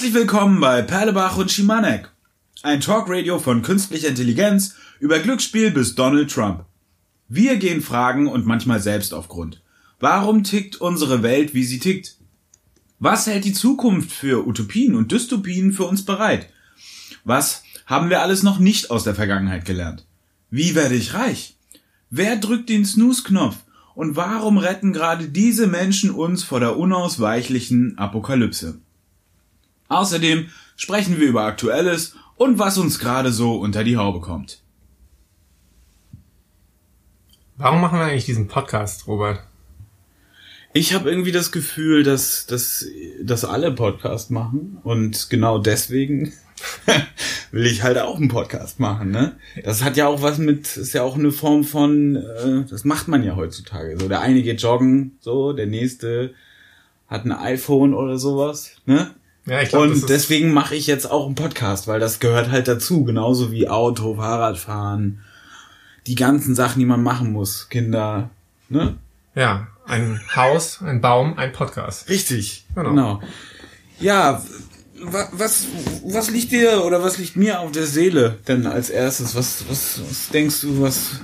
Herzlich willkommen bei Perlebach und Schimanek. Ein Talkradio von künstlicher Intelligenz über Glücksspiel bis Donald Trump. Wir gehen Fragen und manchmal selbst auf Grund. Warum tickt unsere Welt, wie sie tickt? Was hält die Zukunft für Utopien und Dystopien für uns bereit? Was haben wir alles noch nicht aus der Vergangenheit gelernt? Wie werde ich reich? Wer drückt den Snooze-Knopf? Und warum retten gerade diese Menschen uns vor der unausweichlichen Apokalypse? Außerdem sprechen wir über Aktuelles und was uns gerade so unter die Haube kommt. Warum machen wir eigentlich diesen Podcast, Robert? Ich habe irgendwie das Gefühl, dass, dass, dass alle Podcast machen und genau deswegen will ich halt auch einen Podcast machen, ne? Das hat ja auch was mit, ist ja auch eine Form von, äh, das macht man ja heutzutage. So, der eine geht joggen, so, der nächste hat ein iPhone oder sowas, ne? Ja, ich glaub, Und deswegen mache ich jetzt auch einen Podcast, weil das gehört halt dazu, genauso wie Auto, Fahrradfahren, die ganzen Sachen, die man machen muss, Kinder, ne? Ja, ein Haus, ein Baum, ein Podcast. Richtig, genau. genau. Ja, was, was liegt dir oder was liegt mir auf der Seele denn als erstes? Was, was, was denkst du, was?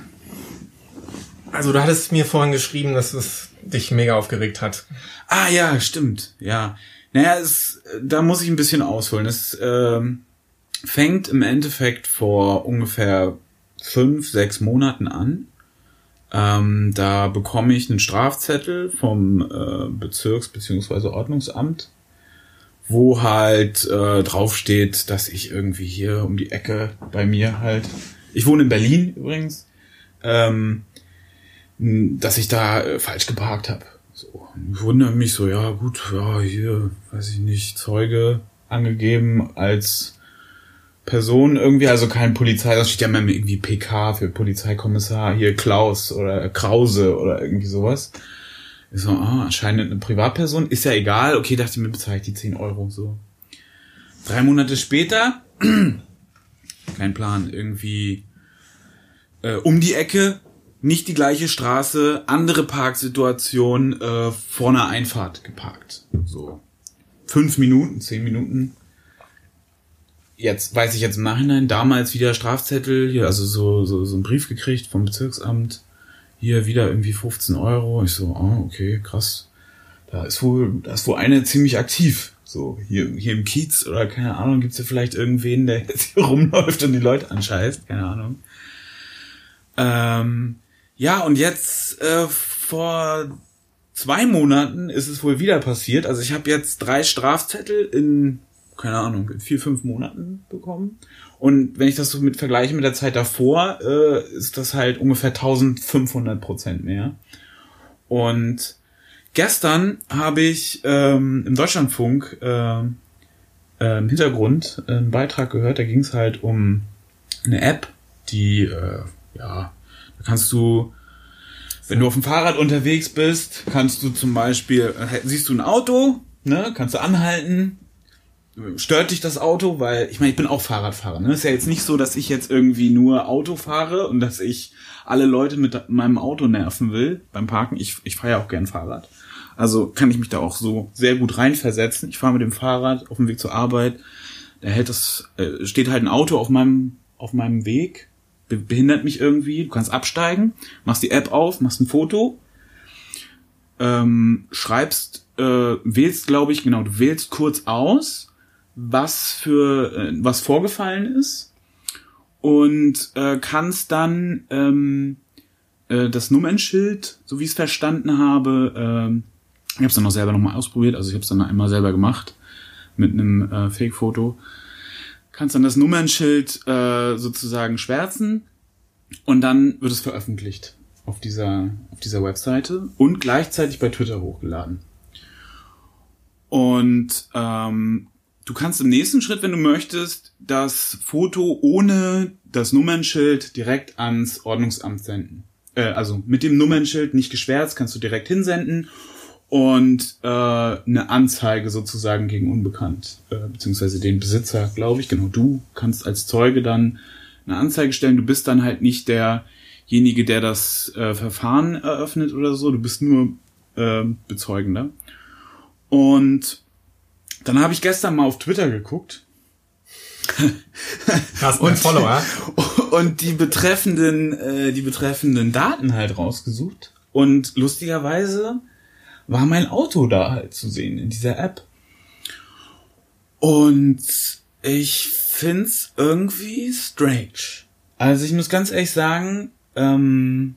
Also du hattest mir vorhin geschrieben, dass es dich mega aufgeregt hat. Ah ja, stimmt, ja. Naja, es, da muss ich ein bisschen ausholen. Es ähm, fängt im Endeffekt vor ungefähr fünf, sechs Monaten an. Ähm, da bekomme ich einen Strafzettel vom äh, Bezirks- bzw. Ordnungsamt, wo halt äh, draufsteht, dass ich irgendwie hier um die Ecke bei mir halt, ich wohne in Berlin übrigens, ähm, dass ich da äh, falsch geparkt habe. So, ich wundere mich so, ja gut, ja, hier, weiß ich nicht, Zeuge angegeben als Person irgendwie, also kein Polizei, das steht ja immer irgendwie PK für Polizeikommissar, hier Klaus oder Krause oder irgendwie sowas. Ich so, ah, anscheinend eine Privatperson, ist ja egal, okay, dachte ich mir, bezahle ich die 10 Euro, so. Drei Monate später, kein Plan, irgendwie äh, um die Ecke, nicht die gleiche Straße, andere Parksituation, äh, vor einer Einfahrt geparkt. So. Fünf Minuten, zehn Minuten. Jetzt weiß ich jetzt im Nachhinein, damals wieder Strafzettel, hier, also so, so, so ein Brief gekriegt vom Bezirksamt. Hier wieder irgendwie 15 Euro. Ich so, ah, okay, krass. Da ist wohl, da ist wohl eine ziemlich aktiv. So, hier, hier im Kiez oder keine Ahnung, gibt's ja vielleicht irgendwen, der jetzt hier rumläuft und die Leute anscheißt, keine Ahnung. Ähm, ja, und jetzt äh, vor zwei Monaten ist es wohl wieder passiert. Also ich habe jetzt drei Strafzettel in, keine Ahnung, in vier, fünf Monaten bekommen. Und wenn ich das so mit vergleiche mit der Zeit davor, äh, ist das halt ungefähr 1500 Prozent mehr. Und gestern habe ich ähm, im Deutschlandfunk äh, äh, im Hintergrund einen Beitrag gehört, da ging es halt um eine App, die äh, ja kannst du, wenn du auf dem Fahrrad unterwegs bist, kannst du zum Beispiel, siehst du ein Auto, ne, kannst du anhalten, stört dich das Auto, weil ich meine, ich bin auch Fahrradfahrer. Ne? Ist ja jetzt nicht so, dass ich jetzt irgendwie nur Auto fahre und dass ich alle Leute mit meinem Auto nerven will beim Parken. Ich, ich fahre ja auch gern Fahrrad. Also kann ich mich da auch so sehr gut reinversetzen. Ich fahre mit dem Fahrrad auf dem Weg zur Arbeit. Da hält das, äh, steht halt ein Auto auf meinem auf meinem Weg behindert mich irgendwie. Du kannst absteigen, machst die App auf, machst ein Foto, ähm, schreibst, äh, wählst, glaube ich, genau, du wählst kurz aus, was für äh, was vorgefallen ist und äh, kannst dann ähm, äh, das Nummernschild, so wie ich es verstanden habe, äh, ich habe es dann auch selber nochmal ausprobiert, also ich habe es dann einmal selber gemacht mit einem äh, Fake-Foto kannst dann das Nummernschild äh, sozusagen schwärzen und dann wird es veröffentlicht auf dieser, auf dieser Webseite und gleichzeitig bei Twitter hochgeladen. Und ähm, du kannst im nächsten Schritt, wenn du möchtest, das Foto ohne das Nummernschild direkt ans Ordnungsamt senden. Äh, also mit dem Nummernschild nicht geschwärzt, kannst du direkt hinsenden und äh, eine Anzeige sozusagen gegen Unbekannt, äh, beziehungsweise den Besitzer, glaube ich, genau, du kannst als Zeuge dann eine Anzeige stellen, du bist dann halt nicht derjenige, der das äh, Verfahren eröffnet oder so, du bist nur äh, Bezeugender. Und Dann habe ich gestern mal auf Twitter geguckt. Hast und Follower. Und die betreffenden, äh, die betreffenden Daten halt rausgesucht. Und lustigerweise war mein Auto da halt zu sehen in dieser App. Und ich find's irgendwie strange. Also ich muss ganz ehrlich sagen, ähm,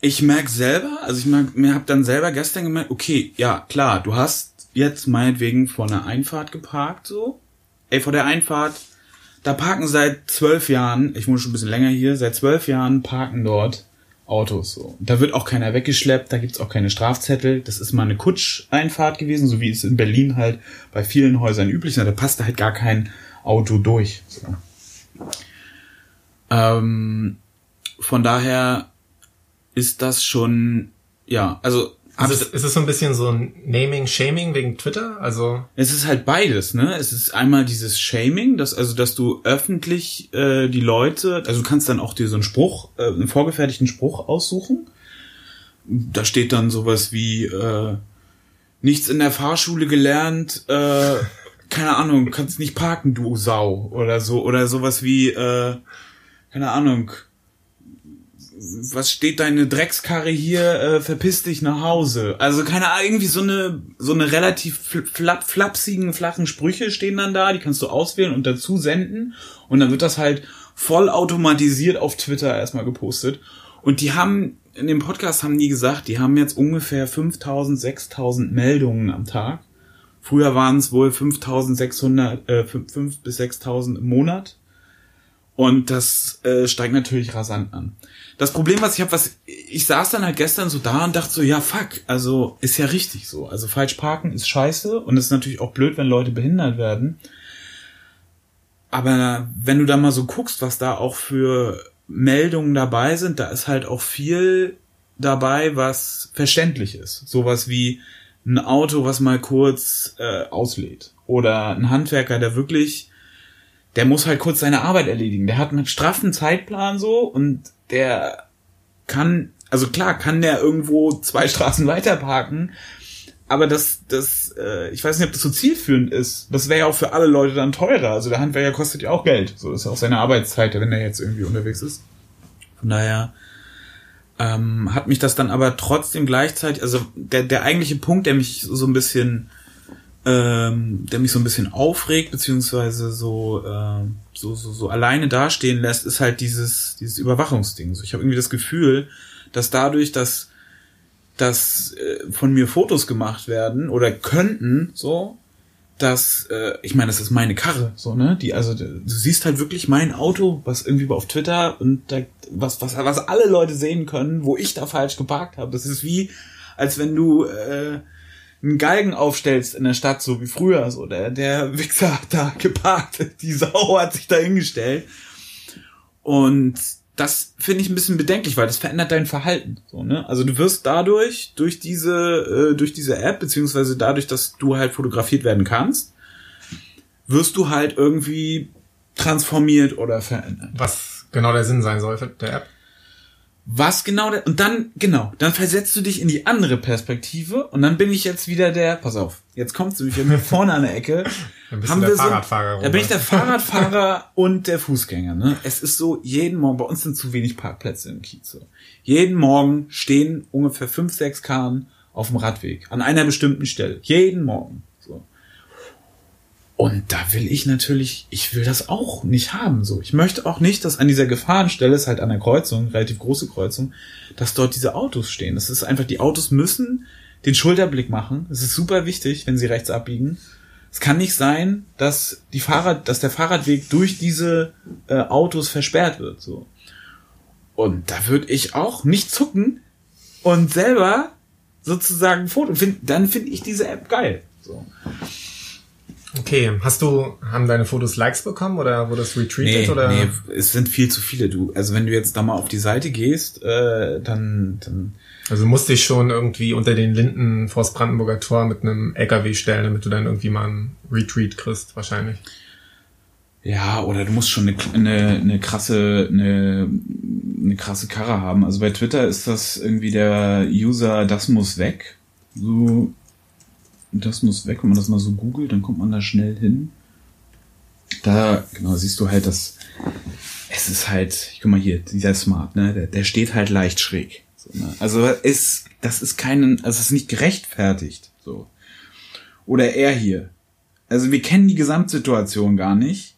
ich merk selber, also ich merk, mir hab dann selber gestern gemerkt, okay, ja klar, du hast jetzt meinetwegen vor einer Einfahrt geparkt, so. Ey, vor der Einfahrt, da parken seit zwölf Jahren, ich wohne schon ein bisschen länger hier, seit zwölf Jahren parken dort Autos so. Da wird auch keiner weggeschleppt, da gibt's auch keine Strafzettel. Das ist mal eine Kutscheinfahrt gewesen, so wie es in Berlin halt bei vielen Häusern üblich ist. Da passt halt gar kein Auto durch. So. Ähm, von daher ist das schon, ja, also ist es, ist es so ein bisschen so ein Naming, Shaming wegen Twitter? Also es ist halt beides, ne? Es ist einmal dieses Shaming, dass also dass du öffentlich äh, die Leute, also du kannst dann auch dir so einen Spruch, äh, einen vorgefertigten Spruch aussuchen. Da steht dann sowas wie äh, nichts in der Fahrschule gelernt, äh, keine Ahnung, kannst nicht parken, du Sau oder so oder sowas wie äh, keine Ahnung was steht deine Dreckskarre hier, äh, verpiss dich nach Hause. Also keine Ahnung, irgendwie so eine, so eine relativ flapp, flapsigen, flachen Sprüche stehen dann da, die kannst du auswählen und dazu senden und dann wird das halt voll automatisiert auf Twitter erstmal gepostet. Und die haben, in dem Podcast haben die gesagt, die haben jetzt ungefähr 5000, 6000 Meldungen am Tag. Früher waren es wohl 5600, äh, 5 bis 6000 im Monat. Und das äh, steigt natürlich rasant an das Problem, was ich habe, was ich saß dann halt gestern so da und dachte so, ja fuck, also ist ja richtig so. Also falsch parken ist scheiße und ist natürlich auch blöd, wenn Leute behindert werden. Aber wenn du da mal so guckst, was da auch für Meldungen dabei sind, da ist halt auch viel dabei, was verständlich ist. Sowas wie ein Auto, was mal kurz äh, auslädt. Oder ein Handwerker, der wirklich, der muss halt kurz seine Arbeit erledigen. Der hat einen straffen Zeitplan so und der kann, also klar, kann der irgendwo zwei Straßen weiter parken, aber das, das, äh, ich weiß nicht, ob das so zielführend ist. Das wäre ja auch für alle Leute dann teurer. Also der Handwerker kostet ja auch Geld. So das ist ja auch seine Arbeitszeit, wenn er jetzt irgendwie unterwegs ist. Von daher ähm, hat mich das dann aber trotzdem gleichzeitig, also der, der eigentliche Punkt, der mich so ein bisschen ähm, der mich so ein bisschen aufregt, beziehungsweise so, äh, so, so, so alleine dastehen lässt, ist halt dieses, dieses Überwachungsding. So, ich habe irgendwie das Gefühl, dass dadurch, dass, dass äh, von mir Fotos gemacht werden oder könnten, so, dass, äh, ich meine, das ist meine Karre, so, ne? Die, also du siehst halt wirklich mein Auto, was irgendwie auf Twitter und da, was, was, was alle Leute sehen können, wo ich da falsch geparkt habe. Das ist wie, als wenn du äh, einen Galgen aufstellst in der Stadt, so wie früher, so der, der Wichser hat da geparkt, die Sau hat sich da hingestellt. Und das finde ich ein bisschen bedenklich, weil das verändert dein Verhalten. So, ne? Also du wirst dadurch, durch diese, äh, durch diese App, beziehungsweise dadurch, dass du halt fotografiert werden kannst, wirst du halt irgendwie transformiert oder verändert. Was genau der Sinn sein soll der App? Was genau der, und dann, genau, dann versetzt du dich in die andere Perspektive und dann bin ich jetzt wieder der, pass auf, jetzt kommst du mich mir vorne an der Ecke. Dann bist haben du der Fahrradfahrer. So, da bin ich der Fahrradfahrer und der Fußgänger, ne? Es ist so, jeden Morgen, bei uns sind zu wenig Parkplätze im Kiez, so. Jeden Morgen stehen ungefähr fünf, sechs Kahn auf dem Radweg, an einer bestimmten Stelle. Jeden Morgen. Und da will ich natürlich, ich will das auch nicht haben, so. Ich möchte auch nicht, dass an dieser Gefahrenstelle, ist halt an der Kreuzung, relativ große Kreuzung, dass dort diese Autos stehen. Das ist einfach, die Autos müssen den Schulterblick machen. Das ist super wichtig, wenn sie rechts abbiegen. Es kann nicht sein, dass die Fahrrad, dass der Fahrradweg durch diese äh, Autos versperrt wird, so. Und da würde ich auch nicht zucken und selber sozusagen Foto, find, dann finde ich diese App geil, so. Okay, hast du, haben deine Fotos Likes bekommen oder wurde es retweetet nee, oder? Nee, es sind viel zu viele, du. Also wenn du jetzt da mal auf die Seite gehst, äh, dann, dann. Also musste ich schon irgendwie unter den Linden vors Brandenburger Tor mit einem LKW stellen, damit du dann irgendwie mal einen Retweet kriegst, wahrscheinlich. Ja, oder du musst schon eine, eine, eine krasse, eine, eine krasse Karre haben. Also bei Twitter ist das irgendwie der User, das muss weg. So das muss weg, wenn man das mal so googelt, dann kommt man da schnell hin. Da, genau, siehst du halt, dass es ist halt, guck mal hier, dieser Smart, ne, der, der steht halt leicht schräg. So, ne? Also ist, das ist keinen, also ist nicht gerechtfertigt. So. Oder er hier. Also wir kennen die Gesamtsituation gar nicht.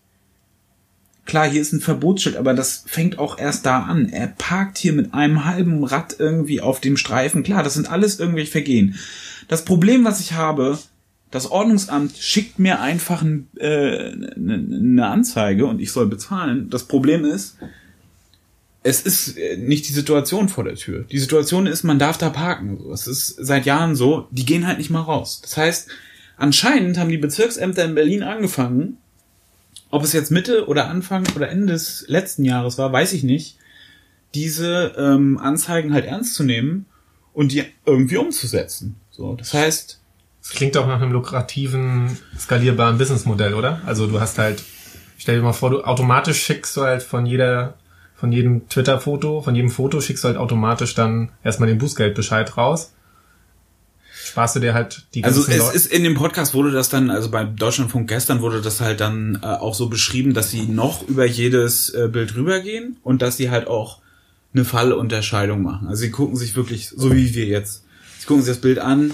Klar, hier ist ein Verbotsschild, aber das fängt auch erst da an. Er parkt hier mit einem halben Rad irgendwie auf dem Streifen. Klar, das sind alles irgendwelche Vergehen. Das Problem, was ich habe, das Ordnungsamt schickt mir einfach ein, äh, eine Anzeige und ich soll bezahlen. Das Problem ist, es ist äh, nicht die Situation vor der Tür. Die Situation ist, man darf da parken. Es ist seit Jahren so, die gehen halt nicht mal raus. Das heißt, anscheinend haben die Bezirksämter in Berlin angefangen, ob es jetzt Mitte oder Anfang oder Ende des letzten Jahres war, weiß ich nicht, diese ähm, Anzeigen halt ernst zu nehmen und die irgendwie umzusetzen. So, das heißt. Es klingt auch nach einem lukrativen, skalierbaren Businessmodell, oder? Also du hast halt, stell dir mal vor, du automatisch schickst du halt von jeder, von jedem Twitter-Foto, von jedem Foto schickst du halt automatisch dann erstmal den Bußgeldbescheid raus sparst du dir halt die Also es Leute. ist in dem Podcast wurde das dann, also bei Deutschlandfunk gestern wurde das halt dann äh, auch so beschrieben, dass sie noch über jedes äh, Bild rübergehen und dass sie halt auch eine Fallunterscheidung machen. Also sie gucken sich wirklich, so wie wir jetzt, gucken sich das Bild an,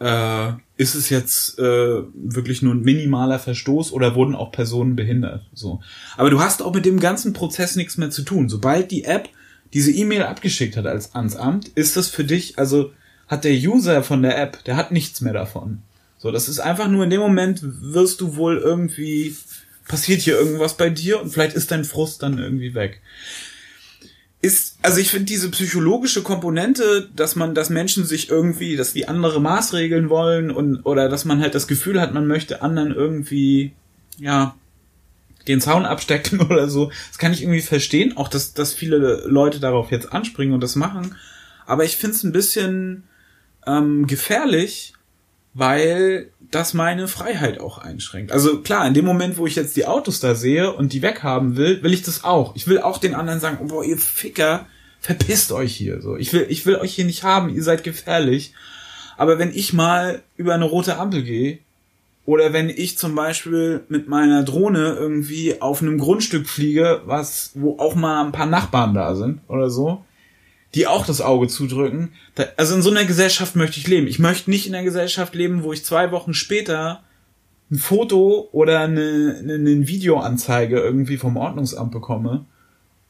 äh, ist es jetzt äh, wirklich nur ein minimaler Verstoß oder wurden auch Personen behindert? So. Aber du hast auch mit dem ganzen Prozess nichts mehr zu tun. Sobald die App diese E-Mail abgeschickt hat als ans Amt, ist das für dich, also hat der User von der App, der hat nichts mehr davon. So, das ist einfach nur in dem Moment wirst du wohl irgendwie, passiert hier irgendwas bei dir und vielleicht ist dein Frust dann irgendwie weg. Ist, also ich finde diese psychologische Komponente, dass man, dass Menschen sich irgendwie, dass die andere Maßregeln wollen und, oder dass man halt das Gefühl hat, man möchte anderen irgendwie, ja, den Zaun abstecken oder so. Das kann ich irgendwie verstehen. Auch, dass, dass viele Leute darauf jetzt anspringen und das machen. Aber ich finde es ein bisschen, ähm, gefährlich, weil das meine Freiheit auch einschränkt. Also klar, in dem Moment, wo ich jetzt die Autos da sehe und die weghaben will, will ich das auch. Ich will auch den anderen sagen, boah, ihr Ficker, verpisst euch hier. So, ich will, ich will euch hier nicht haben. Ihr seid gefährlich. Aber wenn ich mal über eine rote Ampel gehe oder wenn ich zum Beispiel mit meiner Drohne irgendwie auf einem Grundstück fliege, was wo auch mal ein paar Nachbarn da sind oder so, die auch das Auge zudrücken. Da, also in so einer Gesellschaft möchte ich leben. Ich möchte nicht in einer Gesellschaft leben, wo ich zwei Wochen später ein Foto oder eine, eine, eine Videoanzeige irgendwie vom Ordnungsamt bekomme.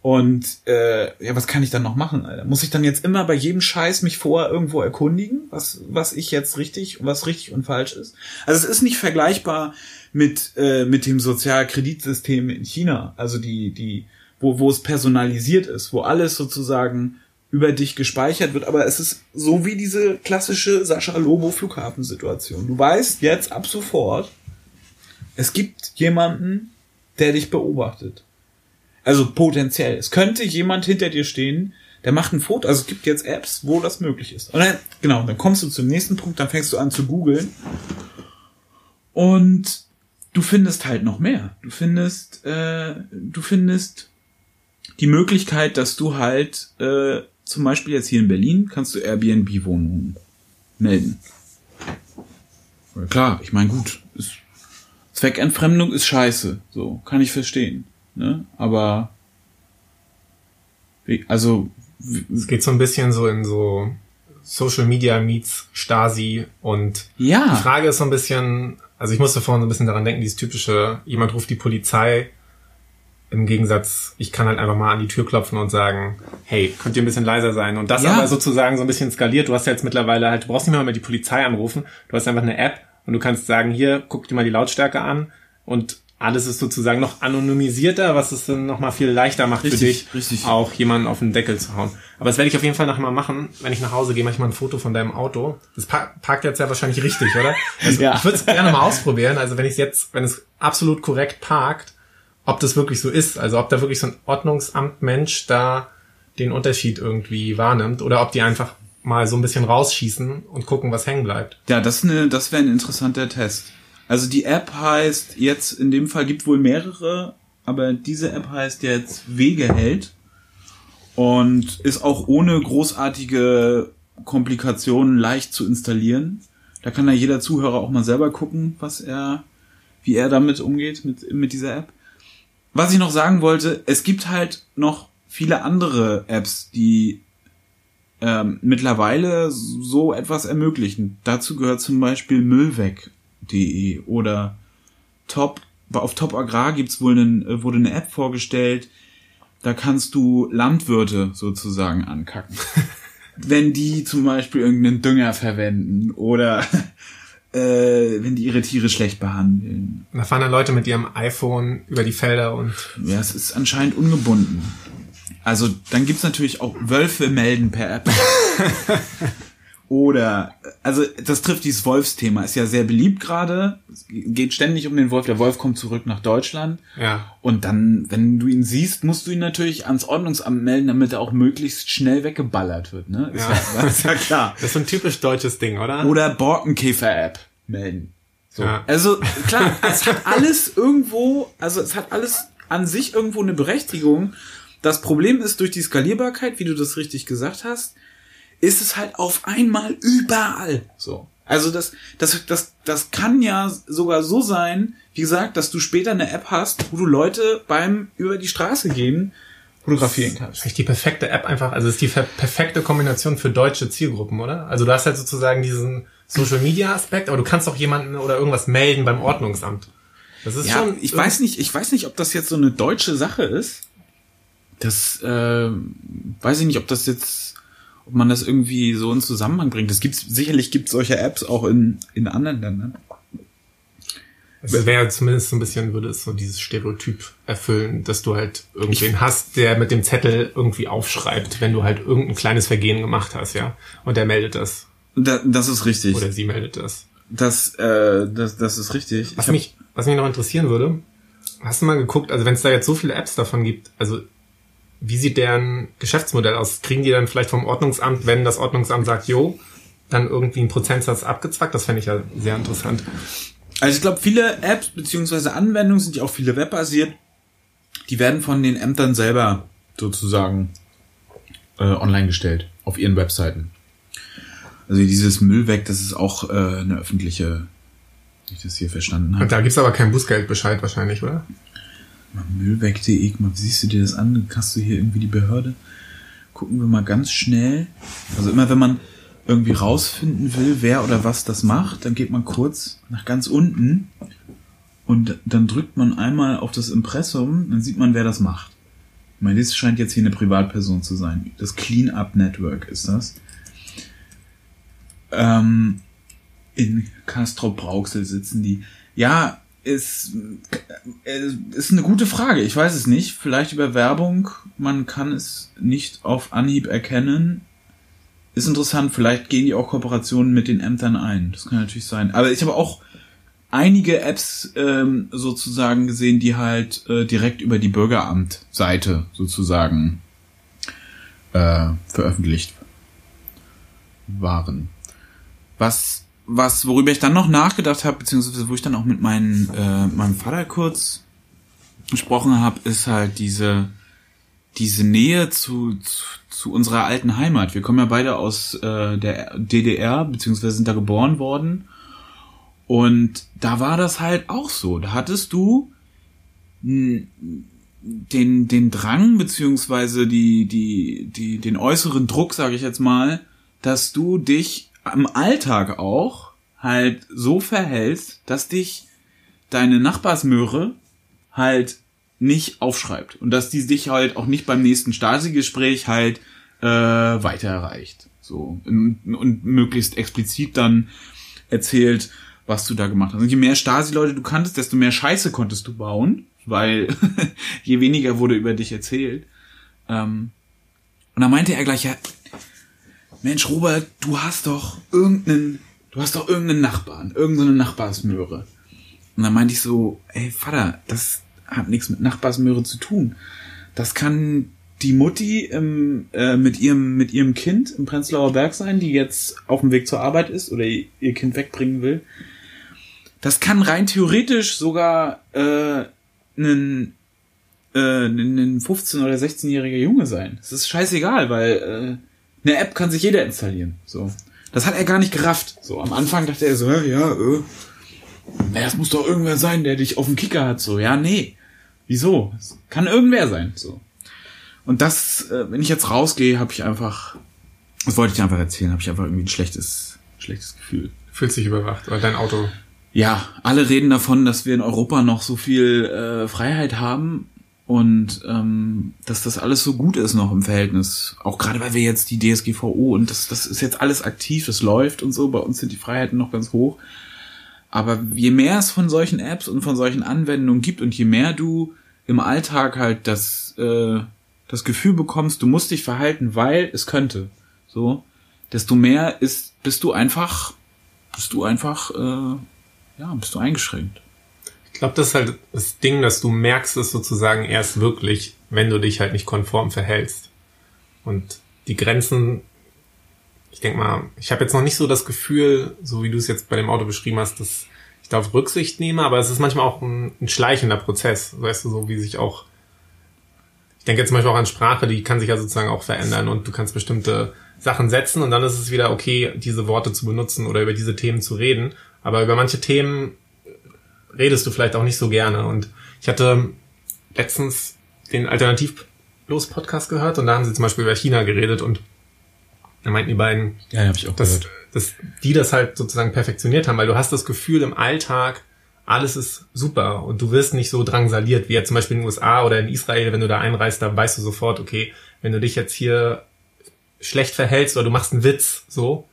Und äh, ja, was kann ich dann noch machen? Alter? Muss ich dann jetzt immer bei jedem Scheiß mich vorher irgendwo erkundigen, was was ich jetzt richtig, was richtig und falsch ist? Also es ist nicht vergleichbar mit äh, mit dem Sozialkreditsystem in China, also die die wo wo es personalisiert ist, wo alles sozusagen über dich gespeichert wird, aber es ist so wie diese klassische Sascha Lobo Flughafensituation. Du weißt jetzt ab sofort, es gibt jemanden, der dich beobachtet. Also potenziell. Es könnte jemand hinter dir stehen, der macht ein Foto. Also es gibt jetzt Apps, wo das möglich ist. Und dann, genau, dann kommst du zum nächsten Punkt, dann fängst du an zu googeln. Und du findest halt noch mehr. Du findest, äh, du findest die Möglichkeit, dass du halt äh, zum Beispiel jetzt hier in Berlin kannst du Airbnb-Wohnungen melden. Klar, ich meine, gut, ist, Zweckentfremdung ist scheiße, so, kann ich verstehen. Ne? Aber also es geht so ein bisschen so in so Social Media meets Stasi und ja. die Frage ist so ein bisschen, also ich musste vorhin so ein bisschen daran denken, dieses typische, jemand ruft die Polizei im Gegensatz, ich kann halt einfach mal an die Tür klopfen und sagen, hey, könnt ihr ein bisschen leiser sein? Und das ja. aber sozusagen so ein bisschen skaliert. Du hast ja jetzt mittlerweile halt, du brauchst nicht mehr, mal die Polizei anrufen. Du hast einfach eine App und du kannst sagen, hier, guck dir mal die Lautstärke an und alles ist sozusagen noch anonymisierter, was es dann nochmal viel leichter macht richtig, für dich, richtig. auch jemanden auf den Deckel zu hauen. Aber das werde ich auf jeden Fall nachher mal machen. Wenn ich nach Hause gehe, mache ich mal ein Foto von deinem Auto. Das parkt jetzt ja wahrscheinlich richtig, oder? Also ja. Ich würde es gerne mal ausprobieren. Also wenn ich es jetzt, wenn es absolut korrekt parkt, ob das wirklich so ist. Also ob da wirklich so ein Ordnungsamtmensch da den Unterschied irgendwie wahrnimmt oder ob die einfach mal so ein bisschen rausschießen und gucken, was hängen bleibt. Ja, das, das wäre ein interessanter Test. Also die App heißt jetzt, in dem Fall gibt wohl mehrere, aber diese App heißt jetzt Wegeheld und ist auch ohne großartige Komplikationen leicht zu installieren. Da kann ja jeder Zuhörer auch mal selber gucken, was er, wie er damit umgeht, mit, mit dieser App. Was ich noch sagen wollte, es gibt halt noch viele andere Apps, die ähm, mittlerweile so etwas ermöglichen. Dazu gehört zum Beispiel müllweg.de oder Top, auf Top Agrar gibt's wohl einen, äh, wurde eine App vorgestellt, da kannst du Landwirte sozusagen ankacken. wenn die zum Beispiel irgendeinen Dünger verwenden oder äh, wenn die ihre Tiere schlecht behandeln. Da fahren dann Leute mit ihrem iPhone über die Felder und. Ja, es ist anscheinend ungebunden. Also dann gibt's natürlich auch Wölfe melden per App. Oder, also das trifft dieses Wolfsthema, ist ja sehr beliebt gerade. Es geht ständig um den Wolf. Der Wolf kommt zurück nach Deutschland. Ja. Und dann, wenn du ihn siehst, musst du ihn natürlich ans Ordnungsamt melden, damit er auch möglichst schnell weggeballert wird. Ne? Ist ja, ja, ist ja klar. Das ist so ein typisch deutsches Ding, oder? Oder Borkenkäfer-App melden. So. Ja. Also klar, es hat alles irgendwo, also es hat alles an sich irgendwo eine Berechtigung. Das Problem ist durch die Skalierbarkeit, wie du das richtig gesagt hast, ist es halt auf einmal überall so. Also das, das, das, das kann ja sogar so sein, wie gesagt, dass du später eine App hast, wo du Leute beim über die Straße gehen fotografieren kannst. Echt die perfekte App einfach, also ist die perfekte Kombination für deutsche Zielgruppen, oder? Also du hast halt sozusagen diesen Social Media Aspekt, aber du kannst auch jemanden oder irgendwas melden beim Ordnungsamt. Das ist ja, schon. Ich weiß nicht, ich weiß nicht, ob das jetzt so eine deutsche Sache ist. Das äh, weiß ich nicht, ob das jetzt ob man das irgendwie so in Zusammenhang bringt. Es gibt sicherlich gibt solche Apps auch in, in anderen Ländern. Es wäre zumindest so ein bisschen, würde es so dieses Stereotyp erfüllen, dass du halt irgendwen ich, hast, der mit dem Zettel irgendwie aufschreibt, wenn du halt irgendein kleines Vergehen gemacht hast, ja. Und der meldet das. Da, das ist richtig. Oder sie meldet das. Das, äh, das, das ist richtig. Was mich, was mich noch interessieren würde, hast du mal geguckt, also wenn es da jetzt so viele Apps davon gibt, also wie sieht deren Geschäftsmodell aus? Kriegen die dann vielleicht vom Ordnungsamt, wenn das Ordnungsamt sagt, jo, dann irgendwie einen Prozentsatz abgezwackt? Das fände ich ja sehr interessant. Also ich glaube, viele Apps beziehungsweise Anwendungen sind ja auch viele webbasiert. Die werden von den Ämtern selber sozusagen äh, online gestellt auf ihren Webseiten. Also dieses Müll weg, das ist auch äh, eine öffentliche, wie ich das hier verstanden habe. Und da gibt's aber keinen Bußgeldbescheid wahrscheinlich, oder? Müllweg.de, mal, siehst du dir das an? Hast du hier irgendwie die Behörde? Gucken wir mal ganz schnell. Also immer wenn man irgendwie rausfinden will, wer oder was das macht, dann geht man kurz nach ganz unten und dann drückt man einmal auf das Impressum, dann sieht man, wer das macht. Ich meine, das scheint jetzt hier eine Privatperson zu sein. Das Cleanup Network ist das. Ähm, in Castro Brauxel sitzen die. Ja, ist, äh, ist eine gute Frage. Ich weiß es nicht. Vielleicht über Werbung. Man kann es nicht auf Anhieb erkennen. Ist interessant. Vielleicht gehen die auch Kooperationen mit den Ämtern ein. Das kann natürlich sein. Aber ich habe auch einige Apps ähm, sozusagen gesehen, die halt äh, direkt über die Bürgeramt-Seite sozusagen äh, veröffentlicht waren. Was was, worüber ich dann noch nachgedacht habe, beziehungsweise wo ich dann auch mit meinen, äh, meinem Vater kurz gesprochen habe, ist halt diese, diese Nähe zu, zu, zu unserer alten Heimat. Wir kommen ja beide aus äh, der DDR, beziehungsweise sind da geboren worden. Und da war das halt auch so. Da hattest du den, den Drang, beziehungsweise die, die, die, den äußeren Druck, sage ich jetzt mal, dass du dich im Alltag auch halt so verhältst, dass dich deine Nachbarsmöhre halt nicht aufschreibt und dass die dich halt auch nicht beim nächsten Stasi-Gespräch halt äh, weiter erreicht. So und, und möglichst explizit dann erzählt, was du da gemacht hast. Und je mehr Stasi-Leute du kanntest, desto mehr Scheiße konntest du bauen, weil je weniger wurde über dich erzählt. Ähm, und dann meinte er gleich, ja, Mensch, Robert, du hast doch irgendeinen, du hast doch irgendeinen Nachbarn, irgendeine Nachbarsmöhre. Und dann meinte ich so, ey, Vater, das hat nichts mit Nachbarsmöhre zu tun. Das kann die Mutti im, äh, mit ihrem mit ihrem Kind im Prenzlauer Berg sein, die jetzt auf dem Weg zur Arbeit ist oder ihr Kind wegbringen will. Das kann rein theoretisch sogar äh, ein äh, ein 15 oder 16-jähriger Junge sein. Das ist scheißegal, weil äh, eine App kann sich jeder installieren. So. Das hat er gar nicht gerafft. So, am Anfang dachte er so, ja, äh, naja, es muss doch irgendwer sein, der dich auf dem Kicker hat. So, ja, nee. Wieso? Es kann irgendwer sein. So. Und das, äh, wenn ich jetzt rausgehe, habe ich einfach, das wollte ich dir einfach erzählen, habe ich einfach irgendwie ein schlechtes, schlechtes Gefühl. Fühlt sich überwacht, oder dein Auto? Ja, alle reden davon, dass wir in Europa noch so viel äh, Freiheit haben und ähm, dass das alles so gut ist noch im Verhältnis. Auch gerade weil wir jetzt die DSGVO und das, das ist jetzt alles aktiv, das läuft und so. Bei uns sind die Freiheiten noch ganz hoch. Aber je mehr es von solchen Apps und von solchen Anwendungen gibt und je mehr du im Alltag halt das, äh, das Gefühl bekommst, du musst dich verhalten, weil es könnte, so, desto mehr ist, bist du einfach, bist du einfach, äh, ja, bist du eingeschränkt. Ich glaube, das ist halt das Ding, dass du merkst es sozusagen erst wirklich, wenn du dich halt nicht konform verhältst. Und die Grenzen ich denke mal, ich habe jetzt noch nicht so das Gefühl, so wie du es jetzt bei dem Auto beschrieben hast, dass ich darauf Rücksicht nehme, aber es ist manchmal auch ein, ein schleichender Prozess, weißt du, so wie sich auch, ich denke jetzt zum Beispiel auch an Sprache, die kann sich ja sozusagen auch verändern und du kannst bestimmte Sachen setzen und dann ist es wieder okay, diese Worte zu benutzen oder über diese Themen zu reden, aber über manche Themen redest du vielleicht auch nicht so gerne und ich hatte letztens den Alternativlos-Podcast gehört und da haben sie zum Beispiel über China geredet und da meinten die beiden, ja, hab ich auch dass, gehört. dass die das halt sozusagen perfektioniert haben, weil du hast das Gefühl im Alltag, alles ist super und du wirst nicht so drangsaliert wie jetzt zum Beispiel in den USA oder in Israel, wenn du da einreist, da weißt du sofort, okay, wenn du dich jetzt hier schlecht verhältst oder du machst einen Witz, so,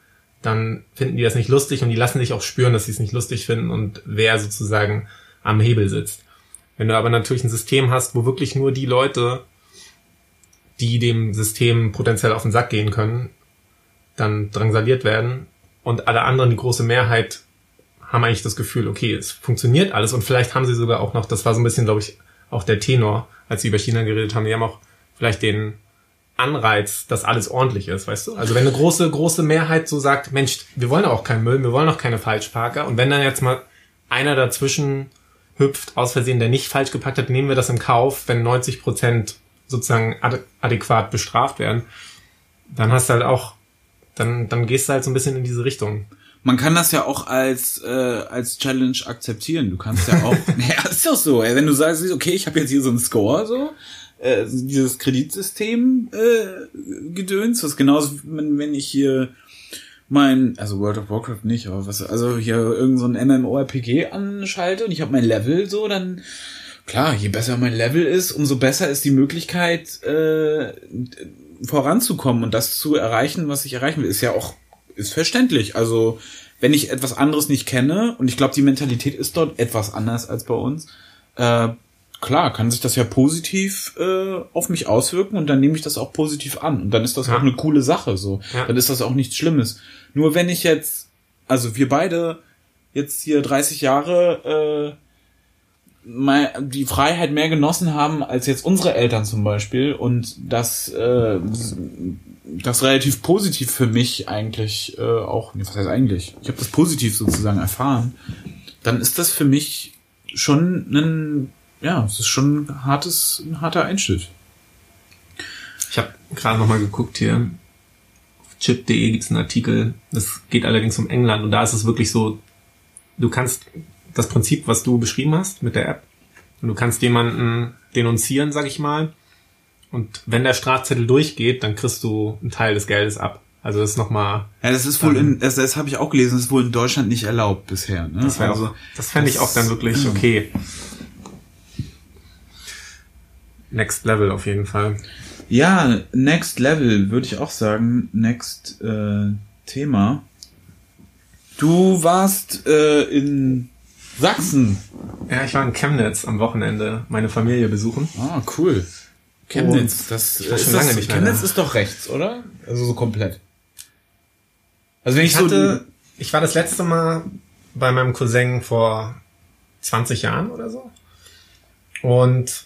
dann finden die das nicht lustig und die lassen dich auch spüren, dass sie es nicht lustig finden und wer sozusagen am Hebel sitzt. Wenn du aber natürlich ein System hast, wo wirklich nur die Leute, die dem System potenziell auf den Sack gehen können, dann drangsaliert werden und alle anderen, die große Mehrheit, haben eigentlich das Gefühl, okay, es funktioniert alles und vielleicht haben sie sogar auch noch, das war so ein bisschen, glaube ich, auch der Tenor, als sie über China geredet haben, die haben auch vielleicht den Anreiz, dass alles ordentlich ist, weißt du? Also wenn eine große, große Mehrheit so sagt, Mensch, wir wollen auch keinen Müll, wir wollen auch keine Falschparker und wenn dann jetzt mal einer dazwischen hüpft, aus Versehen, der nicht falsch gepackt hat, nehmen wir das in Kauf, wenn 90 Prozent sozusagen adäquat bestraft werden, dann hast du halt auch dann, dann gehst du halt so ein bisschen in diese Richtung. Man kann das ja auch als äh, als Challenge akzeptieren. Du kannst ja auch, naja, ist doch so. Ey. Wenn du sagst, okay, ich habe jetzt hier so einen Score, so äh, dieses Kreditsystem äh, gedöns, was genauso, wenn, wenn ich hier mein, also World of Warcraft nicht, aber was, also hier irgend so MMORPG anschalte und ich habe mein Level so, dann klar, je besser mein Level ist, umso besser ist die Möglichkeit, äh, voranzukommen und das zu erreichen, was ich erreichen will, ist ja auch, ist verständlich. Also, wenn ich etwas anderes nicht kenne, und ich glaube, die Mentalität ist dort etwas anders als bei uns, äh, klar, kann sich das ja positiv äh, auf mich auswirken und dann nehme ich das auch positiv an. Und dann ist das ja. auch eine coole Sache. So. Ja. Dann ist das auch nichts Schlimmes. Nur wenn ich jetzt, also wir beide jetzt hier 30 Jahre äh, die Freiheit mehr genossen haben als jetzt unsere Eltern zum Beispiel und das äh, das relativ positiv für mich eigentlich äh, auch was heißt eigentlich ich habe das positiv sozusagen erfahren dann ist das für mich schon ein ja es ist schon ein hartes ein harter Einschnitt ich habe gerade noch mal geguckt hier auf chip.de gibt es einen Artikel das geht allerdings um England und da ist es wirklich so du kannst das Prinzip, was du beschrieben hast mit der App. Und du kannst jemanden denunzieren, sag ich mal. Und wenn der Strafzettel durchgeht, dann kriegst du einen Teil des Geldes ab. Also das ist nochmal. Ja, das ist wohl in, das, das habe ich auch gelesen, das ist wohl in Deutschland nicht erlaubt bisher. Ne? Das, also, auch, das fände ich auch dann wirklich okay. Next Level auf jeden Fall. Ja, Next Level würde ich auch sagen. Next äh, Thema. Du warst äh, in Sachsen. Ja, ich war in Chemnitz am Wochenende meine Familie besuchen. Ah, cool. Chemnitz, Und das ist schon lange das, nicht mehr Chemnitz da. ist doch rechts, oder? Also so komplett. Also wenn ich, ich hatte, so ich war das letzte Mal bei meinem Cousin vor 20 Jahren oder so. Und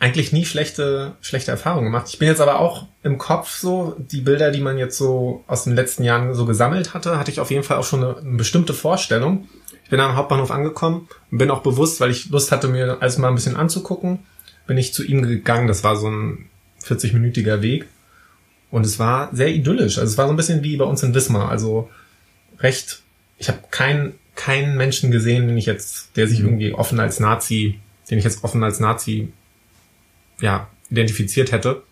eigentlich nie schlechte, schlechte Erfahrungen gemacht. Ich bin jetzt aber auch im Kopf so, die Bilder, die man jetzt so aus den letzten Jahren so gesammelt hatte, hatte ich auf jeden Fall auch schon eine, eine bestimmte Vorstellung. Ich bin am Hauptbahnhof angekommen und bin auch bewusst, weil ich Lust hatte, mir alles mal ein bisschen anzugucken, bin ich zu ihm gegangen. Das war so ein 40-minütiger Weg. Und es war sehr idyllisch. Also es war so ein bisschen wie bei uns in Wismar. Also recht, ich habe keinen keinen Menschen gesehen, den ich jetzt, der sich mhm. irgendwie offen als Nazi, den ich jetzt offen als Nazi ja, identifiziert hätte.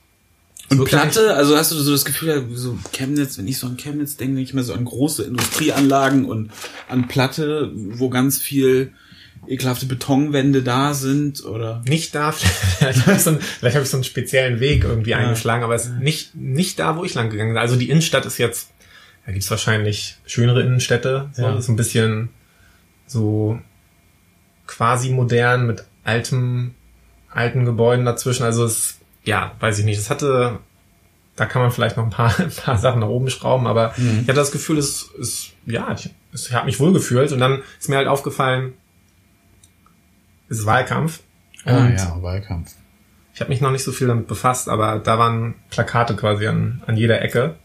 Und Platte, also hast du so das Gefühl, so Chemnitz, wenn ich so an Chemnitz denke, denke ich mir so an große Industrieanlagen und an Platte, wo ganz viel ekelhafte Betonwände da sind oder nicht da vielleicht habe ich, so einen, vielleicht hab ich so einen speziellen Weg irgendwie ja. eingeschlagen aber es ist nicht nicht da wo ich lang gegangen bin also die Innenstadt ist jetzt da gibt's wahrscheinlich schönere Innenstädte so, ja. so ein bisschen so quasi modern mit altem alten Gebäuden dazwischen also es ja weiß ich nicht es hatte da kann man vielleicht noch ein paar, ein paar Sachen nach oben schrauben, aber mhm. ich hatte das Gefühl, es ist, ja, ich, ich habe mich wohl gefühlt und dann ist mir halt aufgefallen, es ist Wahlkampf. Ah ja, Wahlkampf. Ich habe mich noch nicht so viel damit befasst, aber da waren Plakate quasi an, an jeder Ecke.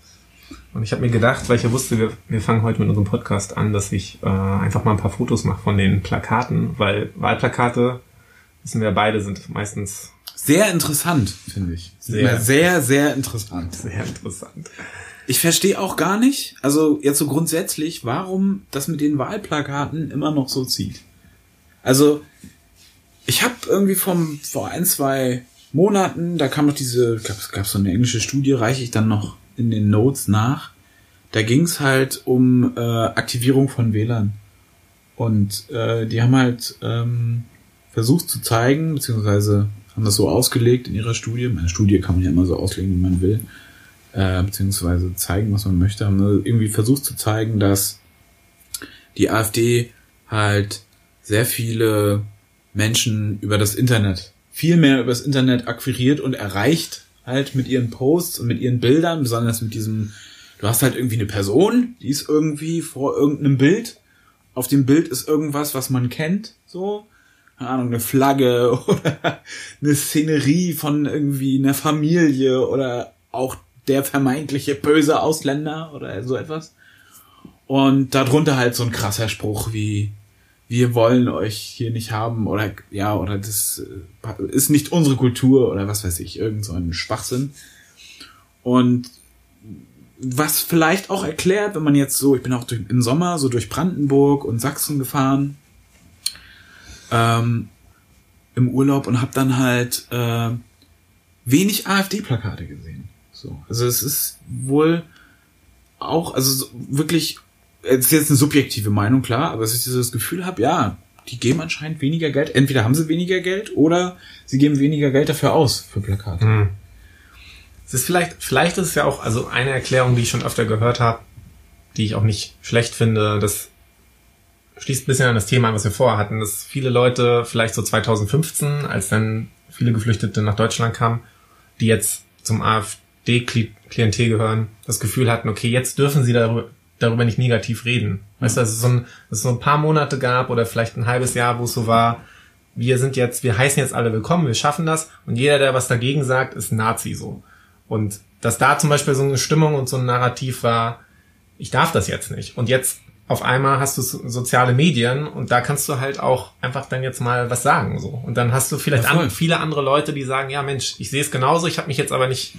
Und ich habe mir gedacht, weil ich ja wusste, wir, wir fangen heute mit unserem Podcast an, dass ich äh, einfach mal ein paar Fotos mache von den Plakaten, weil Wahlplakate, wissen wir beide, sind meistens sehr interessant, finde ich. Sehr, sehr, sehr interessant. Sehr interessant. Ich verstehe auch gar nicht, also jetzt so grundsätzlich, warum das mit den Wahlplakaten immer noch so zieht. Also ich habe irgendwie vom vor ein zwei Monaten, da kam noch diese, gab es gab so eine englische Studie, reiche ich dann noch in den Notes nach. Da ging es halt um äh, Aktivierung von Wählern und äh, die haben halt ähm, versucht zu zeigen, beziehungsweise haben das so ausgelegt in ihrer Studie. Meine Studie kann man ja immer so auslegen, wie man will, äh, beziehungsweise zeigen, was man möchte. Haben irgendwie versucht zu zeigen, dass die AfD halt sehr viele Menschen über das Internet, viel mehr über das Internet akquiriert und erreicht halt mit ihren Posts und mit ihren Bildern, besonders mit diesem, du hast halt irgendwie eine Person, die ist irgendwie vor irgendeinem Bild. Auf dem Bild ist irgendwas, was man kennt, so. Keine Ahnung, eine Flagge oder eine Szenerie von irgendwie einer Familie oder auch der vermeintliche böse Ausländer oder so etwas. Und darunter halt so ein krasser Spruch wie, wir wollen euch hier nicht haben oder ja, oder das äh, ist nicht unsere Kultur oder was weiß ich, irgend so ein Schwachsinn. Und was vielleicht auch erklärt, wenn man jetzt so, ich bin auch durch, im Sommer so durch Brandenburg und Sachsen gefahren, ähm, im Urlaub und habe dann halt äh, wenig AfD-Plakate gesehen. So, also es ist wohl auch, also wirklich es ist jetzt eine subjektive Meinung, klar, aber dass ich dieses Gefühl habe, ja, die geben anscheinend weniger Geld. Entweder haben sie weniger Geld oder sie geben weniger Geld dafür aus für Plakate. Hm. Es ist vielleicht, vielleicht ist es ja auch, also eine Erklärung, die ich schon öfter gehört habe, die ich auch nicht schlecht finde, das schließt ein bisschen an das Thema an, was wir vorher hatten, dass viele Leute vielleicht so 2015, als dann viele Geflüchtete nach Deutschland kamen, die jetzt zum AfD-Klientel gehören, das Gefühl hatten, okay, jetzt dürfen sie darüber, darüber nicht negativ reden. Weißt du, dass es, so ein, dass es so ein paar Monate gab oder vielleicht ein halbes Jahr, wo es so war, wir sind jetzt, wir heißen jetzt alle willkommen, wir schaffen das und jeder, der was dagegen sagt, ist Nazi so. Und dass da zum Beispiel so eine Stimmung und so ein Narrativ war, ich darf das jetzt nicht. Und jetzt auf einmal hast du soziale Medien und da kannst du halt auch einfach dann jetzt mal was sagen so. Und dann hast du vielleicht an, viele andere Leute, die sagen, ja Mensch, ich sehe es genauso, ich habe mich jetzt aber nicht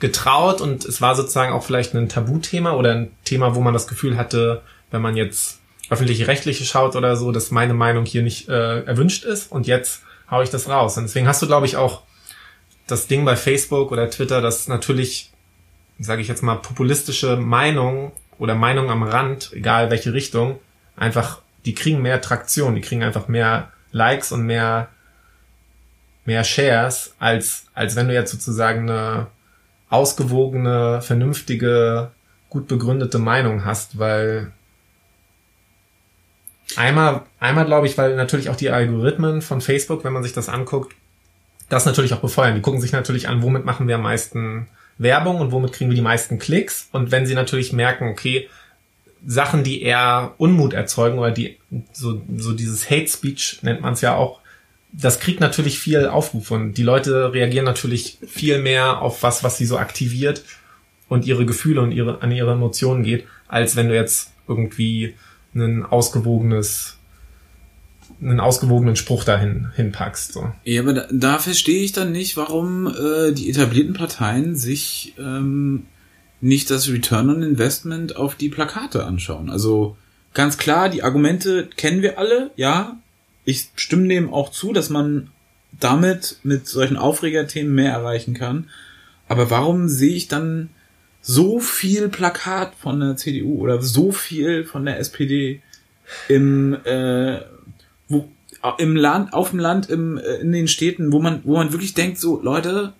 getraut und es war sozusagen auch vielleicht ein Tabuthema oder ein Thema, wo man das Gefühl hatte, wenn man jetzt öffentliche Rechtliche schaut oder so, dass meine Meinung hier nicht äh, erwünscht ist und jetzt hau ich das raus. Und deswegen hast du, glaube ich, auch das Ding bei Facebook oder Twitter, dass natürlich, sage ich jetzt mal, populistische Meinungen oder Meinungen am Rand, egal welche Richtung, einfach, die kriegen mehr Traktion, die kriegen einfach mehr Likes und mehr mehr Shares, als, als wenn du jetzt sozusagen eine ausgewogene, vernünftige, gut begründete Meinung hast, weil einmal, einmal glaube ich, weil natürlich auch die Algorithmen von Facebook, wenn man sich das anguckt, das natürlich auch befeuern. Die gucken sich natürlich an, womit machen wir am meisten Werbung und womit kriegen wir die meisten Klicks. Und wenn sie natürlich merken, okay, Sachen, die eher Unmut erzeugen oder die so, so dieses Hate Speech nennt man es ja auch, das kriegt natürlich viel Aufruf und die Leute reagieren natürlich viel mehr auf was, was sie so aktiviert und ihre Gefühle und ihre, an ihre Emotionen geht, als wenn du jetzt irgendwie ein ausgewogenes einen ausgewogenen Spruch dahin hinpackst. So. Ja, aber da, da verstehe ich dann nicht, warum äh, die etablierten Parteien sich ähm, nicht das Return on Investment auf die Plakate anschauen. Also ganz klar, die Argumente kennen wir alle, ja. Ich stimme dem auch zu, dass man damit mit solchen Aufregerthemen mehr erreichen kann. Aber warum sehe ich dann so viel Plakat von der CDU oder so viel von der SPD im äh, wo, im Land, auf dem Land, im, äh, in den Städten, wo man, wo man wirklich denkt, so, Leute,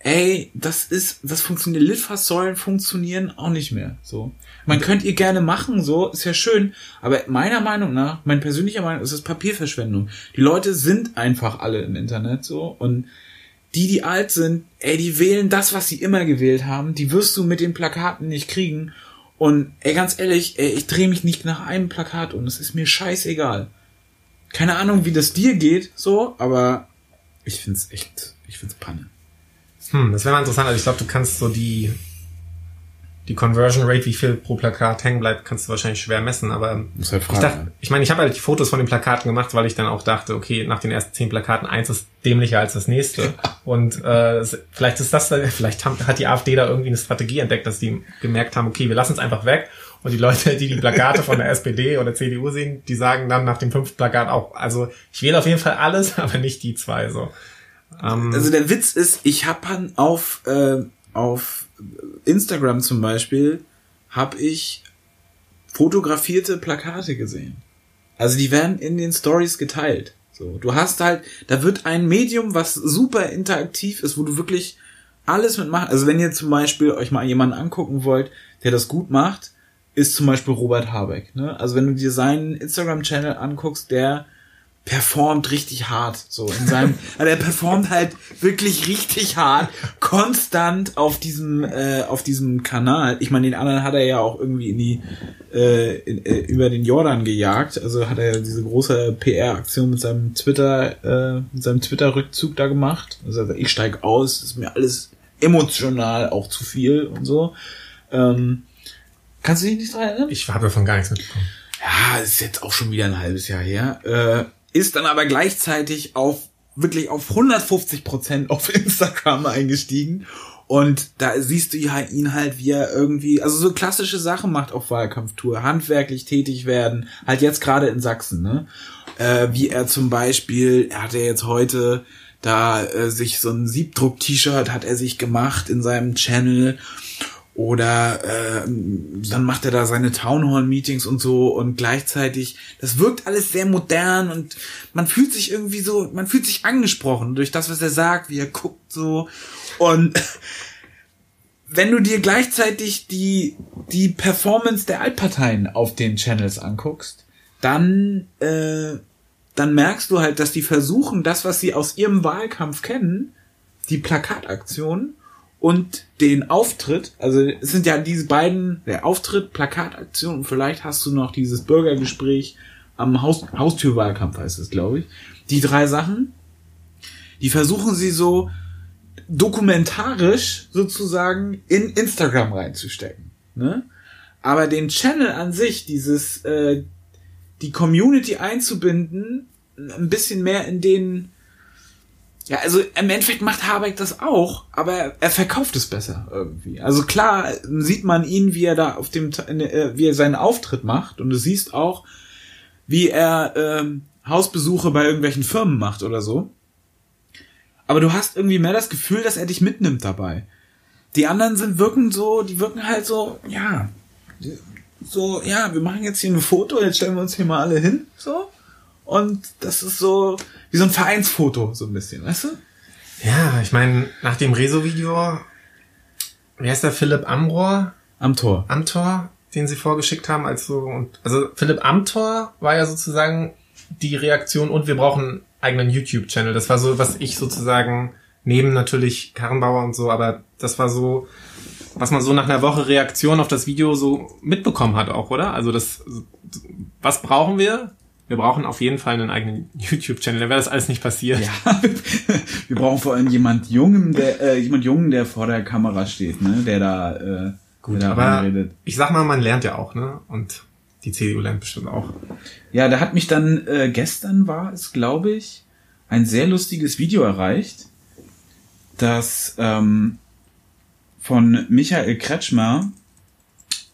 ey, das ist, das funktioniert, Litfaßsäulen funktionieren auch nicht mehr, so. Man könnt ihr gerne machen, so, ist ja schön, aber meiner Meinung nach, mein persönlicher Meinung ist es Papierverschwendung. Die Leute sind einfach alle im Internet, so, und die, die alt sind, ey, die wählen das, was sie immer gewählt haben, die wirst du mit den Plakaten nicht kriegen. Und ey, ganz ehrlich, ey, ich drehe mich nicht nach einem Plakat um, es ist mir scheißegal. Keine Ahnung, wie das dir geht, so, aber ich find's echt, ich find's Panne. Hm, das wäre mal interessant. Also ich glaube, du kannst so die die Conversion Rate, wie viel pro Plakat hängen bleibt, kannst du wahrscheinlich schwer messen. Aber halt ich dachte, ich meine, ich habe halt die Fotos von den Plakaten gemacht, weil ich dann auch dachte, okay, nach den ersten zehn Plakaten eins ist dämlicher als das nächste. Und äh, vielleicht ist das, vielleicht hat die AfD da irgendwie eine Strategie entdeckt, dass die gemerkt haben, okay, wir lassen es einfach weg. Und die Leute, die die Plakate von der SPD oder CDU sehen, die sagen dann nach dem fünften Plakat auch, also ich wähle auf jeden Fall alles, aber nicht die zwei so. Ähm, also der Witz ist, ich habe auf äh, auf Instagram zum Beispiel habe ich fotografierte Plakate gesehen. Also die werden in den Stories geteilt. So, du hast halt, da wird ein Medium, was super interaktiv ist, wo du wirklich alles mitmachst. Also wenn ihr zum Beispiel euch mal jemanden angucken wollt, der das gut macht, ist zum Beispiel Robert Habeck. Ne? Also wenn du dir seinen Instagram-Channel anguckst, der performt richtig hart. So in seinem, also er performt halt wirklich richtig hart, konstant auf diesem äh, auf diesem Kanal. Ich meine, den anderen hat er ja auch irgendwie in die äh, in, äh, über den Jordan gejagt. Also hat er diese große PR-Aktion mit seinem Twitter äh, mit seinem Twitter-Rückzug da gemacht. Also ich steig aus, ist mir alles emotional auch zu viel und so. Ähm, kannst du dich nicht dran erinnern? Ich habe davon gar nichts mitbekommen. Ja, ist jetzt auch schon wieder ein halbes Jahr her. Äh, ist dann aber gleichzeitig auf wirklich auf 150 Prozent auf Instagram eingestiegen und da siehst du ihn halt, wie er irgendwie, also so klassische Sachen macht auf Wahlkampftour, handwerklich tätig werden, halt jetzt gerade in Sachsen, ne? Äh, wie er zum Beispiel, er hat ja jetzt heute da äh, sich so ein Siebdruck-T-Shirt hat er sich gemacht in seinem Channel oder äh, dann macht er da seine Townhall-Meetings und so und gleichzeitig, das wirkt alles sehr modern und man fühlt sich irgendwie so, man fühlt sich angesprochen durch das, was er sagt, wie er guckt so. Und wenn du dir gleichzeitig die, die Performance der Altparteien auf den Channels anguckst, dann, äh, dann merkst du halt, dass die versuchen, das, was sie aus ihrem Wahlkampf kennen, die Plakataktion, und den Auftritt, also es sind ja diese beiden, der Auftritt, Plakataktion und vielleicht hast du noch dieses Bürgergespräch am Haus, Haustürwahlkampf heißt es, glaube ich. Die drei Sachen, die versuchen sie so dokumentarisch sozusagen in Instagram reinzustecken. Ne? Aber den Channel an sich, dieses, äh, die Community einzubinden, ein bisschen mehr in den ja, also im Endeffekt macht Habeck das auch, aber er verkauft es besser irgendwie. Also klar sieht man ihn, wie er da auf dem, äh, wie er seinen Auftritt macht und du siehst auch, wie er ähm, Hausbesuche bei irgendwelchen Firmen macht oder so. Aber du hast irgendwie mehr das Gefühl, dass er dich mitnimmt dabei. Die anderen sind wirken so, die wirken halt so, ja, so, ja, wir machen jetzt hier ein Foto, jetzt stellen wir uns hier mal alle hin, so. Und das ist so, wie so ein Vereinsfoto, so ein bisschen, weißt du? Ja, ich meine, nach dem Rezo-Video, wie heißt der Philipp Amrohr? Amtor. Amtor, den sie vorgeschickt haben, als so, und, also Philipp Amtor war ja sozusagen die Reaktion und wir brauchen einen eigenen YouTube-Channel. Das war so, was ich sozusagen neben natürlich Karrenbauer und so, aber das war so, was man so nach einer Woche Reaktion auf das Video so mitbekommen hat auch, oder? Also das, was brauchen wir? Wir brauchen auf jeden Fall einen eigenen YouTube-Channel, dann wäre das alles nicht passiert. Ja, wir brauchen vor allem jemand Jungen, der, äh, jemand Jungen, der vor der Kamera steht, ne, der da, äh, Gut, der da redet. ich sag mal, man lernt ja auch, ne, und die CDU lernt bestimmt auch. Ja, da hat mich dann, äh, gestern war es, glaube ich, ein sehr lustiges Video erreicht, dass, ähm, von Michael Kretschmer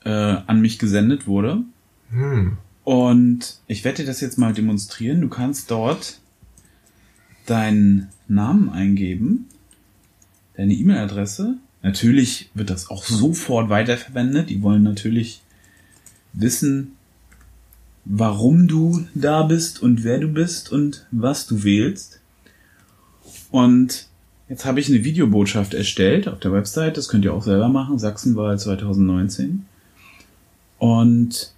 äh, an mich gesendet wurde. Hm. Und ich werde dir das jetzt mal demonstrieren. Du kannst dort deinen Namen eingeben, deine E-Mail-Adresse. Natürlich wird das auch sofort weiterverwendet. Die wollen natürlich wissen, warum du da bist und wer du bist und was du wählst. Und jetzt habe ich eine Videobotschaft erstellt auf der Website. Das könnt ihr auch selber machen. Sachsenwahl 2019. Und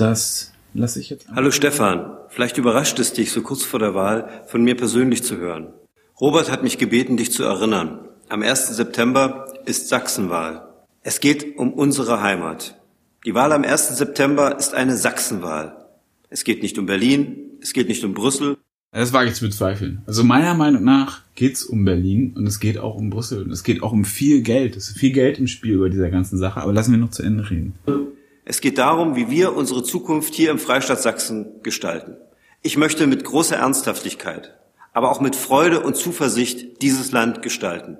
das lasse ich jetzt. Hallo Stefan, vielleicht überrascht es dich, so kurz vor der Wahl von mir persönlich zu hören. Robert hat mich gebeten, dich zu erinnern. Am 1. September ist Sachsenwahl. Es geht um unsere Heimat. Die Wahl am 1. September ist eine Sachsenwahl. Es geht nicht um Berlin, es geht nicht um Brüssel. Das wage ich zu bezweifeln. Also meiner Meinung nach geht's um Berlin und es geht auch um Brüssel und es geht auch um viel Geld. Es ist viel Geld im Spiel über dieser ganzen Sache, aber lassen wir noch zu Ende reden. Es geht darum, wie wir unsere Zukunft hier im Freistaat Sachsen gestalten. Ich möchte mit großer Ernsthaftigkeit, aber auch mit Freude und Zuversicht dieses Land gestalten.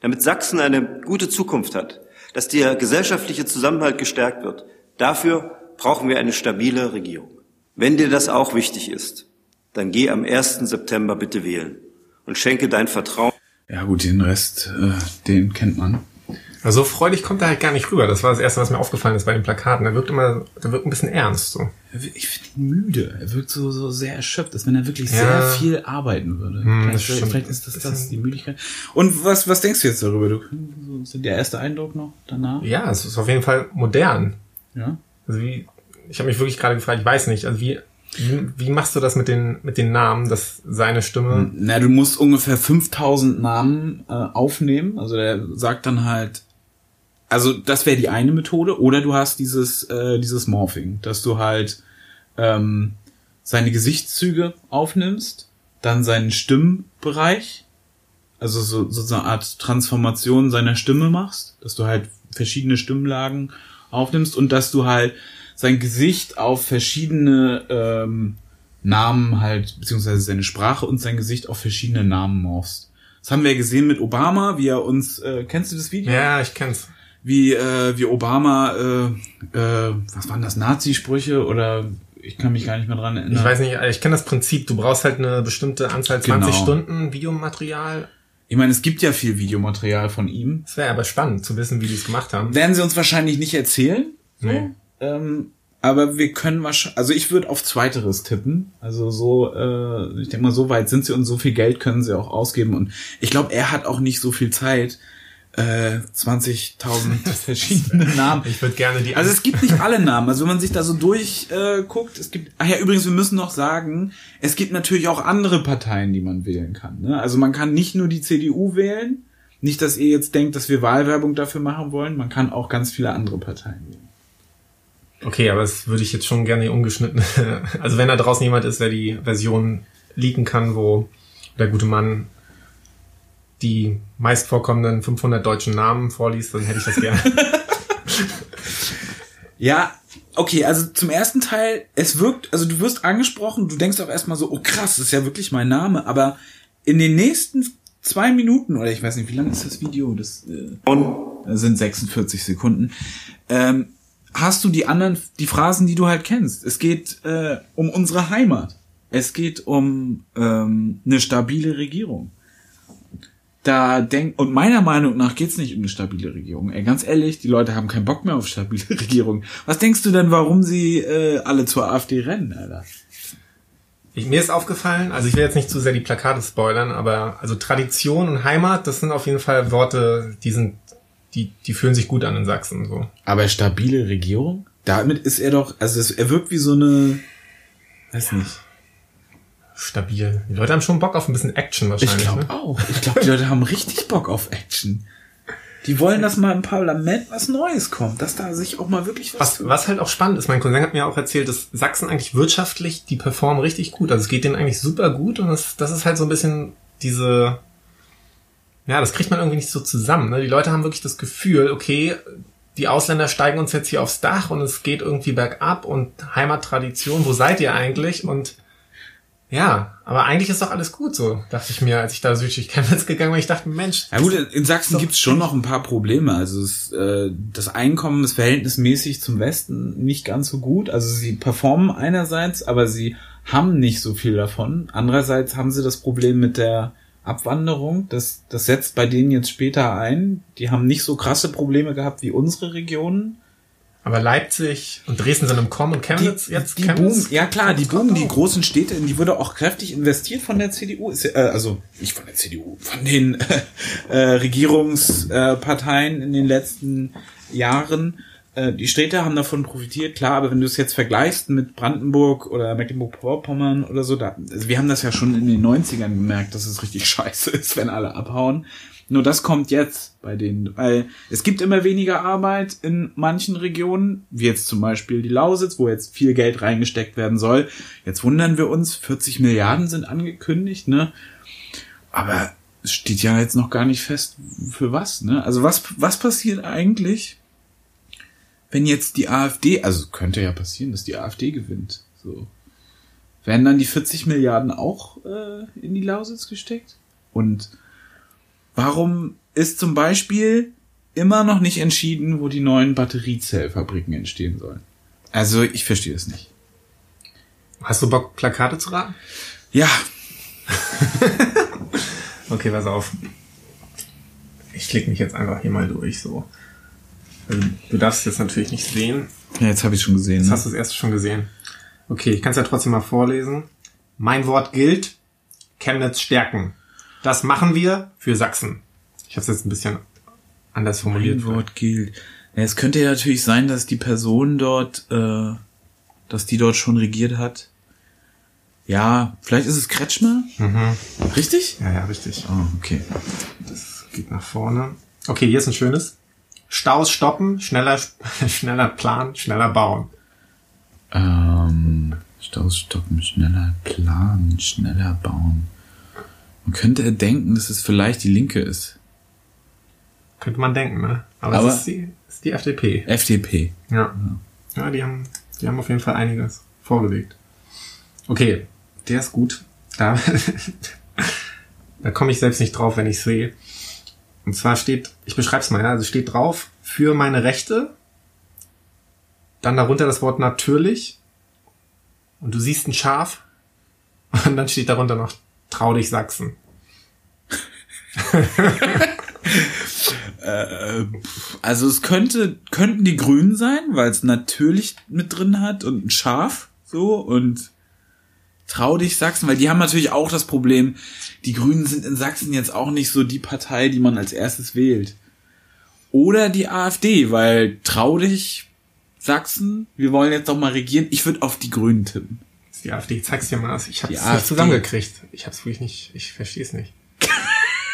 Damit Sachsen eine gute Zukunft hat, dass der gesellschaftliche Zusammenhalt gestärkt wird, dafür brauchen wir eine stabile Regierung. Wenn dir das auch wichtig ist, dann geh am 1. September bitte wählen und schenke dein Vertrauen. Ja gut, den Rest, äh, den kennt man. Also freudig kommt er halt gar nicht rüber. Das war das Erste, was mir aufgefallen ist bei den Plakaten. Er wirkt immer, er wirkt ein bisschen ernst. So. Ich finde ihn müde. Er wirkt so, so sehr erschöpft, als wenn er wirklich ja. sehr viel arbeiten würde. Hm, vielleicht, vielleicht, ist das das, die Müdigkeit. Und was, was denkst du jetzt darüber? Du, so der erste Eindruck noch danach? Ja, es ist auf jeden Fall modern. Ja. Also wie, ich habe mich wirklich gerade gefragt, ich weiß nicht, also wie, wie, wie machst du das mit den, mit den Namen, dass seine Stimme? Na, du musst ungefähr 5000 Namen äh, aufnehmen. Also der sagt dann halt, also das wäre die eine Methode, oder du hast dieses, äh, dieses Morphing, dass du halt ähm, seine Gesichtszüge aufnimmst, dann seinen Stimmbereich, also so, so eine Art Transformation seiner Stimme machst, dass du halt verschiedene Stimmlagen aufnimmst und dass du halt sein Gesicht auf verschiedene ähm, Namen halt, beziehungsweise seine Sprache und sein Gesicht auf verschiedene Namen morphst. Das haben wir ja gesehen mit Obama, wie er uns, äh, kennst du das Video? Ja, ich kenn's wie, äh, wie Obama, äh, äh, was waren das, Nazi-Sprüche oder ich kann mich gar nicht mehr dran erinnern. Ich weiß nicht, ich kenne das Prinzip. Du brauchst halt eine bestimmte Anzahl 20 genau. Stunden Videomaterial. Ich meine, es gibt ja viel Videomaterial von ihm. Es wäre aber spannend zu wissen, wie die es gemacht haben. Werden sie uns wahrscheinlich nicht erzählen. Nee. Ähm, aber wir können wahrscheinlich, also ich würde auf Zweiteres tippen. Also so, äh, ich denke mal, so weit sind sie und so viel Geld können sie auch ausgeben. Und ich glaube, er hat auch nicht so viel Zeit, äh, 20.000 verschiedene Namen. Ich würde gerne die. Also es gibt nicht alle Namen. Also wenn man sich da so durchguckt, äh, es gibt. Ach ja, übrigens, wir müssen noch sagen, es gibt natürlich auch andere Parteien, die man wählen kann. Ne? Also man kann nicht nur die CDU wählen. Nicht, dass ihr jetzt denkt, dass wir Wahlwerbung dafür machen wollen. Man kann auch ganz viele andere Parteien wählen. Okay, aber das würde ich jetzt schon gerne ungeschnitten. Also wenn da draußen jemand ist, der die Version leaken kann, wo der gute Mann die meist vorkommenden 500 deutschen Namen vorliest, dann hätte ich das gerne. ja, okay, also zum ersten Teil, es wirkt, also du wirst angesprochen, du denkst auch erstmal so, oh krass, das ist ja wirklich mein Name, aber in den nächsten zwei Minuten, oder ich weiß nicht, wie lang ist das Video? Das, äh, sind 46 Sekunden. Ähm, hast du die anderen, die Phrasen, die du halt kennst. Es geht äh, um unsere Heimat. Es geht um ähm, eine stabile Regierung da denkt, und meiner Meinung nach geht's nicht um eine stabile Regierung. Ey, ganz ehrlich, die Leute haben keinen Bock mehr auf stabile Regierung. Was denkst du denn, warum sie äh, alle zur AfD rennen, Alter? Ich, mir ist aufgefallen, also ich will jetzt nicht zu sehr die Plakate spoilern, aber also Tradition und Heimat, das sind auf jeden Fall Worte, die sind, die, die fühlen sich gut an in Sachsen, so. Aber stabile Regierung? Damit ist er doch, also es, er wirkt wie so eine, weiß ja. nicht stabil. Die Leute haben schon Bock auf ein bisschen Action wahrscheinlich. Ich glaube ne? auch. Ich glaube, die Leute haben richtig Bock auf Action. Die wollen, dass mal im Parlament was Neues kommt, dass da sich auch mal wirklich was. Was, was halt auch spannend ist, mein Cousin hat mir auch erzählt, dass Sachsen eigentlich wirtschaftlich, die performen richtig gut. Also es geht denen eigentlich super gut und das, das ist halt so ein bisschen diese, ja, das kriegt man irgendwie nicht so zusammen. Ne? Die Leute haben wirklich das Gefühl, okay, die Ausländer steigen uns jetzt hier aufs Dach und es geht irgendwie bergab und Heimattradition, wo seid ihr eigentlich? Und Ja, aber eigentlich ist doch alles gut so, dachte ich mir, als ich da südlich Chemnitz gegangen bin. Ich dachte, Mensch. Ja gut, in Sachsen gibt's schon noch ein paar Probleme. Also es, äh, das Einkommen ist verhältnismäßig zum Westen nicht ganz so gut. Also sie performen einerseits, aber sie haben nicht so viel davon. Andererseits haben sie das Problem mit der Abwanderung. Das, das setzt bei denen jetzt später ein. Die haben nicht so krasse Probleme gehabt wie unsere Regionen. Aber Leipzig und Dresden sind im Kommen und Chemnitz die, jetzt die Chemnitz? Boom, ja klar, die boomen die großen Städte, in die wurde auch kräftig investiert von der CDU, ist, äh, also nicht von der CDU, von den äh, Regierungsparteien in den letzten Jahren. Äh, die Städte haben davon profitiert, klar, aber wenn du es jetzt vergleichst mit Brandenburg oder Mecklenburg-Vorpommern oder so, da, also wir haben das ja schon in den 90ern gemerkt, dass es richtig scheiße ist, wenn alle abhauen. Nur das kommt jetzt bei denen, weil es gibt immer weniger Arbeit in manchen Regionen, wie jetzt zum Beispiel die Lausitz, wo jetzt viel Geld reingesteckt werden soll. Jetzt wundern wir uns, 40 Milliarden sind angekündigt, ne? Aber es steht ja jetzt noch gar nicht fest, für was, ne? Also was, was passiert eigentlich, wenn jetzt die AfD, also könnte ja passieren, dass die AfD gewinnt, so. Werden dann die 40 Milliarden auch äh, in die Lausitz gesteckt? Und Warum ist zum Beispiel immer noch nicht entschieden, wo die neuen Batteriezellfabriken entstehen sollen? Also ich verstehe es nicht. Hast du Bock, Plakate zu raten? Ja. okay, pass auf. Ich klicke mich jetzt einfach hier mal durch, so. Also, du darfst jetzt natürlich nicht sehen. Ja, jetzt habe ich schon gesehen. Jetzt ne? hast du es erst schon gesehen. Okay, ich kann es ja trotzdem mal vorlesen. Mein Wort gilt. Chemnitz stärken. Das machen wir für Sachsen. Ich habe es jetzt ein bisschen anders formuliert. Mein Wort gilt. Ja, es könnte ja natürlich sein, dass die Person dort, äh, dass die dort schon regiert hat. Ja, vielleicht ist es Kretschmer. Mhm. Richtig? Ja, ja, richtig. Oh, okay. Das geht nach vorne. Okay, hier ist ein schönes. Staus stoppen, schneller, schneller planen, schneller bauen. Ähm, Staus stoppen, schneller planen, schneller bauen. Man könnte denken, dass es vielleicht die Linke ist. Könnte man denken, ne? Aber, Aber es ist die, ist die FDP. FDP. Ja. Ja, die haben, die haben auf jeden Fall einiges vorgelegt. Okay, der ist gut. Da, da komme ich selbst nicht drauf, wenn ich sehe. Und zwar steht, ich beschreibe es mal, ja, also steht drauf, für meine Rechte, dann darunter das Wort natürlich, und du siehst ein Schaf, und dann steht darunter noch Trau dich Sachsen. Äh, also es könnte, könnten die Grünen sein, weil es natürlich mit drin hat und ein Schaf, so, und trau dich Sachsen, weil die haben natürlich auch das Problem, die Grünen sind in Sachsen jetzt auch nicht so die Partei, die man als erstes wählt. Oder die AfD, weil trau dich Sachsen, wir wollen jetzt doch mal regieren. Ich würde auf die Grünen tippen die AfD. Ich zeig's dir mal. Ich habe es nicht zusammengekriegt. Ich habe es wirklich nicht. Ich verstehe es nicht.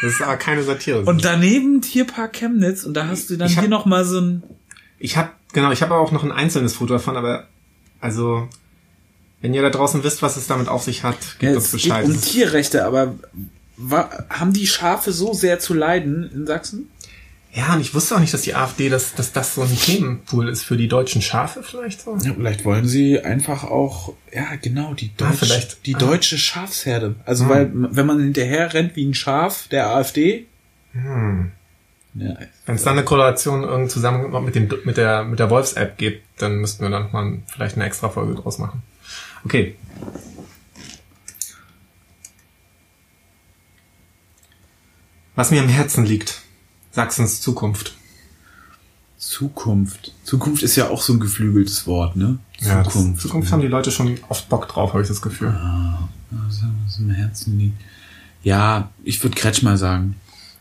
Das ist aber keine Satire. Und daneben Tierpark Chemnitz und da hast du dann hab, hier noch mal so ein. Ich habe genau. Ich habe auch noch ein einzelnes Foto davon, aber also wenn ihr da draußen wisst, was es damit auf sich hat, gebt ja, uns Bescheid. Geht um Tierrechte, aber war, haben die Schafe so sehr zu leiden in Sachsen? Ja, und ich wusste auch nicht, dass die AfD, dass, dass das so ein Themenpool ist für die deutschen Schafe vielleicht so. Ja, vielleicht wollen sie einfach auch, ja genau, die, Deutsch, ah, die ah. deutsche Schafsherde. Also hm. weil, wenn man hinterher rennt wie ein Schaf der AfD. Hm. Ja, wenn es dann eine Kollaboration irgendwie zusammen mit, dem, mit der, mit der Wolfs-App gibt, dann müssten wir dann mal vielleicht eine extra Folge draus machen. Okay. Was mir am Herzen liegt. Sachsens Zukunft. Zukunft. Zukunft ist ja auch so ein geflügeltes Wort, ne? Ja, Zukunft. Zukunft haben die Leute schon oft Bock drauf, habe ich das Gefühl. Ah, was im Herzen liegt. Ja, ich würde Kretschmer sagen.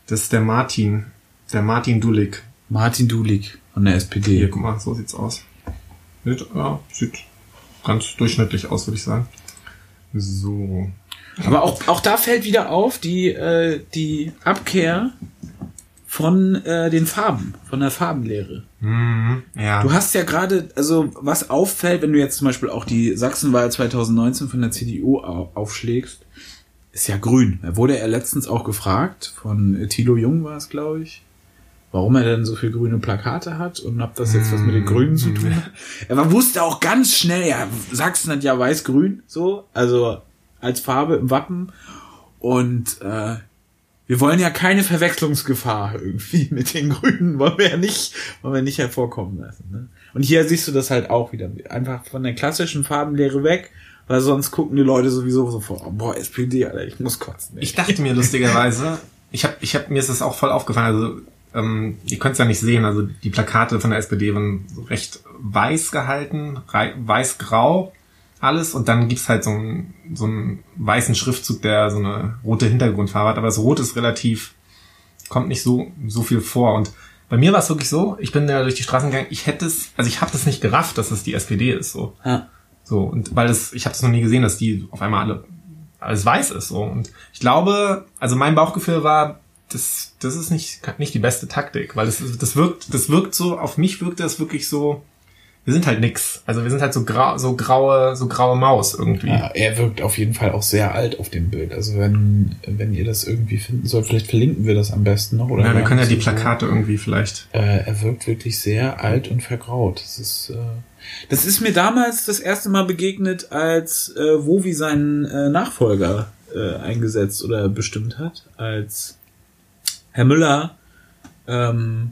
Das ist der Martin. Der Martin Dulig. Martin Dulig von der SPD. Hier, guck mal, so sieht's aus. Sieht, ja, sieht ganz durchschnittlich aus, würde ich sagen. So. Aber auch, auch da fällt wieder auf, die, äh, die Abkehr von äh, den Farben, von der Farbenlehre. Mhm, ja. Du hast ja gerade, also was auffällt, wenn du jetzt zum Beispiel auch die Sachsenwahl 2019 von der CDU aufschlägst, ist ja grün. Da wurde er letztens auch gefragt, von Thilo Jung war es, glaube ich, warum er denn so viel grüne Plakate hat und ob das jetzt was mit den Grünen zu tun hat. Er wusste auch ganz schnell, ja, Sachsen hat ja weiß-grün, so, also als Farbe im Wappen. Und äh, wir wollen ja keine Verwechslungsgefahr irgendwie mit den Grünen, wollen wir ja nicht, wollen wir nicht hervorkommen lassen. Ne? Und hier siehst du das halt auch wieder. Einfach von der klassischen Farbenlehre weg, weil sonst gucken die Leute sowieso so vor, boah, SPD, Alter, ich muss kotzen. Ey. Ich dachte mir lustigerweise, ich habe ich hab, mir ist das auch voll aufgefallen, also ähm, ihr könnt es ja nicht sehen, also die Plakate von der SPD waren recht weiß gehalten, weiß-grau alles und dann gibt's halt so einen, so einen weißen Schriftzug, der so eine rote Hintergrundfarbe hat, aber das Rot ist relativ, kommt nicht so, so viel vor und bei mir war es wirklich so, ich bin da durch die Straßen gegangen, ich hätte es, also ich habe das nicht gerafft, dass es die SPD ist, so. Ja. So, und weil das, ich habe es noch nie gesehen, dass die auf einmal alle alles weiß ist, so. Und ich glaube, also mein Bauchgefühl war, das, das ist nicht, nicht die beste Taktik, weil das, das wirkt, das wirkt so, auf mich wirkte das wirklich so, wir sind halt nix. Also wir sind halt so, grau, so graue, so graue Maus irgendwie. Ja, er wirkt auf jeden Fall auch sehr alt auf dem Bild. Also wenn, wenn ihr das irgendwie finden sollt, vielleicht verlinken wir das am besten noch. Oder ja, wir können ja die Plakate so. irgendwie vielleicht. Äh, er wirkt wirklich sehr alt und vergraut. Das ist, äh, das ist mir damals das erste Mal begegnet, als äh, Wovi seinen äh, Nachfolger äh, eingesetzt oder bestimmt hat, als Herr Müller ähm,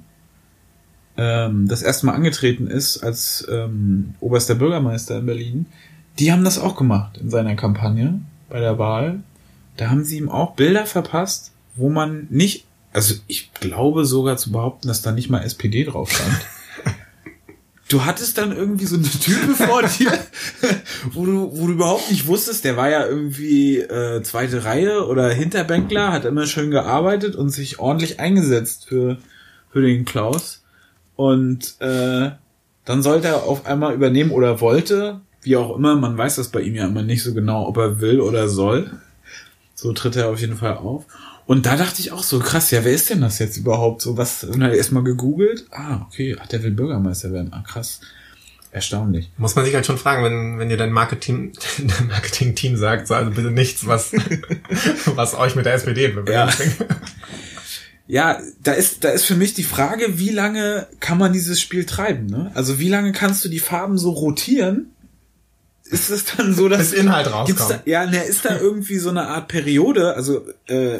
ähm, das erste Mal angetreten ist als ähm, oberster Bürgermeister in Berlin, die haben das auch gemacht in seiner Kampagne bei der Wahl. Da haben sie ihm auch Bilder verpasst, wo man nicht, also ich glaube sogar zu behaupten, dass da nicht mal SPD drauf stand. du hattest dann irgendwie so eine Type vor dir, wo du, wo du überhaupt nicht wusstest, der war ja irgendwie äh, zweite Reihe oder Hinterbänkler, hat immer schön gearbeitet und sich ordentlich eingesetzt für, für den Klaus. Und äh, dann sollte er auf einmal übernehmen oder wollte, wie auch immer, man weiß das bei ihm ja immer nicht so genau, ob er will oder soll. So tritt er auf jeden Fall auf. Und da dachte ich auch so, krass, ja, wer ist denn das jetzt überhaupt? So was, und dann erstmal gegoogelt. Ah, okay, ach, der will Bürgermeister werden. Ah, krass. Erstaunlich. Muss man sich halt schon fragen, wenn, wenn dir dein Marketing, dein Marketing-Team sagt, so, also bitte nichts, was, was euch mit der SPD verbindet. Ja. Ja, da ist, da ist für mich die Frage, wie lange kann man dieses Spiel treiben, ne? Also wie lange kannst du die Farben so rotieren? Ist es dann so, dass. Bis Inhalt rauskommt. Ja, ne, ist da irgendwie so eine Art Periode, also äh,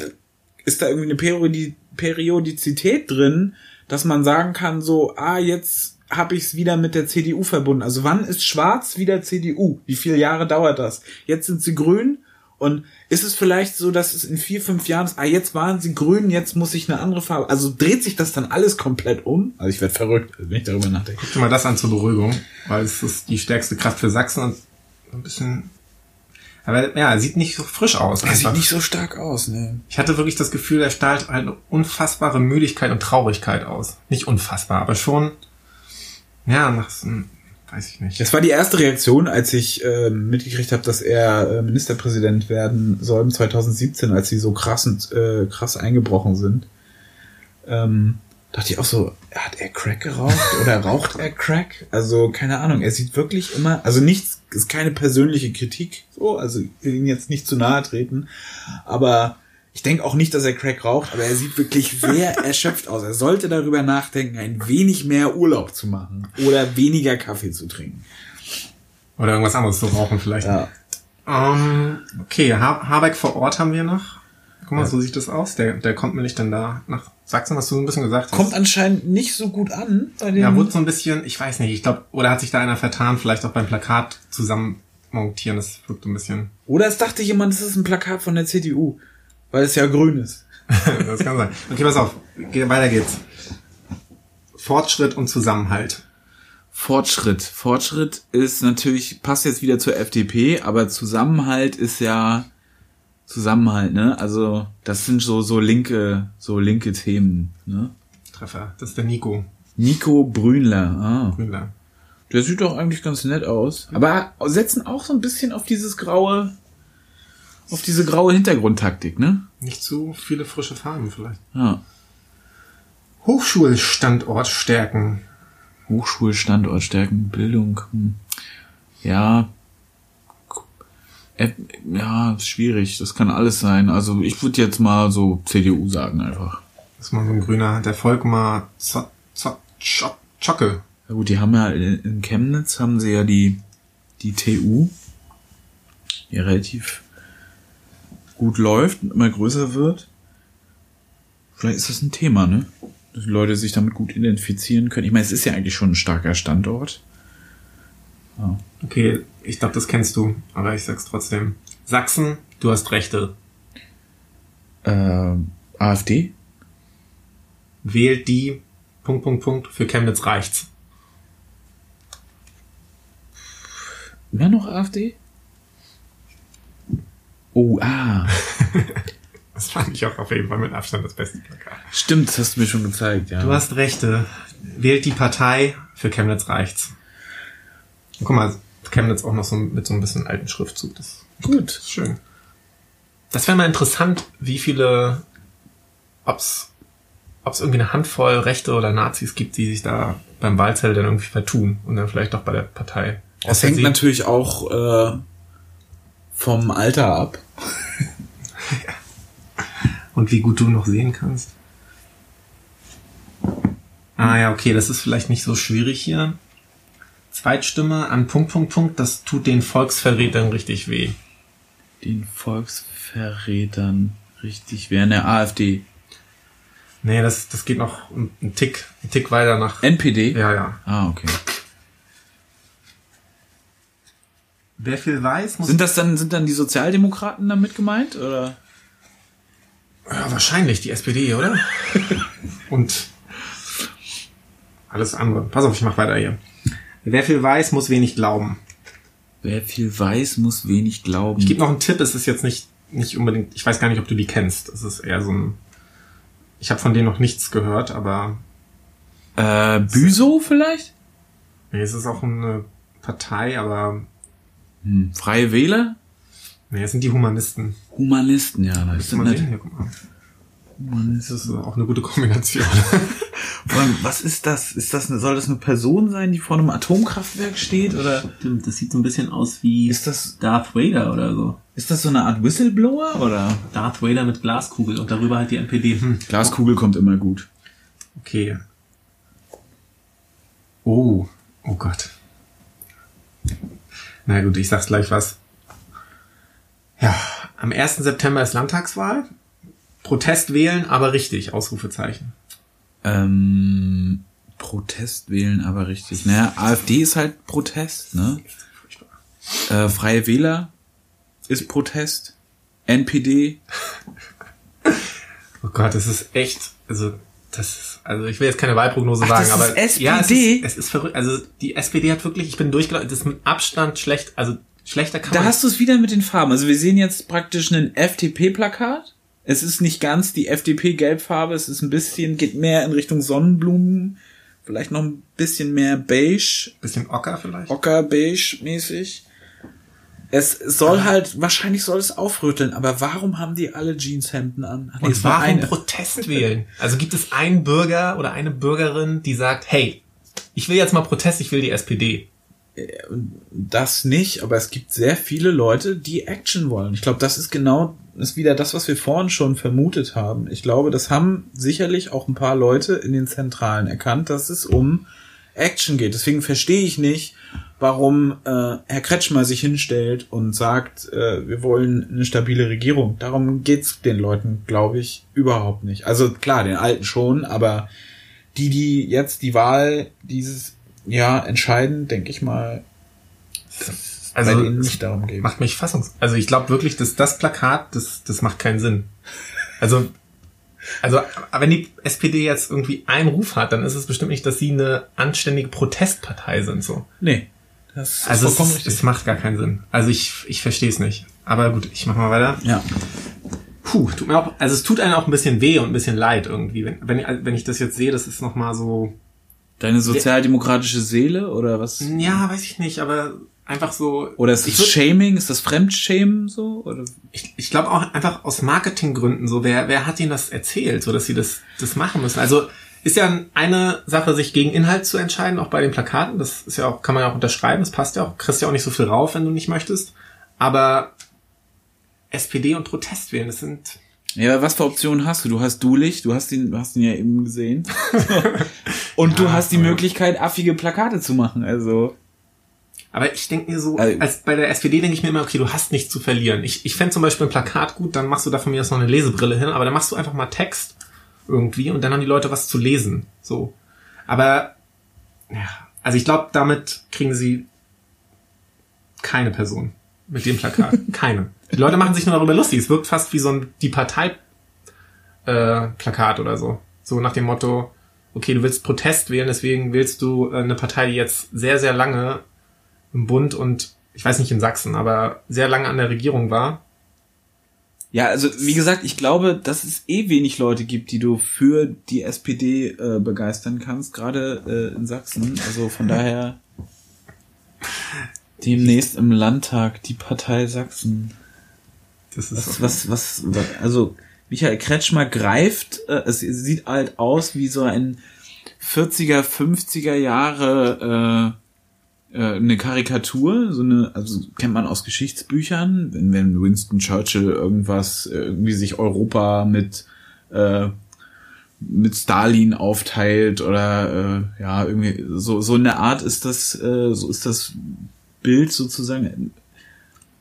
ist da irgendwie eine Periodi Periodizität drin, dass man sagen kann, so, ah, jetzt habe ich es wieder mit der CDU verbunden. Also wann ist Schwarz wieder CDU? Wie viele Jahre dauert das? Jetzt sind sie grün und ist es vielleicht so, dass es in vier, fünf Jahren ist, ah, jetzt waren sie grün, jetzt muss ich eine andere Farbe. Also dreht sich das dann alles komplett um? Also ich werde verrückt, wenn ich darüber nachdenke. Guck dir mal das an zur Beruhigung, weil es ist die stärkste Kraft für Sachsen und ein bisschen. Aber ja, sieht nicht so frisch aus. Er sieht nicht so stark aus, ne? Ich hatte wirklich das Gefühl, er strahlt eine unfassbare Müdigkeit und Traurigkeit aus. Nicht unfassbar, aber schon, ja, nach so einem weiß ich nicht. Das war die erste Reaktion, als ich äh, mitgekriegt habe, dass er äh, Ministerpräsident werden soll 2017, als sie so krass, äh, krass eingebrochen sind. Ähm, dachte ich auch so, hat er Crack geraucht oder raucht er Crack? Also keine Ahnung, er sieht wirklich immer, also nichts, ist keine persönliche Kritik, so, also ich will ihn jetzt nicht zu nahe treten, aber ich denke auch nicht, dass er Crack raucht, aber er sieht wirklich sehr erschöpft aus. Er sollte darüber nachdenken, ein wenig mehr Urlaub zu machen oder weniger Kaffee zu trinken. Oder irgendwas anderes zu rauchen vielleicht. Ja. Um, ähm, okay, ha Habeck vor Ort haben wir noch. Guck mal, ja. so sieht das aus. Der, der kommt mir nicht dann da nach Sachsen, was du ein bisschen gesagt hast. Kommt anscheinend nicht so gut an. Bei den ja, wurde so ein bisschen, ich weiß nicht, ich glaube, oder hat sich da einer vertan, vielleicht auch beim Plakat zusammen montieren, das wirkt ein bisschen. Oder es dachte jemand, das ist ein Plakat von der CDU. Weil es ja grün ist. das kann sein. Okay, pass auf. weiter geht's. Fortschritt und Zusammenhalt. Fortschritt. Fortschritt ist natürlich, passt jetzt wieder zur FDP, aber Zusammenhalt ist ja Zusammenhalt, ne? Also, das sind so, so linke, so linke Themen, ne? Treffer. Das ist der Nico. Nico Brünler, ah. Brünler. Der sieht doch eigentlich ganz nett aus. Aber setzen auch so ein bisschen auf dieses graue, auf diese graue Hintergrundtaktik, ne? Nicht so viele frische Farben vielleicht. Ja. Hochschulstandort stärken. Hochschulstandort stärken, Bildung. Hm. Ja. Ja, ist schwierig. Das kann alles sein. Also ich würde jetzt mal so CDU sagen einfach. Das ist mal so ein grüner, der Volkmar Zocke. Ja gut, die haben ja in Chemnitz haben sie ja die, die TU. Ja, relativ gut läuft und immer größer wird. Vielleicht ist das ein Thema, ne? Dass die Leute sich damit gut identifizieren können. Ich meine, es ist ja eigentlich schon ein starker Standort. Ja. Okay, ich glaube, das kennst du, aber ich sag's trotzdem. Sachsen, du hast Rechte. Äh, AfD? Wählt die, Punkt, Punkt, Punkt, für Chemnitz reicht's. Immer noch AfD? Oh, ah. das fand ich auch auf jeden Fall mit Abstand das beste Plakat. Stimmt, das hast du mir schon gezeigt, ja. Du hast Rechte. Wählt die Partei, für Chemnitz reicht's. Und guck mal, Chemnitz auch noch so mit so ein bisschen alten Schriftzug. Das Gut. ist schön. Das wäre mal interessant, wie viele, ob's, ob's irgendwie eine Handvoll Rechte oder Nazis gibt, die sich da beim Wahlzettel dann irgendwie vertun und dann vielleicht doch bei der Partei. Das hängt natürlich auch äh, vom Alter ab. Und wie gut du noch sehen kannst. Ah ja, okay, das ist vielleicht nicht so schwierig hier. Zweitstimme an Punkt, Punkt, Punkt, das tut den Volksverrätern richtig weh. Den Volksverrätern richtig weh. An der AfD. Nee, das, das geht noch einen Tick, einen Tick weiter nach. NPD? Ja, ja. Ah, okay. Wer viel weiß, muss. Sind das dann, sind dann die Sozialdemokraten damit gemeint, oder? Ja, wahrscheinlich die SPD, oder? Und alles andere. Pass auf, ich mach weiter hier. Wer viel weiß, muss wenig glauben. Wer viel weiß, muss wenig glauben. Ich gebe noch einen Tipp, es ist jetzt nicht, nicht unbedingt, ich weiß gar nicht, ob du die kennst. Es ist eher so ein. Ich habe von denen noch nichts gehört, aber. Äh, Büso vielleicht? Nee, es ist auch eine Partei, aber. Hm, Freie Wähler? Nee, es sind die Humanisten. Humanisten, ja. Das Guck mal, hier, guck mal. Das ist auch eine gute Kombination. Was ist das? Ist das eine, soll das eine Person sein, die vor einem Atomkraftwerk steht? Oder Stimmt, das sieht so ein bisschen aus wie ist das, Darth Vader oder so. ist das so eine Art Whistleblower? Oder? Darth Vader mit Glaskugel und darüber halt die NPD. Hm. Glaskugel kommt immer gut. Okay. Oh, oh Gott. Na gut, ich sag's gleich was. Ja, am 1. September ist Landtagswahl. Protest wählen, aber richtig, Ausrufezeichen. Ähm, Protest wählen, aber richtig. Naja, AfD ist halt Protest, ne? Äh, Freie Wähler ist Protest. NPD. Oh Gott, das ist echt, also das ist, also ich will jetzt keine Wahlprognose Ach, sagen, das aber ist ja, es SPD? ist, es ist verrückt. Also die SPD hat wirklich, ich bin durchgelaufen, das ist mit Abstand schlecht, also schlechter kann Da hast du es wieder mit den Farben. Also wir sehen jetzt praktisch ein FDP-Plakat. Es ist nicht ganz die FDP-Gelbfarbe, es ist ein bisschen, geht mehr in Richtung Sonnenblumen, vielleicht noch ein bisschen mehr beige, bisschen Ocker vielleicht. ocker-beige mäßig. Es soll halt, wahrscheinlich soll es aufrütteln, aber warum haben die alle Jeanshemden an? Nee, Und es war warum eine. Protest wählen? Also gibt es einen Bürger oder eine Bürgerin, die sagt, hey, ich will jetzt mal Protest, ich will die SPD. Das nicht, aber es gibt sehr viele Leute, die Action wollen. Ich glaube, das ist genau, ist wieder das, was wir vorhin schon vermutet haben. Ich glaube, das haben sicherlich auch ein paar Leute in den Zentralen erkannt, dass es um Action geht. Deswegen verstehe ich nicht, warum äh, Herr Kretschmer sich hinstellt und sagt, äh, wir wollen eine stabile Regierung. Darum geht's den Leuten, glaube ich, überhaupt nicht. Also klar, den Alten schon, aber die, die jetzt die Wahl dieses Jahr entscheiden, denke ich mal, Also bei denen nicht darum geht. macht mich fassungs. Also ich glaube wirklich, dass das Plakat, das, das macht keinen Sinn. Also, also wenn die SPD jetzt irgendwie einen Ruf hat, dann ist es bestimmt nicht, dass sie eine anständige Protestpartei sind. So. Nee, das ist Also vollkommen es, richtig. es macht gar keinen Sinn. Also ich, ich verstehe es nicht. Aber gut, ich mach mal weiter. ja. Puh, tut mir auch, also es tut einem auch ein bisschen weh und ein bisschen leid irgendwie. Wenn, wenn, wenn ich das jetzt sehe, das ist nochmal so, Deine sozialdemokratische Seele oder was? ja, weiß ich nicht, aber einfach so. Oder ist das würd- Shaming? Ist das Fremdschämen so? Oder? Ich, ich glaube auch einfach aus Marketinggründen so, wer, wer hat ihnen das erzählt, so dass sie das, das machen müssen? Also ist ja eine Sache, sich gegen Inhalt zu entscheiden, auch bei den Plakaten. Das ist ja auch, kann man ja auch unterschreiben, das passt ja auch, kriegst ja auch nicht so viel rauf, wenn du nicht möchtest. Aber SPD und Protest wählen, das sind. Ja, aber was für Optionen hast du? Du hast Dulich, du hast ihn, du hast ihn ja eben gesehen. Und du Ja, hast die Möglichkeit, affige Plakate zu machen. Also Aber ich denke mir so, Also- als bei der SPD denke ich mir immer, okay, du hast nichts zu verlieren. Ich, ich fände zum Beispiel ein Plakat gut, dann machst du da von mir aus noch eine Lesebrille hin, aber dann machst du einfach mal Text irgendwie und dann haben die Leute was zu lesen. So. Aber ja, also ich glaube, damit kriegen sie keine Person mit dem Plakat. keine. Die Leute machen sich nur darüber lustig. Es wirkt fast wie so ein die Partei äh, Plakat oder so. So nach dem Motto, okay, du willst Protest wählen, deswegen wählst du äh, eine Partei, die jetzt sehr, sehr lange im Bund und ich weiß nicht in Sachsen, aber sehr lange an der Regierung war. Ja, also wie gesagt, ich glaube, dass es eh wenig Leute gibt, die du für die SPD äh, begeistern kannst, gerade äh, in Sachsen. Also von daher demnächst im Landtag die Partei Sachsen. Das ist Was, was, was, also Michael Kretschmer greift, äh, es sieht halt aus wie so ein 40er, 50er Jahre äh, eine Karikatur, so eine, also kennt man aus Geschichtsbüchern, wenn, wenn Winston Churchill irgendwas, äh, irgendwie sich Europa mit äh, mit Stalin aufteilt oder äh, ja irgendwie so so in der Art ist das äh, so ist das Bild sozusagen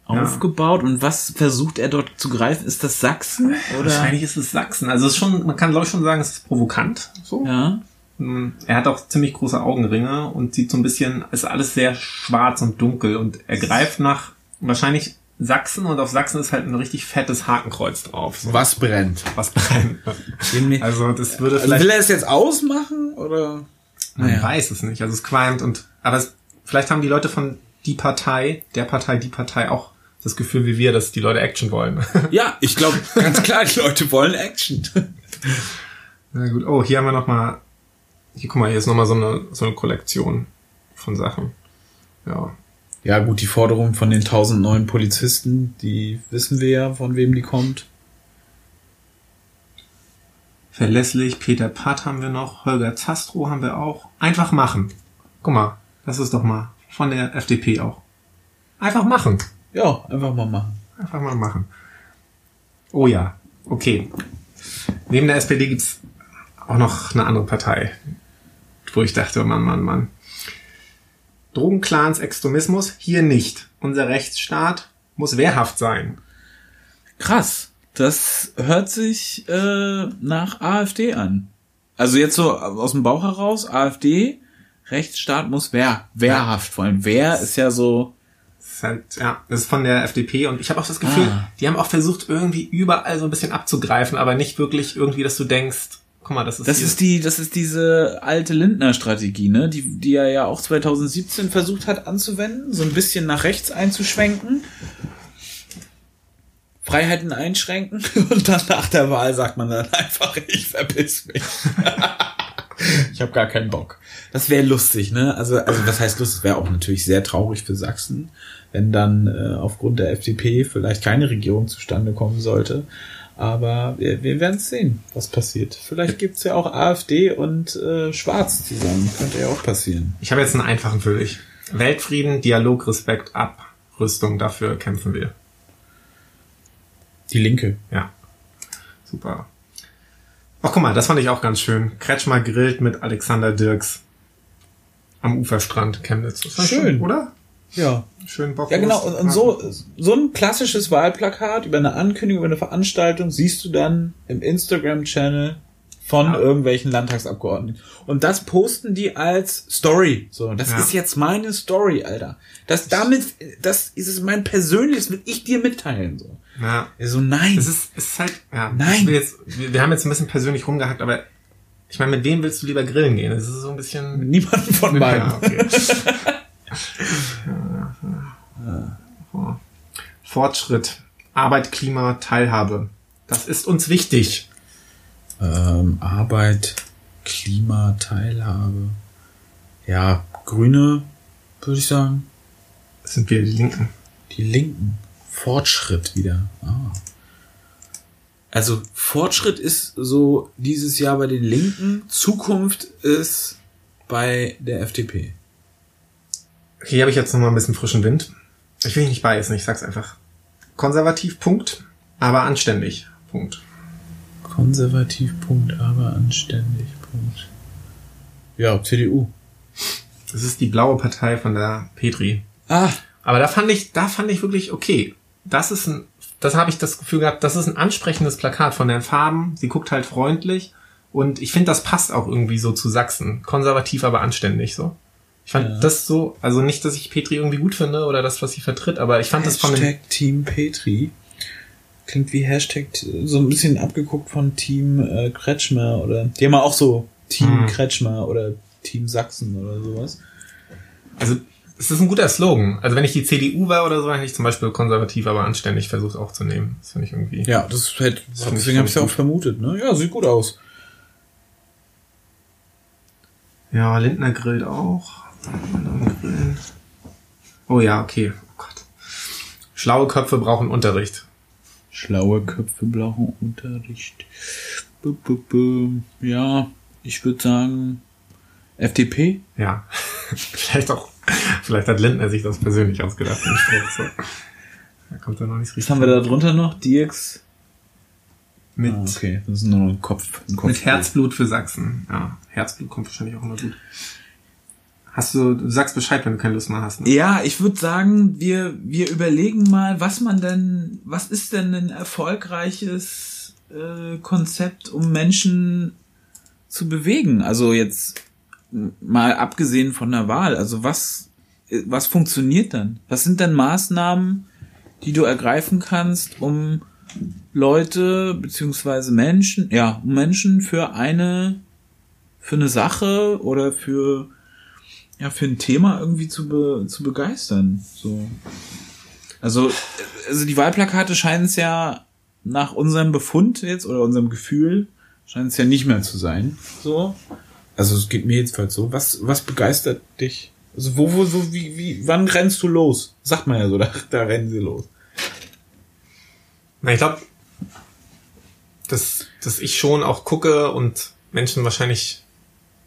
aufgebaut und was versucht er dort zu greifen? Ist das Sachsen oder? Wahrscheinlich ist es Sachsen. Also es ist schon, man kann glaube ich schon sagen, es ist provokant. So. Ja. Mm, Er hat auch ziemlich große Augenringe und sieht so ein bisschen, ist alles sehr schwarz und dunkel und er greift nach wahrscheinlich Sachsen und auf Sachsen ist halt ein richtig fettes Hakenkreuz drauf. So. Was brennt? Was brennt. Also das würde Also vielleicht, will er es jetzt ausmachen oder? man naja. weiß es nicht. Also es qualmt und, aber es, vielleicht haben die Leute von die Partei, der Partei, die Partei auch das Gefühl wie wir, dass die Leute Action wollen. Ja, ich glaube ganz klar, die Leute wollen Action. Na gut. Oh, hier haben wir noch mal, hier guck mal, hier ist noch mal so eine, so eine Kollektion von Sachen. Ja. Ja, gut, die Forderung von den 1000 neuen Polizisten, die wissen wir ja, von wem die kommt. Verlässlich, Peter Patt haben wir noch, Holger Zastro haben wir auch. Einfach machen. Guck mal, das ist doch mal von der FDP auch. Einfach machen. Ja, einfach mal machen. Einfach mal machen. Oh ja, okay. Neben der SPD gibt's auch noch eine andere Partei, wo ich dachte, Mann, Mann, Mann. Drogenclans, Extremismus, hier nicht. Unser Rechtsstaat muss wehrhaft sein. Krass. Das hört sich äh, nach AfD an. Also jetzt so aus dem Bauch heraus, AfD, Rechtsstaat muss wehr, wehrhaft. Vor allem Wehr ist ja so. Das ist halt, ja, das ist von der FDP und ich habe auch das Gefühl, Ah. die haben auch versucht, irgendwie überall so ein bisschen abzugreifen, aber nicht wirklich irgendwie, dass du denkst, guck mal, das ist Das hier- ist die, das ist diese alte Lindner-Strategie, ne? Die, die er ja auch 2017 versucht hat anzuwenden, so ein bisschen nach rechts einzuschwenken. Freiheiten einschränken und dann nach der Wahl sagt man dann einfach, ich verpiss mich. ich habe gar keinen Bock. Das wäre lustig, ne? Also, also was heißt lustig? Wäre auch natürlich sehr traurig für Sachsen, wenn dann äh, aufgrund der FDP vielleicht keine Regierung zustande kommen sollte. Aber wir, wir werden sehen, was passiert. Vielleicht gibt's ja auch AfD und äh, Schwarz zusammen. Könnte ja auch passieren. Ich habe jetzt einen einfachen für dich. Weltfrieden, Dialog, Respekt, Abrüstung, dafür kämpfen wir. Die Linke. Ja. Super. Ach, guck mal, das fand ich auch ganz schön. Kretschmer grillt mit Alexander Dirks am Uferstrand Chemnitz. Das war Schön. oder? Ja. Schön Bock. Ja, genau. Und, und so, so ein klassisches Wahlplakat über eine Ankündigung, über eine Veranstaltung siehst du dann im Instagram-Channel von Ja. irgendwelchen Landtagsabgeordneten. Und das posten die als Story. So, das Ja. ist jetzt meine Story, Alter. Das damit, das ist es mein persönliches, will ich dir mitteilen. So, Ja. So nein. Es ist, es ist halt, ja. Nein. Jetzt, wir, wir haben jetzt ein bisschen persönlich rumgehackt, aber ich meine, mit wem willst du lieber grillen gehen? Das ist so ein bisschen. Niemanden von beiden. Ja, okay. Fortschritt, Arbeit, Klima, Teilhabe. Das ist uns wichtig. Ähm, Arbeit, Klima, Teilhabe. Ja, Grüne, würde ich sagen. Das sind wir, die Linken. Die Linken. Fortschritt wieder. Ah. Also Fortschritt ist so dieses Jahr bei den Linken, Zukunft ist bei der FDP. Hier habe ich jetzt noch mal ein bisschen frischen Wind. Ich will nicht beißen, ich sag's einfach. Konservativ, Punkt. Aber anständig, Punkt. Konservativ, Punkt, aber anständig, Punkt. Ja, CDU. Das ist die blaue Partei von der Petri. Ah. Aber da fand ich, da fand ich wirklich, okay, das ist ein, das habe ich das Gefühl gehabt, das ist ein ansprechendes Plakat von den Farben. Sie guckt halt freundlich. Und ich finde, das passt auch irgendwie so zu Sachsen. Konservativ, aber anständig so. Ich fand Ja. das so, also nicht, dass ich Petri irgendwie gut finde oder das, was sie vertritt, aber ich fand das von dem, Hashtag Team Petri. Klingt wie Hashtag, so ein bisschen abgeguckt von Team äh, Kretschmer oder, die haben auch so Team Hm. Kretschmer oder Team Sachsen oder sowas. also es ist ein guter Slogan. Also wenn ich die CDU war oder so, dann hätte ich zum Beispiel konservativ, aber anständig versucht auch zu nehmen. Das finde ich irgendwie. Ja, das hätte, ich deswegen habe ich ja auch vermutet, ne? Ja, sieht gut aus. Ja, Lindner grillt auch. Oh ja, okay. Oh Gott. Schlaue Köpfe brauchen Unterricht. Schlaue Köpfe brauchen Unterricht. Ja, ich würde sagen, FDP? Ja. vielleicht auch, vielleicht hat Lindner sich das persönlich ausgedacht. so. Da kommt er noch nicht richtig. Was haben wir da drunter noch? DX? Mit, Ah, okay, das ist nur noch ein Kopf. Ein Kopf mit Herzblut für Sachsen. Ja, Herzblut kommt wahrscheinlich auch immer gut. Hast du, du sagst Bescheid, wenn du keine Lust mehr hast. Ne? Ja, ich würde sagen, wir, wir überlegen mal, was man denn, was ist denn ein erfolgreiches äh, Konzept, um Menschen zu bewegen? Also jetzt mal abgesehen von der Wahl, also was, was funktioniert dann? Was sind denn Maßnahmen, die du ergreifen kannst, um Leute beziehungsweise Menschen, ja, um Menschen für eine, für eine Sache oder für ja, für ein Thema irgendwie zu, be, zu begeistern. So. Also, also die Wahlplakate scheinen es ja nach unserem Befund jetzt oder unserem Gefühl scheint es ja nicht mehr zu sein. So. Also es geht mir jedenfalls so. Was, was begeistert dich? Also wo, wo, wo, wie, wie, wann rennst du los? Sagt man ja so, da, da rennen sie los. Na, ich glaube, dass, dass ich schon auch gucke und Menschen wahrscheinlich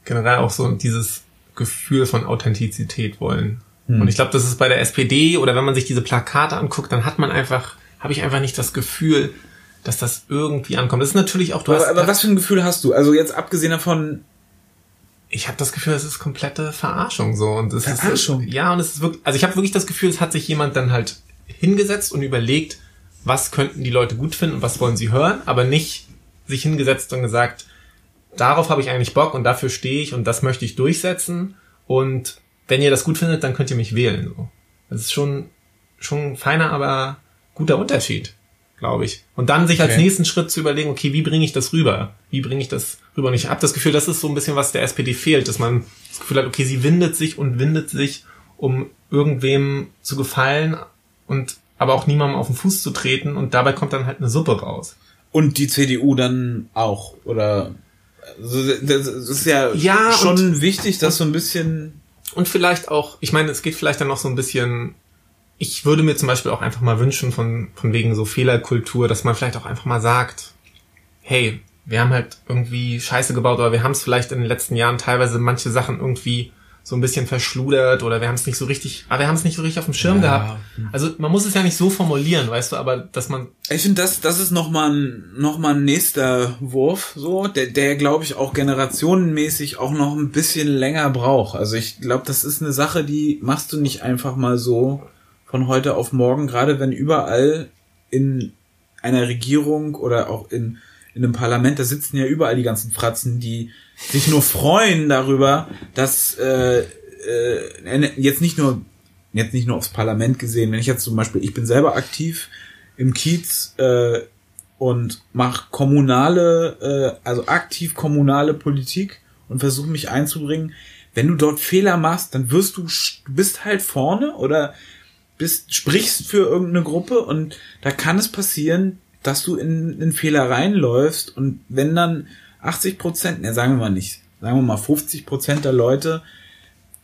generell auch so dieses Gefühl von Authentizität wollen. Hm. Und ich glaube, das ist bei der SPD oder wenn man sich diese Plakate anguckt, dann hat man einfach, habe ich einfach nicht das Gefühl, dass das irgendwie ankommt. Das ist natürlich auch, du Aber, hast, aber was für ein Gefühl hast du? Also jetzt abgesehen davon, ich habe das Gefühl, es ist komplette Verarschung so und es Verarschung? ist ja und es ist wirklich, also ich habe wirklich das Gefühl, es hat sich jemand dann halt hingesetzt und überlegt, was könnten die Leute gut finden und was wollen sie hören, aber nicht sich hingesetzt und gesagt, darauf habe ich eigentlich Bock und dafür stehe ich und das möchte ich durchsetzen und wenn ihr das gut findet, dann könnt ihr mich wählen. So. Das ist schon schon ein feiner, aber guter Unterschied, glaube ich. Und dann sich als Okay. nächsten Schritt zu überlegen, okay, wie bringe ich das rüber? Wie bringe ich das rüber? Und ich habe das Gefühl, das ist so ein bisschen, was der SPD fehlt, dass man das Gefühl hat, okay, sie windet sich und windet sich, um irgendwem zu gefallen und aber auch niemandem auf den Fuß zu treten und dabei kommt dann halt eine Suppe raus. und die CDU dann auch, oder, also das ist ja, Ja, schon wichtig, dass so ein bisschen, Und vielleicht auch, ich meine, es geht vielleicht dann noch so ein bisschen, ich würde mir zum Beispiel auch einfach mal wünschen von, von wegen so Fehlerkultur, dass man vielleicht auch einfach mal sagt, hey, wir haben halt irgendwie Scheiße gebaut oder wir haben es vielleicht in den letzten Jahren teilweise manche Sachen irgendwie so ein bisschen verschludert oder wir haben es nicht so richtig, aber wir haben es nicht so richtig auf dem Schirm Ja. gehabt. Also man muss es ja nicht so formulieren, weißt du, aber dass man, Ich finde, das, das ist nochmal ein, noch mal ein nächster Wurf, so, der, der glaube ich, auch generationenmäßig auch noch ein bisschen länger braucht. Also ich glaube, das ist eine Sache, die machst du nicht einfach mal so von heute auf morgen, gerade wenn überall in einer Regierung oder auch in, in einem Parlament, da sitzen ja überall die ganzen Fratzen, die sich nur freuen darüber, dass äh, äh, jetzt nicht nur jetzt nicht nur aufs Parlament gesehen, wenn ich jetzt zum Beispiel, ich bin selber aktiv im Kiez äh, und mache kommunale, äh, also aktiv kommunale Politik und versuche mich einzubringen. Wenn du dort Fehler machst, dann wirst du, du bist halt vorne oder bist, sprichst für irgendeine Gruppe und da kann es passieren, dass du in, in Fehler reinläufst und wenn dann 80 Prozent, ne, sagen wir mal nicht, sagen wir mal 50 Prozent der Leute,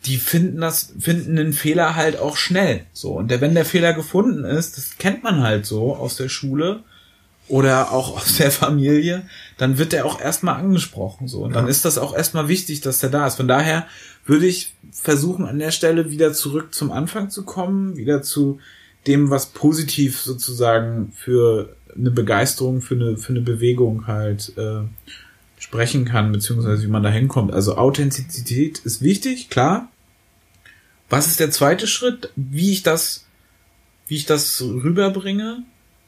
die finden das, finden den Fehler halt auch schnell. So. Und der, wenn der Fehler gefunden ist, das kennt man halt so aus der Schule oder auch aus der Familie, dann wird der auch erstmal angesprochen. So. Und dann ist das auch erstmal wichtig, dass der da ist. Von daher würde ich versuchen, an der Stelle wieder zurück zum Anfang zu kommen, wieder zu dem, was positiv sozusagen für eine Begeisterung, für eine, für eine Bewegung halt äh, sprechen kann, beziehungsweise wie man da hinkommt. Also Authentizität ist wichtig, klar. was ist der zweite Schritt? Wie ich das, wie ich das rüberbringe?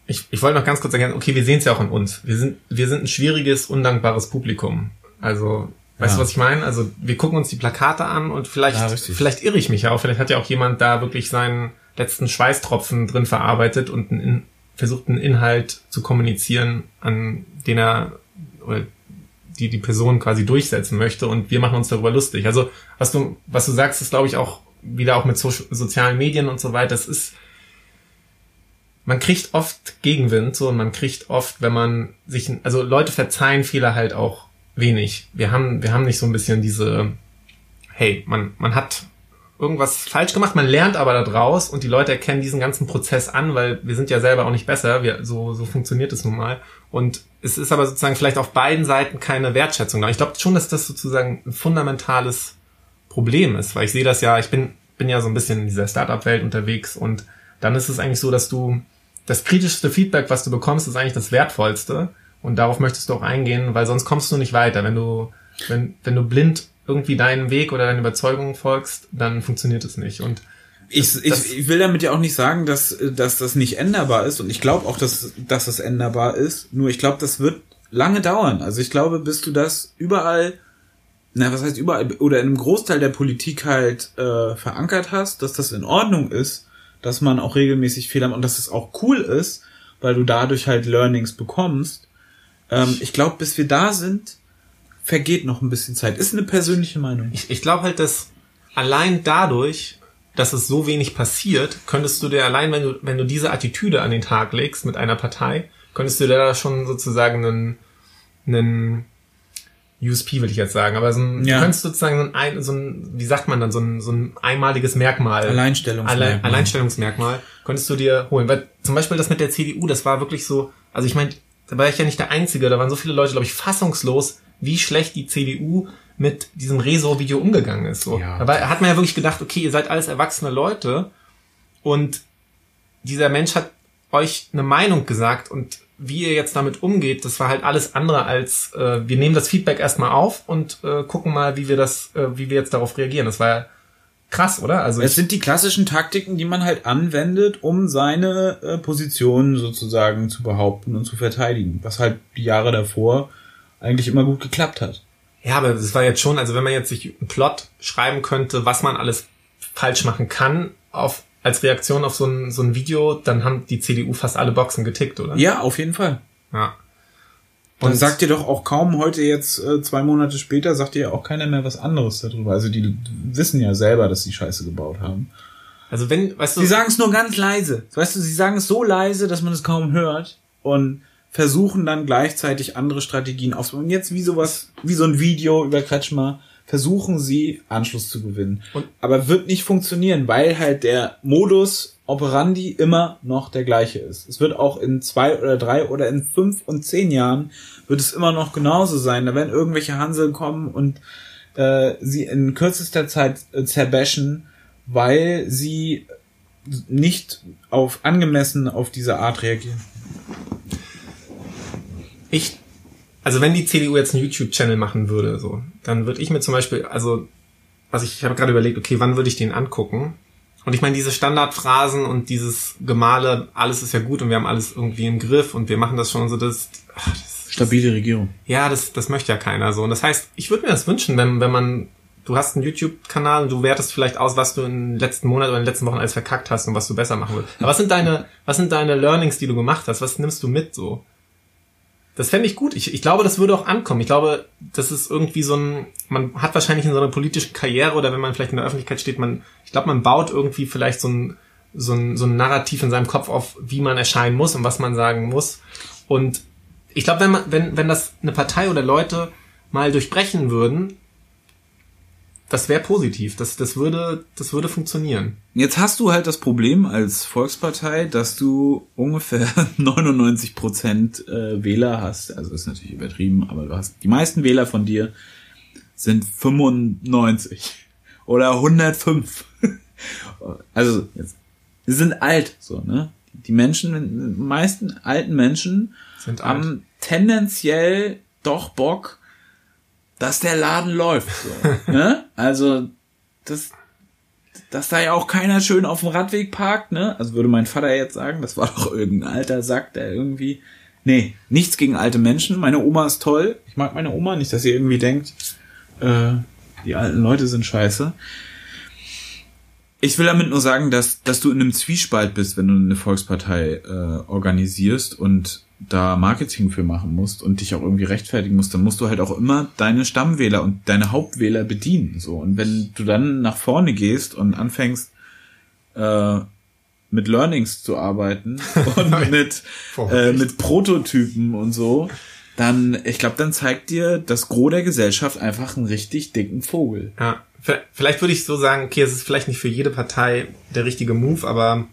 Ich, ich wollte noch ganz kurz ergänzen, okay, wir sehen es ja auch in uns. Wir sind, wir sind ein schwieriges, undankbares Publikum. Also, weißt Ja. du, was ich meine? Also, wir gucken uns die Plakate an und vielleicht, Ja, vielleicht irre ich mich ja auch. Vielleicht hat ja auch jemand da wirklich seinen letzten Schweißtropfen drin verarbeitet und einen, In- versucht, einen Inhalt zu kommunizieren, an den er, oder die die Person quasi durchsetzen möchte und wir machen uns darüber lustig. Also, was du, was du sagst, ist, glaube ich, auch wieder auch mit so, sozialen Medien und so weiter. Das ist, man kriegt oft Gegenwind, so, und man kriegt oft, wenn man sich, also Leute verzeihen Fehler halt auch wenig. Wir haben, wir haben nicht so ein bisschen diese, hey, man, man hat irgendwas falsch gemacht, man lernt aber da draus und die Leute erkennen diesen ganzen Prozess an, weil wir sind ja selber auch nicht besser, wir, so, so funktioniert es nun mal. Und es ist aber sozusagen vielleicht auf beiden Seiten keine Wertschätzung da. Ich glaube schon, dass das sozusagen ein fundamentales Problem ist, weil ich sehe das ja, ich bin, bin ja so ein bisschen in dieser Startup-Welt unterwegs und dann ist es eigentlich so, dass du das kritischste Feedback, was du bekommst, ist eigentlich das wertvollste und darauf möchtest du auch eingehen, weil sonst kommst du nicht weiter. Wenn du, wenn, wenn du blind irgendwie deinen Weg oder deine Überzeugung folgst, dann funktioniert es nicht und Ich, das- ich, ich will damit ja auch nicht sagen, dass, dass das nicht änderbar ist und ich glaube auch, dass, dass das änderbar ist. Nur ich glaube, das wird lange dauern. Also ich glaube, bis du das überall, na was heißt überall, oder in einem Großteil der Politik halt äh, verankert hast, dass das in Ordnung ist, dass man auch regelmäßig Fehler macht und dass es auch cool ist, weil du dadurch halt Learnings bekommst. Ähm, ich glaube, bis wir da sind, vergeht noch ein bisschen Zeit. Ist eine persönliche Meinung. Ich, ich glaube halt, dass allein dadurch, dass es so wenig passiert, könntest du dir allein, wenn du, wenn du diese Attitüde an den Tag legst mit einer Partei, könntest du dir da schon sozusagen einen, einen USP, will ich jetzt sagen, aber so ein, Ja. du könntest sozusagen so ein, so ein, wie sagt man dann, so ein, so ein einmaliges Merkmal. Alleinstellungsmerkmal. Alle, Alleinstellungsmerkmal könntest du dir holen. Weil zum Beispiel das mit der CDU, das war wirklich so, also ich meine, da war ich ja nicht der Einzige, da waren so viele Leute, glaube ich, fassungslos, wie schlecht die CDU mit diesem Rezo-Video umgegangen ist. So. Ja. Da war, hat man ja wirklich gedacht, okay, ihr seid alles erwachsene Leute und dieser Mensch hat euch eine Meinung gesagt und wie ihr jetzt damit umgeht, das war halt alles andere als äh, wir nehmen das Feedback erstmal auf und äh, gucken mal, wie wir das, äh, wie wir jetzt darauf reagieren. Das war ja krass, oder? Also Es sind die klassischen Taktiken, die man halt anwendet, um seine äh, Position sozusagen zu behaupten und zu verteidigen, was halt die Jahre davor eigentlich immer gut geklappt hat. ja, aber das war jetzt schon, also wenn man jetzt sich einen Plot schreiben könnte, was man alles falsch machen kann, auf als Reaktion auf so ein, so ein Video, dann haben die CDU fast alle Boxen getickt, oder? Ja, auf jeden Fall. Ja. Und sagt dir doch auch kaum heute jetzt, äh, zwei Monate später, sagt dir ja auch keiner mehr was anderes darüber. Also die wissen ja selber, dass sie Scheiße gebaut haben. Also wenn, weißt du, Sie sagen es nur ganz leise. Weißt du, sie sagen es so leise, dass man es kaum hört und versuchen dann gleichzeitig andere Strategien aufzubauen. Und jetzt wie sowas, wie so ein Video über Kretschmer, versuchen sie Anschluss zu gewinnen. Und- Aber wird nicht funktionieren, weil halt der Modus operandi immer noch der gleiche ist. Es wird auch in zwei oder drei oder in fünf und zehn Jahren wird es immer noch genauso sein. Da werden irgendwelche Hanseln kommen und äh, sie in kürzester Zeit äh, zerbäschen, weil sie nicht auf angemessen auf diese Art reagieren. Ich, also wenn die CDU jetzt einen YouTube-Channel machen würde, so, dann würde ich mir zum Beispiel, also, was ich, ich habe gerade überlegt, okay, wann würde ich den angucken? Und ich meine, diese Standardphrasen und dieses Gemale, alles ist ja gut und wir haben alles irgendwie im Griff und wir machen das schon und so, das, ach, das Stabile Regierung. ja, das, das möchte ja keiner so. Und das heißt, ich würde mir das wünschen, wenn, wenn man, du hast einen YouTube-Kanal und du wertest vielleicht aus, was du in den letzten Monaten oder in den letzten Wochen alles verkackt hast und was du besser machen willst. Aber was sind deine, was sind deine Learnings, die du gemacht hast? Was nimmst du mit so? Das fände ich gut. Ich, ich glaube, das würde auch ankommen. Ich glaube, das ist irgendwie so ein, man hat wahrscheinlich in so einer politischen Karriere oder wenn man vielleicht in der Öffentlichkeit steht, man, ich glaube, man baut irgendwie vielleicht so ein, so ein, so ein Narrativ in seinem Kopf auf, wie man erscheinen muss und was man sagen muss. Und ich glaube, wenn man, wenn, wenn das eine Partei oder Leute mal durchbrechen würden, das wäre positiv. Das, das würde, das würde funktionieren. Jetzt hast du halt das Problem als Volkspartei, dass du ungefähr 99 Prozent äh, Wähler hast. Also ist natürlich übertrieben, aber du hast die meisten Wähler von dir sind 95 oder 105. also jetzt, sie sind alt, so ne? Die Menschen, die meisten alten Menschen Sind alt. haben tendenziell doch Bock, dass der Laden läuft. So, ne? Also das dass da ja auch keiner schön auf dem Radweg parkt, ne? Also würde mein Vater jetzt sagen, das war doch irgendein alter Sack, der irgendwie. Nee, nichts gegen alte Menschen. Meine Oma ist toll. Ich mag meine Oma, nicht, dass ihr irgendwie denkt, äh, die alten Leute sind scheiße. Ich will damit nur sagen, dass, dass du in einem Zwiespalt bist, wenn du eine Volkspartei äh, organisierst und da Marketing für machen musst und dich auch irgendwie rechtfertigen musst, dann musst du halt auch immer deine Stammwähler und deine Hauptwähler bedienen. So. Und wenn du dann nach vorne gehst und anfängst, äh, mit Learnings zu arbeiten und mit, äh, mit Prototypen und so, dann, ich glaube, dann zeigt dir das Gros der Gesellschaft einfach einen richtig dicken Vogel. Ja, vielleicht würde ich so sagen, okay, es ist vielleicht nicht für jede Partei der richtige Move, aber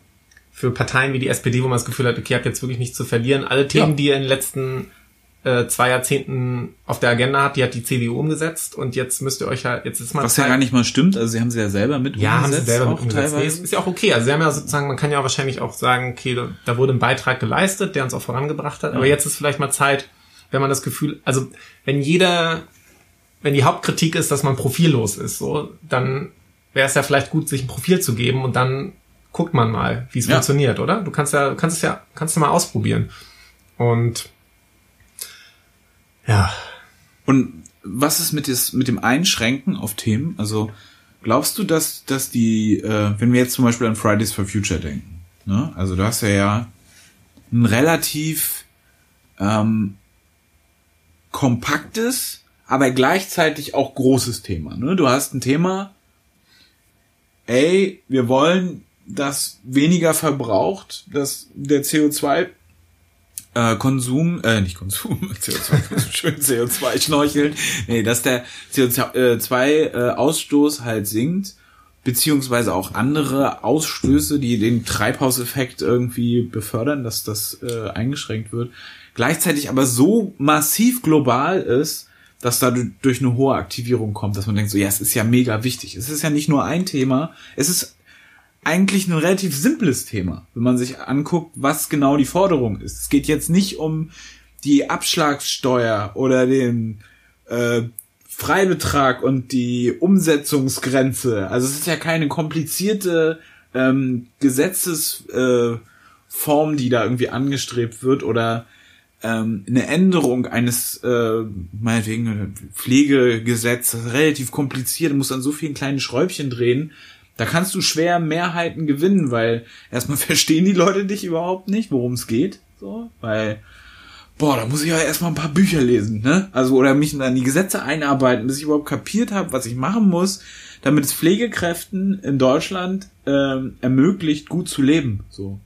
für Parteien wie die SPD, wo man das Gefühl hat, okay, ihr habt jetzt wirklich nichts zu verlieren. Alle Themen, ja. die ihr in den letzten äh, zwei Jahrzehnten auf der Agenda hat, die hat die CDU umgesetzt und jetzt müsst ihr euch ja, jetzt ist mal Was Zeit, ja gar nicht mal stimmt, also sie haben sie ja selber mit ja, umgesetzt. Ja, haben sie selber mit umgesetzt. Nee, ist, ist ja auch okay. Also sie haben ja sozusagen, man kann ja wahrscheinlich auch sagen, okay, da, da wurde ein Beitrag geleistet, der uns auch vorangebracht hat, aber jetzt ist vielleicht mal Zeit, wenn man das Gefühl, also wenn jeder, wenn die Hauptkritik ist, dass man profillos ist, so, dann wäre es ja vielleicht gut, sich ein Profil zu geben und dann guckt man mal, wie es ja. funktioniert, oder? Du kannst ja, kannst es ja, kannst du mal ausprobieren. Und ja. Und was ist mit, des, mit dem Einschränken auf Themen? Also glaubst du, dass, dass die, äh, wenn wir jetzt zum Beispiel an Fridays for Future denken, ne? Also du hast ja ja ein relativ ähm, kompaktes, aber gleichzeitig auch großes Thema. Ne? Du hast ein Thema, ey, wir wollen das weniger verbraucht, dass der CO2 äh, Konsum, äh, nicht Konsum, CO2, schön CO2 schnorcheln, nee, dass der CO2-Ausstoß äh, halt sinkt, beziehungsweise auch andere Ausstöße, die den Treibhauseffekt irgendwie befördern, dass das äh, eingeschränkt wird, gleichzeitig aber so massiv global ist, dass da durch eine hohe Aktivierung kommt, dass man denkt so, ja, es ist ja mega wichtig. Es ist ja nicht nur ein Thema, es ist eigentlich ein relativ simples Thema, wenn man sich anguckt, was genau die Forderung ist. Es geht jetzt nicht um die Abschlagssteuer oder den äh, Freibetrag und die Umsetzungsgrenze. Also es ist ja keine komplizierte ähm, Gesetzesform, äh, die da irgendwie angestrebt wird oder ähm, eine Änderung eines äh, meinetwegen Pflegegesetzes relativ kompliziert, muss an so vielen kleinen Schräubchen drehen, da kannst du schwer Mehrheiten gewinnen, weil erstmal verstehen die Leute dich überhaupt nicht, worum es geht. So, weil, boah, da muss ich ja erstmal ein paar Bücher lesen, ne? Also, oder mich dann die Gesetze einarbeiten, bis ich überhaupt kapiert habe, was ich machen muss, damit es Pflegekräften in Deutschland ähm, ermöglicht, gut zu leben. So.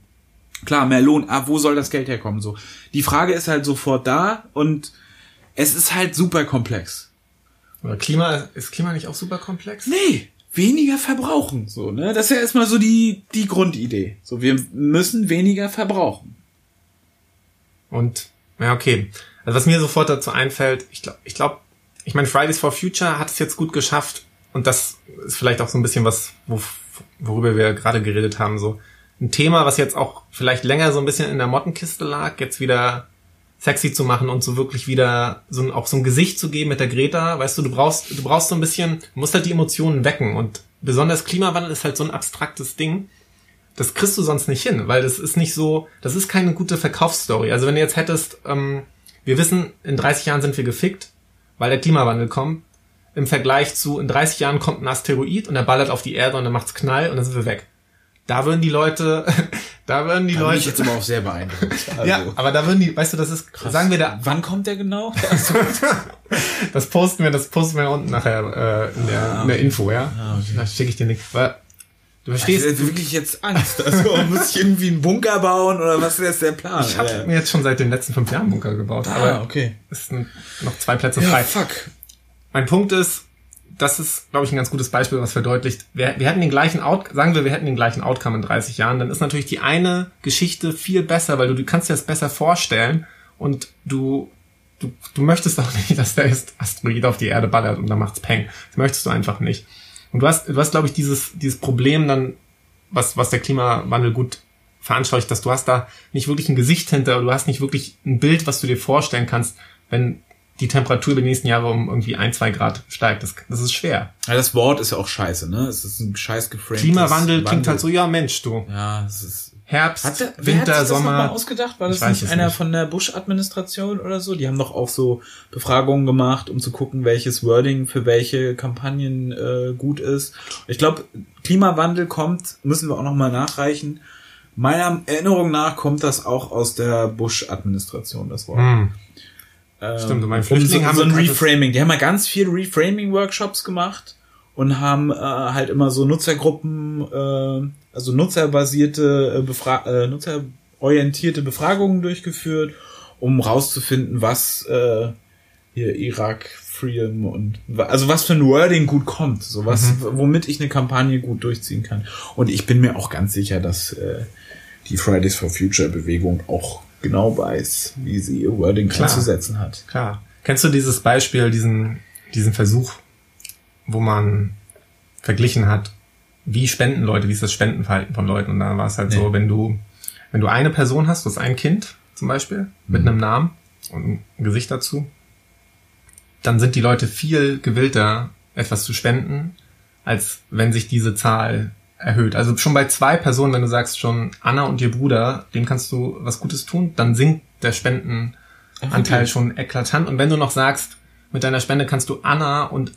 Klar, mehr Lohn, ah, wo soll das Geld herkommen? So. Die Frage ist halt sofort da und es ist halt super komplex. Oder Klima, ist Klima nicht auch super komplex? Nee, weniger verbrauchen. So, ne? Das ist ja erstmal so die, die Grundidee. So, wir müssen weniger verbrauchen. Und, ja, okay. Also was mir sofort dazu einfällt, ich glaube, ich glaube, ich meine, Fridays for Future hat es jetzt gut geschafft und das ist vielleicht auch so ein bisschen was, wo, worüber wir gerade geredet haben, so ein Thema, was jetzt auch vielleicht länger so ein bisschen in der Mottenkiste lag, jetzt wieder sexy zu machen und so wirklich wieder so ein, auch so ein Gesicht zu geben mit der Greta. Weißt du, du brauchst, du brauchst so ein bisschen, musst halt die Emotionen wecken und besonders Klimawandel ist halt so ein abstraktes Ding. Das kriegst du sonst nicht hin, weil das ist nicht so, das ist keine gute Verkaufsstory. Also wenn du jetzt hättest, ähm, wir wissen, in 30 Jahren sind wir gefickt, weil der Klimawandel kommt, im Vergleich zu, in 30 Jahren kommt ein Asteroid und er ballert auf die Erde und dann macht's Knall und dann sind wir weg. Da würden die Leute, da würden die da Leute. Bin ich jetzt immer auch sehr beeindruckt. Also. Ja, aber da würden die, weißt du, das ist, Krass. sagen wir da. Wann kommt der genau? das posten wir, das posten wir unten nachher äh, in, der, in der Info, ja. Ah, okay. Da schicke ich dir nicht. Weil, du verstehst. Ich wirklich jetzt Angst. Also muss ich irgendwie einen Bunker bauen oder was ist der Plan? Ich habe ja. mir jetzt schon seit den letzten fünf Jahren Bunker gebaut. Ah, aber okay. Es sind noch zwei Plätze frei. Ja, fuck. Mein Punkt ist, das ist, glaube ich, ein ganz gutes Beispiel, was verdeutlicht. Wir, wir hätten den gleichen Out, sagen wir, wir hätten den gleichen Outcome in 30 Jahren, dann ist natürlich die eine Geschichte viel besser, weil du, du kannst dir das besser vorstellen und du, du, du möchtest auch nicht, dass der Asteroid auf die Erde ballert und dann macht's Peng. Das möchtest du einfach nicht. Und du hast, du hast, glaube ich, dieses, dieses Problem dann, was, was der Klimawandel gut veranschaulicht, dass du hast da nicht wirklich ein Gesicht hinter, du hast nicht wirklich ein Bild, was du dir vorstellen kannst, wenn die Temperatur über die nächsten Jahre um irgendwie ein, zwei Grad steigt. Das, das ist schwer. Ja, das Wort ist ja auch scheiße, ne? Es ist ein scheiß geframed. Klimawandel klingt halt so, ja Mensch, du. Ja, es ist. Herbst, Hat der, wer Winter, hat sich das Sommer. nochmal ausgedacht? War das nicht einer nicht. von der Bush-Administration oder so? Die haben doch auch so Befragungen gemacht, um zu gucken, welches Wording für welche Kampagnen äh, gut ist. Ich glaube, Klimawandel kommt, müssen wir auch nochmal nachreichen. Meiner Erinnerung nach kommt das auch aus der Bush-Administration, das Wort. Hm. Ähm, Stimmt, und bei um so, haben so wir ein Reframing. Die haben ja ganz viel Reframing-Workshops gemacht und haben äh, halt immer so Nutzergruppen, äh, also nutzerbasierte, äh, Befra äh, nutzerorientierte Befragungen durchgeführt, um rauszufinden, was äh, hier Irak Freedom und also was für ein Wording gut kommt, so was, womit ich eine Kampagne gut durchziehen kann. Und ich bin mir auch ganz sicher, dass äh, die Fridays for Future Bewegung auch genau weiß, wie sie ihr Wording Klar. einzusetzen hat. Klar. Kennst du dieses Beispiel, diesen, diesen Versuch, wo man verglichen hat, wie spenden Leute, wie ist das Spendenverhalten von Leuten? Und da war es halt Nee. so, wenn du, wenn du eine Person hast, du hast ein Kind zum Beispiel, mit Mhm. einem Namen und ein Gesicht dazu, dann sind die Leute viel gewillter, etwas zu spenden, als wenn sich diese Zahl erhöht. Also schon bei zwei Personen, wenn du sagst schon Anna und ihr Bruder, dem kannst du was Gutes tun, dann sinkt der Spendenanteil wirklich? schon eklatant. Und wenn du noch sagst, mit deiner Spende kannst du Anna und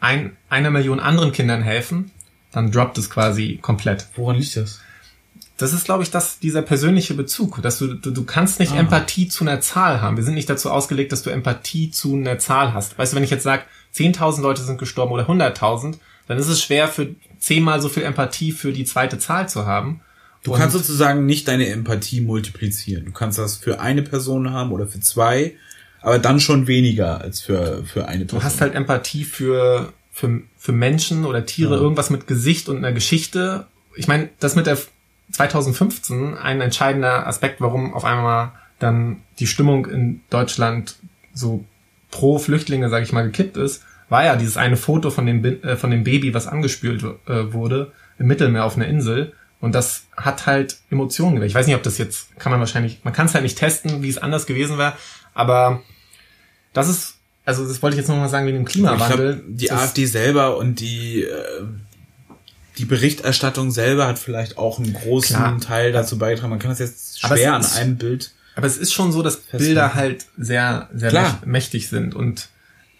ein, einer Million anderen Kindern helfen, dann droppt es quasi komplett. Woran liegt das? Das ist, glaube ich, das, dieser persönliche Bezug, dass du, du, du kannst nicht Ah. Empathie zu einer Zahl haben. Wir sind nicht dazu ausgelegt, dass du Empathie zu einer Zahl hast. Weißt du, wenn ich jetzt sage, 10.000 Leute sind gestorben oder 100.000, dann ist es schwer, für zehnmal so viel Empathie für die zweite Zahl zu haben. Du Und- kannst sozusagen nicht deine Empathie multiplizieren. Du kannst das für eine Person haben oder für zwei, aber dann schon weniger als für, für eine Person. Du hast halt Empathie für, für, für Menschen oder Tiere, Ja. irgendwas mit Gesicht und einer Geschichte. Ich meine, das mit der 2015 ein entscheidender Aspekt, warum auf einmal dann die Stimmung in Deutschland so pro Flüchtlinge, sage ich mal, gekippt ist, war ja dieses eine Foto von dem, äh, von dem Baby, was angespült äh, wurde im Mittelmeer auf einer Insel. Und das hat halt Emotionen geweckt. Ich weiß nicht, ob das jetzt, kann man wahrscheinlich, man kann es halt nicht testen, wie es anders gewesen wäre, aber das ist, also das wollte ich jetzt nochmal sagen wegen dem Klimawandel. glaub, die AfD selber und die, äh, die Berichterstattung selber hat vielleicht auch einen großen Klar. Teil dazu beigetragen. Man kann das jetzt schwer an ist- einem Bild. Aber es ist schon so, dass. Bilder halt sehr, sehr Klar. mächt- mächtig sind. Und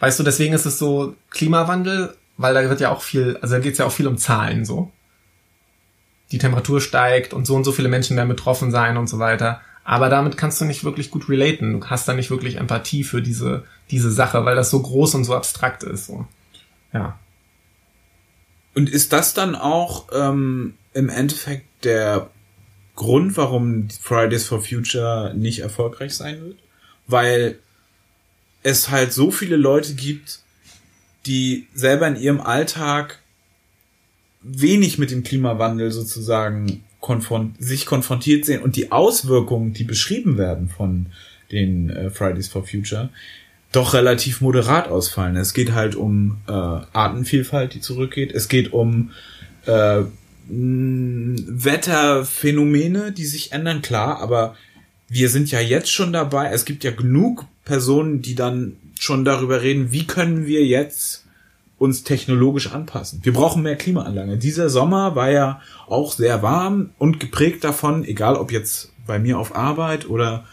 weißt du, deswegen ist es so Klimawandel, weil da wird ja auch viel, also da geht es ja auch viel um Zahlen so. Die Temperatur steigt und so und so viele Menschen werden betroffen sein und so weiter. Aber damit kannst du nicht wirklich gut relaten. Du hast da nicht wirklich Empathie für diese, diese Sache, weil das so groß und so abstrakt ist. So. Ja. Und ist das dann auch ähm, im Endeffekt der Grund, warum Fridays for Future nicht erfolgreich sein wird? Weil es halt so viele Leute gibt, die selber in ihrem Alltag wenig mit dem Klimawandel sozusagen konfront sich konfrontiert sehen und die Auswirkungen, die beschrieben werden von den äh, Fridays for Future, doch relativ moderat ausfallen. Es geht halt um äh, Artenvielfalt, die zurückgeht. Es geht um äh, Wetterphänomene, die sich ändern, klar, aber wir sind ja jetzt schon dabei. Es gibt ja genug Personen, die dann schon darüber reden, wie können wir jetzt uns technologisch anpassen. Wir brauchen mehr Klimaanlage. Dieser Sommer war ja auch sehr warm und geprägt davon, egal ob jetzt bei mir auf Arbeit oder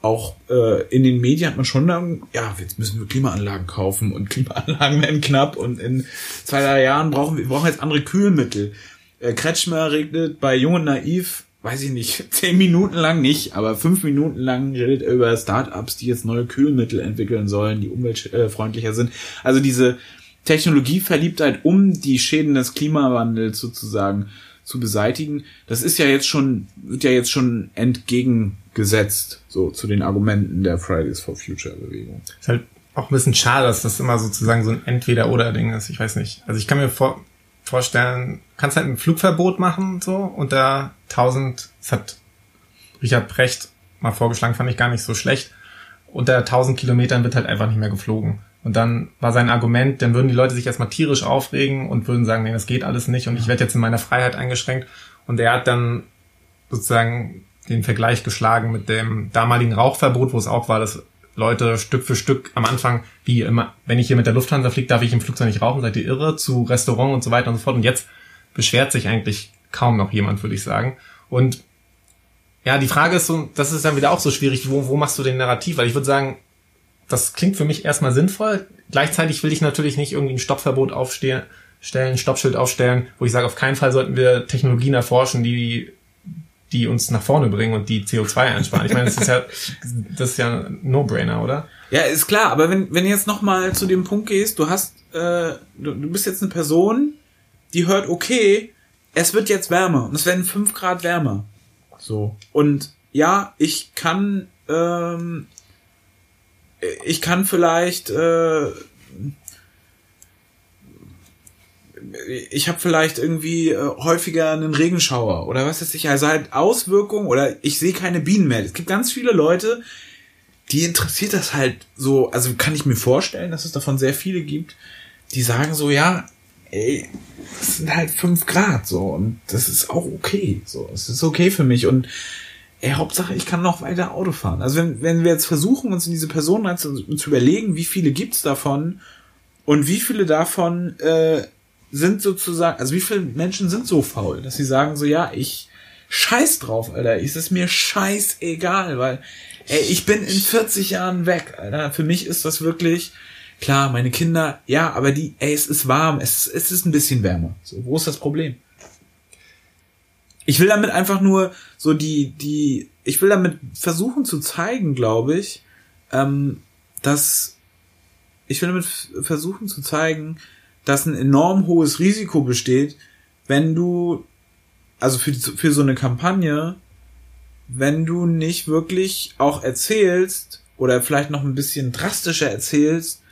auch äh, in den Medien hat man schon dann, ja, jetzt müssen wir Klimaanlagen kaufen und Klimaanlagen werden knapp und in zwei, drei Jahren brauchen wir, wir brauchen jetzt andere Kühlmittel. Äh, Kretschmer regnet bei Jung und Naiv, weiß ich nicht, zehn Minuten lang nicht, aber fünf Minuten lang redet er über Startups, die jetzt neue Kühlmittel entwickeln sollen, die umweltfreundlicher sind. Also diese Technologieverliebtheit, um die Schäden des Klimawandels sozusagen zu beseitigen, das ist ja jetzt schon, wird ja jetzt schon entgegengesetzt, so zu den Argumenten der Fridays for Future Bewegung. Ist halt auch ein bisschen schade, dass das immer sozusagen so ein Entweder-Oder-Ding ist. Ich weiß nicht. Also ich kann mir vor, vorstellen, kannst halt ein Flugverbot machen, so, da 1000, das hat Richard Precht mal vorgeschlagen, fand ich gar nicht so schlecht. Unter 1000 Kilometern wird halt einfach nicht mehr geflogen. Und dann war sein Argument, dann würden die Leute sich erstmal tierisch aufregen und würden sagen, nee, das geht alles nicht und ich werde jetzt in meiner Freiheit eingeschränkt. Und er hat dann sozusagen den Vergleich geschlagen mit dem damaligen Rauchverbot, wo es auch war, dass Leute Stück für Stück am Anfang, wie immer, wenn ich hier mit der Lufthansa fliege, darf ich im Flugzeug nicht rauchen, seid ihr irre, zu Restaurant und so weiter und so fort. Und jetzt beschwert sich eigentlich kaum noch jemand, würde ich sagen. Und ja, die Frage ist so, das ist dann wieder auch so schwierig, wo, wo machst du den Narrativ? Weil ich würde sagen, das klingt für mich erstmal sinnvoll. Gleichzeitig will ich natürlich nicht irgendwie ein Stoppverbot aufstellen, stellen, Stoppschild aufstellen, wo ich sage, auf keinen Fall sollten wir Technologien erforschen, die die uns nach vorne bringen und die CO2 einsparen. Ich meine, das ist ja das ist ja ein No-Brainer, oder? Ja, ist klar, aber wenn, wenn du jetzt nochmal zu dem Punkt gehst, du hast, äh, du, du bist jetzt eine Person, die hört, okay, es wird jetzt wärmer und es werden fünf Grad wärmer. So. Und ja, ich kann, ähm, ich kann vielleicht, äh, ich habe vielleicht irgendwie äh, häufiger einen Regenschauer oder was weiß ich, also halt Auswirkungen oder ich sehe keine Bienen mehr. Es gibt ganz viele Leute, die interessiert das halt so, also kann ich mir vorstellen, dass es davon sehr viele gibt, die sagen so, ja, ey, das sind halt fünf Grad so und das ist auch okay, so, es ist okay für mich und ey, Hauptsache, ich kann noch weiter Auto fahren. Also wenn, wenn wir jetzt versuchen, uns in diese Person rein zu, zu überlegen, wie viele gibt's davon und wie viele davon äh, sind sozusagen, also wie viele Menschen sind so faul, dass sie sagen so, ja, ich scheiß drauf, Alter, ist es mir scheißegal, weil, ey, ich bin in 40 Jahren weg, Alter. Für mich ist das wirklich, klar, meine Kinder, ja, aber die, ey, es ist warm, es, es ist ein bisschen wärmer. So, wo ist das Problem? Ich will damit einfach nur so die, die, ich will damit versuchen zu zeigen, glaube ich, ähm, dass, ich will damit versuchen zu zeigen, dass ein enorm hohes Risiko besteht, wenn du, also für, für so eine Kampagne, wenn du nicht wirklich auch erzählst oder vielleicht noch ein bisschen drastischer erzählst,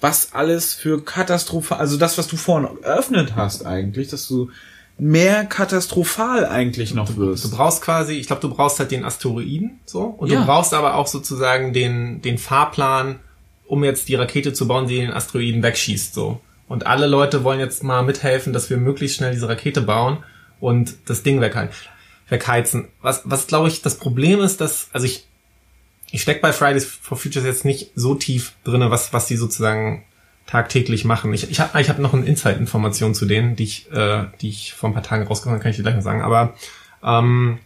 was alles für Katastrophe, also das, was du vorhin eröffnet hast eigentlich, dass du mehr katastrophal eigentlich noch wirst. Du brauchst quasi, ich glaube, du brauchst halt den Asteroiden so und ja. du brauchst aber auch sozusagen den den Fahrplan, um jetzt die Rakete zu bauen, die den Asteroiden wegschießt so. Und alle Leute wollen jetzt mal mithelfen, dass wir möglichst schnell diese Rakete bauen und das Ding wegheizen. Was, was glaube ich, das Problem ist, dass, also ich, ich steck bei Fridays for Futures jetzt nicht so tief drinne, was, was die sozusagen tagtäglich machen. Ich, ich habe ich hab noch eine Insight-Information zu denen, die ich, äh, die ich vor ein paar Tagen rausgekommen habe, kann ich dir gleich mal sagen. Aber ähm,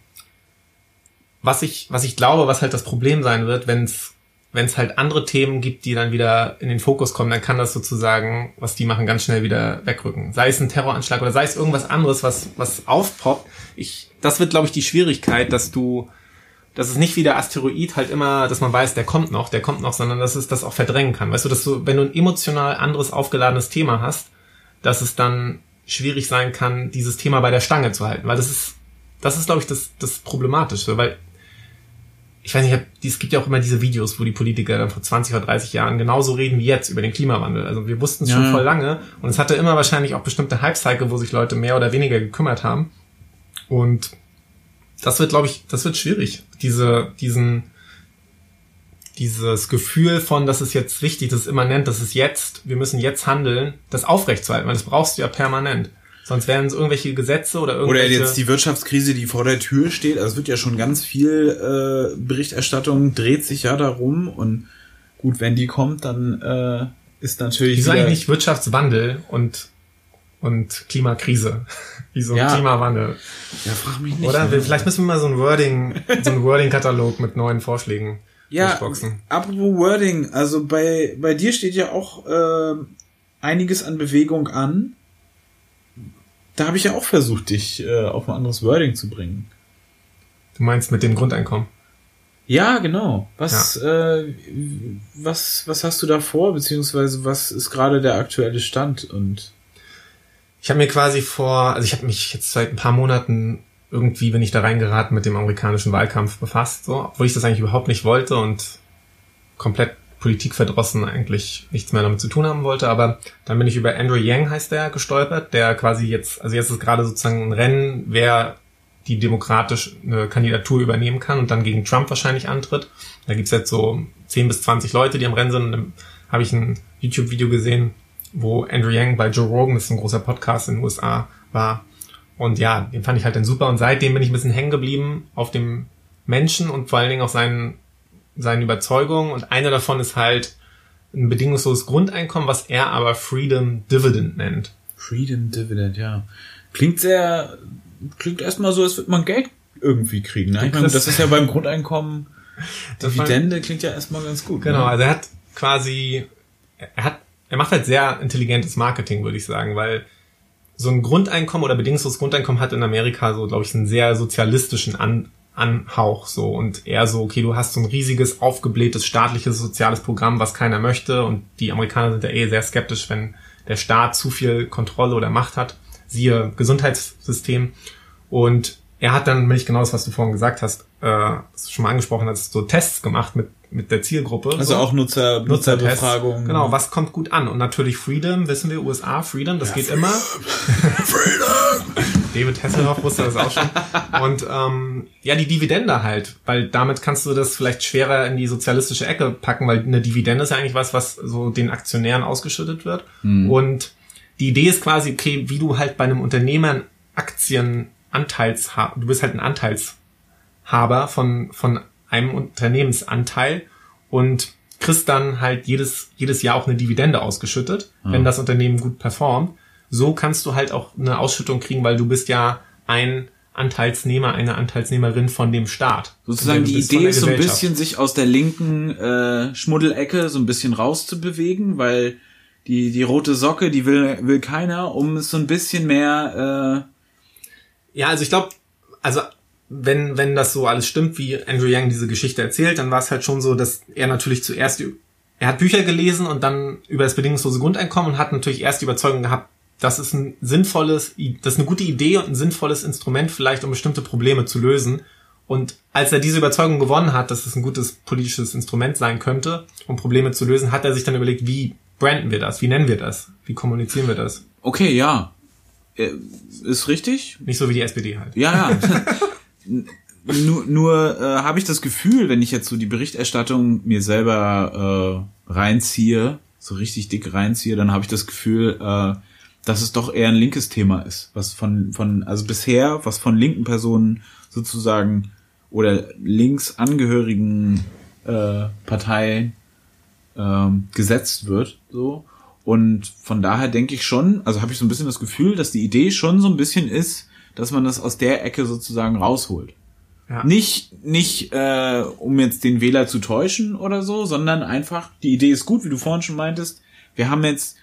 was ich, was ich glaube, was halt das Problem sein wird, wenn es wenn es halt andere Themen gibt, die dann wieder in den Fokus kommen, dann kann das sozusagen, was die machen, ganz schnell wieder wegrücken. Sei es ein Terroranschlag oder sei es irgendwas anderes, was, was aufpoppt. Ich, das wird, glaube ich, die Schwierigkeit, dass du, dass es nicht wie der Asteroid halt immer, dass man weiß, der kommt noch, der kommt noch, sondern dass es das auch verdrängen kann. Weißt du, dass du, wenn du ein emotional anderes aufgeladenes Thema hast, dass es dann schwierig sein kann, dieses Thema bei der Stange zu halten. Weil das ist, das ist, glaube ich, das, das Problematische, weil ich weiß nicht, es gibt ja auch immer diese Videos, wo die Politiker dann vor 20 oder 30 Jahren genauso reden wie jetzt über den Klimawandel. Also wir wussten es ja. schon voll lange und es hatte immer wahrscheinlich auch bestimmte Hype-Cycle, wo sich Leute mehr oder weniger gekümmert haben. Und das wird, glaube ich, das wird schwierig, diese, diesen, dieses Gefühl von, das ist jetzt wichtig, das ist immanent, das ist jetzt, wir müssen jetzt handeln, das aufrechtzuerhalten, weil das brauchst du ja permanent. Sonst wären es irgendwelche Gesetze oder irgendwelche... Oder jetzt die Wirtschaftskrise, die vor der Tür steht. Also es wird ja schon ganz viel äh, Berichterstattung, dreht sich ja darum. Und gut, wenn die kommt, dann äh, ist natürlich... Wieso eigentlich nicht Wirtschaftswandel und, und Klimakrise? Wieso ja. Klimawandel? Ja, frag mich nicht. Oder? Ne? Vielleicht müssen wir mal so ein Wording, so ein Wording-Katalog mit neuen Vorschlägen ja, durchboxen. apropos Wording, also bei, bei dir steht ja auch äh, einiges an Bewegung an da habe ich ja auch versucht, dich äh, auf ein anderes Wording zu bringen. Du meinst mit dem Grundeinkommen? Ja, genau. Was, ja. Äh, was, was hast du da vor, beziehungsweise was ist gerade der aktuelle Stand? Und ich habe mir quasi vor, also ich habe mich jetzt seit ein paar Monaten irgendwie bin ich da reingeraten mit dem amerikanischen Wahlkampf befasst, so, obwohl ich das eigentlich überhaupt nicht wollte und komplett politikverdrossen eigentlich nichts mehr damit zu tun haben wollte. Aber dann bin ich über Andrew Yang, heißt der, gestolpert, der quasi jetzt, also jetzt ist gerade sozusagen ein Rennen, wer die demokratisch eine Kandidatur übernehmen kann und dann gegen Trump wahrscheinlich antritt. Da gibt's jetzt so 10 bis 20 Leute, die am Rennen sind. Und dann habe ich ein YouTube-Video gesehen, wo Andrew Yang bei Joe Rogan, das ist ein großer Podcast in den USA, war. Und ja, den fand ich halt dann super. Und seitdem bin ich ein bisschen hängen geblieben auf dem Menschen und vor allen Dingen auf seinen seinen Überzeugungen und eine davon ist halt ein bedingungsloses Grundeinkommen, was er aber Freedom Dividend nennt. Freedom Dividend, ja. Klingt sehr, klingt erstmal so, als würde man Geld irgendwie kriegen. Ne? Ich meine, das ist ja beim Grundeinkommen, Dividende klingt ja erstmal ganz gut. Genau, ne? also er hat quasi, er hat, er macht halt sehr intelligentes Marketing, würde ich sagen, weil so ein Grundeinkommen oder bedingungsloses Grundeinkommen hat in Amerika so, glaube ich, einen sehr sozialistischen An Anhauch so. Und eher so, okay, du hast so ein riesiges, aufgeblähtes staatliches soziales Programm, was keiner möchte. Und die Amerikaner sind ja eh sehr skeptisch, wenn der Staat zu viel Kontrolle oder Macht hat, siehe Gesundheitssystem. Und er hat dann nämlich genau das, was du vorhin gesagt hast, äh, schon mal angesprochen hast, so Tests gemacht mit mit der Zielgruppe. Also so. auch Nutzer, Nutzerbefragungen. Genau, was kommt gut an? Und natürlich Freedom, wissen wir, USA, Freedom, das ja, geht Freedom. immer. Freedom! David Hasselhoff wusste das auch schon. Und ähm, ja, die Dividende halt, weil damit kannst du das vielleicht schwerer in die sozialistische Ecke packen, weil eine Dividende ist ja eigentlich was, was so den Aktionären ausgeschüttet wird. Mhm. Und die Idee ist quasi, okay, wie du halt bei einem Unternehmen Aktien Anteilshaber, du bist halt ein Anteilshaber von, von einem Unternehmensanteil und kriegst dann halt jedes, jedes Jahr auch eine Dividende ausgeschüttet, mhm. wenn das Unternehmen gut performt. So kannst du halt auch eine Ausschüttung kriegen, weil du bist ja ein Anteilsnehmer, eine Anteilsnehmerin von dem Staat. Sozusagen die Idee ist so ein bisschen, sich aus der linken äh, Schmuddelecke so ein bisschen rauszubewegen, weil die, die rote Socke, die will, will keiner, um es so ein bisschen mehr... Äh ja, also ich glaube, also wenn, wenn das so alles stimmt, wie Andrew Yang diese Geschichte erzählt, dann war es halt schon so, dass er natürlich zuerst, er hat Bücher gelesen und dann über das bedingungslose Grundeinkommen und hat natürlich erst die Überzeugung gehabt, das ist ein sinnvolles, das ist eine gute Idee und ein sinnvolles Instrument vielleicht, um bestimmte Probleme zu lösen. Und als er diese Überzeugung gewonnen hat, dass es ein gutes politisches Instrument sein könnte, um Probleme zu lösen, hat er sich dann überlegt, wie branden wir das? Wie nennen wir das? Wie kommunizieren wir das? Okay, ja. Äh, ist richtig. Nicht so wie die SPD halt. Ja, ja. nur nur äh, habe ich das Gefühl, wenn ich jetzt so die Berichterstattung mir selber äh, reinziehe, so richtig dick reinziehe, dann habe ich das Gefühl, äh, dass es doch eher ein linkes Thema ist, was von von also bisher was von linken Personen sozusagen oder links angehörigen äh, Parteien äh, gesetzt wird, so. Und von daher denke ich schon, also habe ich so ein bisschen das Gefühl, dass die Idee schon so ein bisschen ist, dass man das aus der Ecke sozusagen rausholt. Ja. Nicht, nicht, äh, um jetzt den Wähler zu täuschen oder so, sondern einfach, die Idee ist gut, wie du vorhin schon meintest. Wir haben jetzt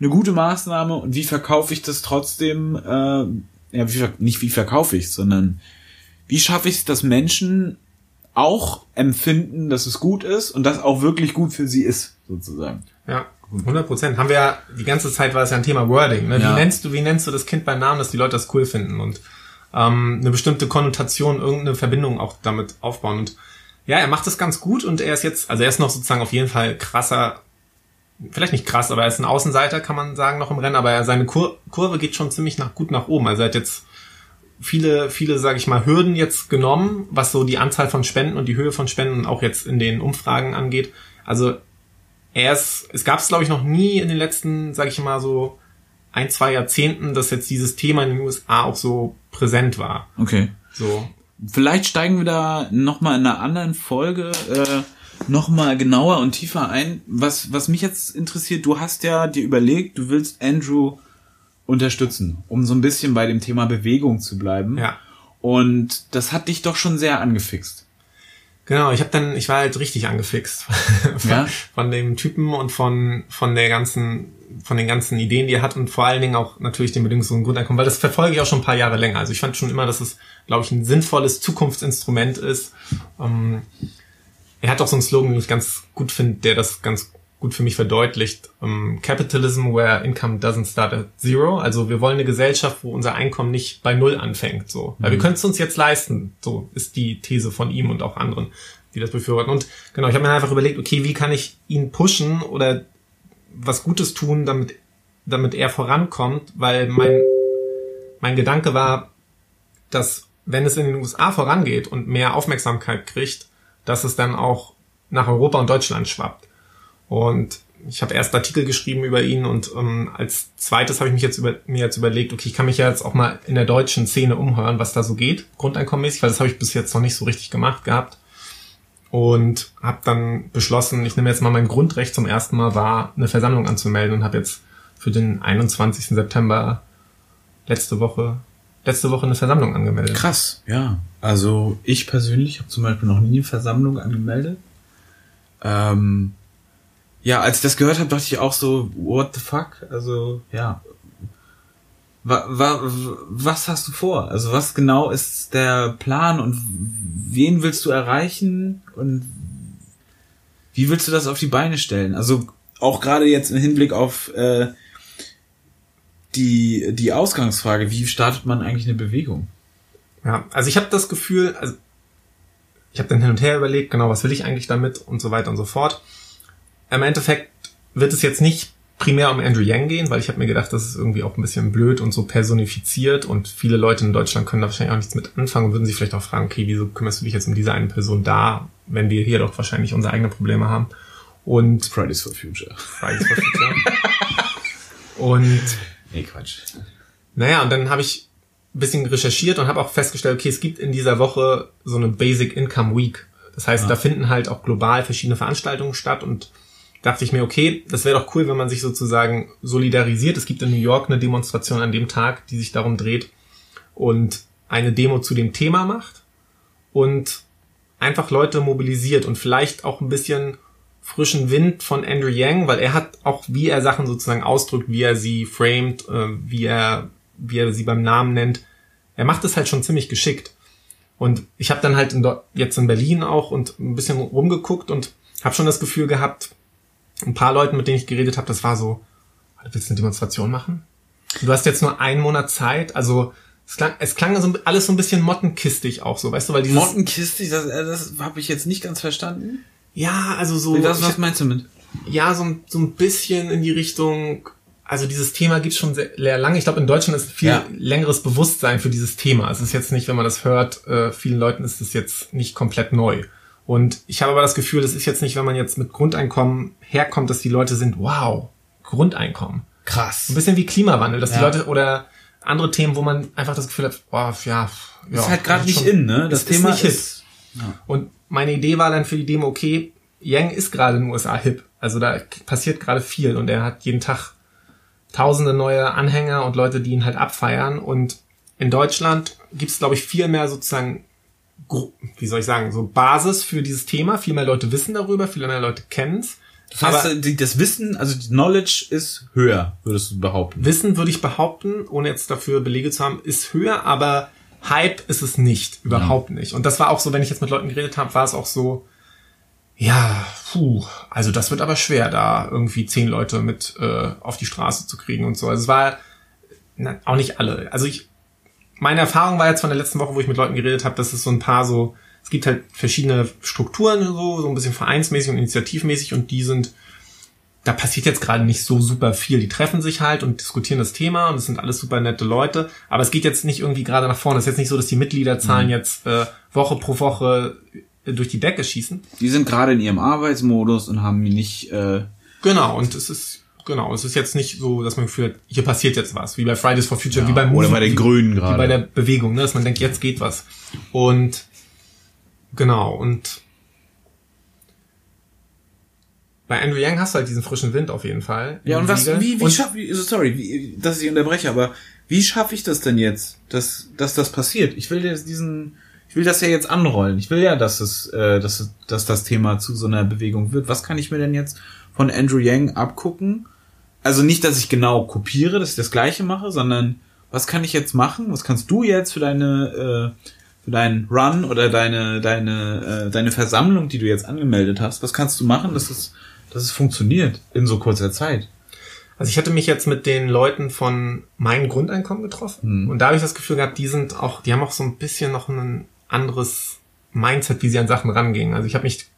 eine gute Maßnahme und wie verkaufe ich das trotzdem, äh, ja, wie, nicht wie verkaufe ich sondern wie schaffe ich es, dass Menschen auch empfinden, dass es gut ist und das auch wirklich gut für sie ist, sozusagen. Ja, 100 Prozent. Haben wir ja, die ganze Zeit war es ja ein Thema Wording. Ne? Ja. Wie nennst du, wie nennst du das Kind beim Namen, dass die Leute das cool finden und ähm, eine bestimmte Konnotation, irgendeine Verbindung auch damit aufbauen. Und ja, er macht das ganz gut und er ist jetzt, also er ist noch sozusagen auf jeden Fall krasser, vielleicht nicht krass, aber er ist ein Außenseiter, kann man sagen, noch im Rennen, aber seine Kur Kurve geht schon ziemlich nach, gut nach oben. Also er hat jetzt viele, viele, sage ich mal, Hürden jetzt genommen, was so die Anzahl von Spenden und die Höhe von Spenden auch jetzt in den Umfragen angeht. Also er ist, es gab es glaube ich noch nie in den letzten, sage ich mal so ein, zwei Jahrzehnten, dass jetzt dieses Thema in den USA auch so präsent war. Okay. So. Vielleicht steigen wir da nochmal in einer anderen Folge äh, nochmal genauer und tiefer ein. Was, was mich jetzt interessiert, du hast ja dir überlegt, du willst Andrew unterstützen, um so ein bisschen bei dem Thema Bewegung zu bleiben. Ja. Und das hat dich doch schon sehr angefixt. Genau, ich habe dann, ich war halt richtig angefixt von, ja? von dem Typen und von von der ganzen, von den ganzen Ideen, die er hat und vor allen Dingen auch natürlich den bedingungslosen Grundeinkommen, weil das verfolge ich auch schon ein paar Jahre länger. Also ich fand schon immer, dass es, glaube ich, ein sinnvolles Zukunftsinstrument ist. Ähm, er hat auch so einen Slogan, den ich ganz gut finde, der das ganz gut für mich verdeutlicht. Um, ähm, Capitalism where income doesn't start at zero. Also wir wollen eine Gesellschaft, wo unser Einkommen nicht bei Null anfängt. So, weil mhm. wir können es uns jetzt leisten. So ist die These von ihm und auch anderen, die das befürworten. Und genau, ich habe mir einfach überlegt, okay, wie kann ich ihn pushen oder was Gutes tun, damit damit er vorankommt, weil mein mein Gedanke war, dass wenn es in den USA vorangeht und mehr Aufmerksamkeit kriegt, dass es dann auch nach Europa und Deutschland schwappt. Und ich habe erst Artikel geschrieben über ihn und ähm, als zweites habe ich mich jetzt über, mir jetzt überlegt, okay, ich kann mich ja jetzt auch mal in der deutschen Szene umhören, was da so geht, grundeinkommenmäßig, weil das habe ich bis jetzt noch nicht so richtig gemacht gehabt. und habe dann beschlossen, ich nehme jetzt mal mein Grundrecht zum ersten Mal wahr, eine Versammlung anzumelden und habe jetzt für den 21. September letzte Woche letzte Woche eine Versammlung angemeldet. Krass, ja. Also ich persönlich habe zum Beispiel noch nie eine Versammlung angemeldet. Ähm, ja, als ich das gehört habe, dachte ich auch so, what the fuck? Also ja, wa, wa, was hast du vor? Also was genau ist der Plan und wen willst du erreichen und wie willst du das auf die Beine stellen? Also auch gerade jetzt im Hinblick auf äh, die, die Ausgangsfrage, wie startet man eigentlich eine Bewegung? Ja, also ich habe das Gefühl, also ich habe dann hin und her überlegt, genau, was will ich eigentlich damit und so weiter und so fort. Im Endeffekt wird es jetzt nicht primär um Andrew Yang gehen, weil ich habe mir gedacht, das ist irgendwie auch ein bisschen blöd und so personifiziert und viele Leute in Deutschland können da wahrscheinlich auch nichts mit anfangen und würden sich vielleicht auch fragen, okay, wieso kümmerst du dich jetzt um diese eine Person da, wenn wir hier doch wahrscheinlich unsere eigenen Probleme haben. Und Fridays for Future. Fridays for Future. und Nee, Quatsch. naja, und dann habe ich ein bisschen recherchiert und habe auch festgestellt, okay, es gibt in dieser Woche so eine Basic Income Week. Das heißt, da finden halt auch global verschiedene Veranstaltungen statt und dachte ich mir, okay, das wäre doch cool, wenn man sich sozusagen solidarisiert. Es gibt in New York eine Demonstration an dem Tag, die sich darum dreht und eine Demo zu dem Thema macht und einfach Leute mobilisiert und vielleicht auch ein bisschen frischen Wind von Andrew Yang, weil er hat auch, wie er Sachen sozusagen ausdrückt, wie er sie framed, äh, wie er, wie er sie beim Namen nennt. Er macht es halt schon ziemlich geschickt. Und ich habe dann halt in, jetzt in Berlin auch und ein bisschen rumgeguckt und habe schon das Gefühl gehabt, ein paar Leuten, mit denen ich geredet habe, das war so, "Ah, du willst eine Demonstration machen? Du hast jetzt nur einen Monat Zeit, also es klang, es klang so, alles so ein bisschen mottenkistig auch so, weißt du, weil dieses... Mottenkiste, das, äh, das habe ich jetzt nicht ganz verstanden. ja, also so... Was, ich- was meinst du mit? ja, so, ein- so ein bisschen in die Richtung, also dieses Thema gibt's schon sehr, sehr lange. Ich glaube, in Deutschland ist viel Ja. längeres Bewusstsein für dieses Thema. Es ist jetzt nicht, wenn man das hört, äh, vielen Leuten ist es jetzt nicht komplett neu. Und ich habe aber das Gefühl, das ist jetzt nicht, wenn man jetzt mit Grundeinkommen herkommt, dass die Leute sind, wow, Grundeinkommen. Krass. Ein bisschen wie Klimawandel, dass die Ja. Leute oder andere Themen, wo man einfach das Gefühl hat, boah, ja, ja. ist halt gerade nicht in, ne? Das es Thema ist nicht ist. und meine Idee war dann für die Demo, okay, Yang ist gerade in den USA hip. Also da passiert gerade viel und er hat jeden Tag tausende neue Anhänger und Leute, die ihn halt abfeiern. Und in Deutschland gibt es, glaube ich, viel mehr sozusagen, wie soll ich sagen, so Basis für dieses Thema. Viel mehr Leute wissen darüber, viel mehr Leute kennen es. Das heißt, die, das Wissen, also die Knowledge ist höher, würdest du behaupten. Wissen würde ich behaupten, ohne jetzt dafür Belege zu haben, ist höher, aber Hype ist es nicht, überhaupt nicht. Und das war auch so, wenn ich jetzt mit Leuten geredet habe, war es auch so, ja, puh, also das wird aber schwer, da irgendwie zehn Leute mit äh, auf die Straße zu kriegen und so. Also es war na, auch nicht alle. Also ich, meine Erfahrung war jetzt von der letzten Woche, wo ich mit Leuten geredet habe, dass es so ein paar so, es gibt halt verschiedene Strukturen so, so ein bisschen vereinsmäßig und initiativmäßig und die sind da passiert jetzt gerade nicht so super viel. Die treffen sich halt und diskutieren das Thema und es sind alles super nette Leute. Aber es geht jetzt nicht irgendwie gerade nach vorne. Es ist jetzt nicht so, dass die Mitgliederzahlen jetzt äh, Woche pro Woche äh, durch die Decke schießen. Die sind gerade in ihrem Arbeitsmodus und haben nicht. Äh, Genau, und es ist, genau, es ist jetzt nicht so, dass man gefühlt, hier passiert jetzt was, wie bei Fridays for Future, Ja, wie beim oder bei den wie, Grünen Wie gerade. bei der Bewegung, ne, dass man denkt, jetzt geht was. Und genau, und bei Andrew Yang hast du halt diesen frischen Wind auf jeden Fall. ja, und was, wie, wie Und- schaff, wie, so, sorry, wie, dass ich unterbreche, aber wie schaffe ich das denn jetzt, dass, dass das passiert? Ich will jetzt diesen, ich will das ja jetzt anrollen. Ich will ja, dass es, äh, dass, dass das Thema zu so einer Bewegung wird. Was kann ich mir denn jetzt von Andrew Yang abgucken? Also nicht, dass ich genau kopiere, dass ich das Gleiche mache, sondern was kann ich jetzt machen? Was kannst du jetzt für deine, äh, für deinen Run oder deine, deine, äh, deine Versammlung, die du jetzt angemeldet hast? Was kannst du machen, dass es, dass es funktioniert in so kurzer Zeit? Also ich hatte mich jetzt mit den Leuten von meinem Grundeinkommen getroffen und da habe ich das Gefühl gehabt, die sind auch, die haben auch so ein bisschen noch ein anderes Mindset, wie sie an Sachen rangehen. Also ich habe mich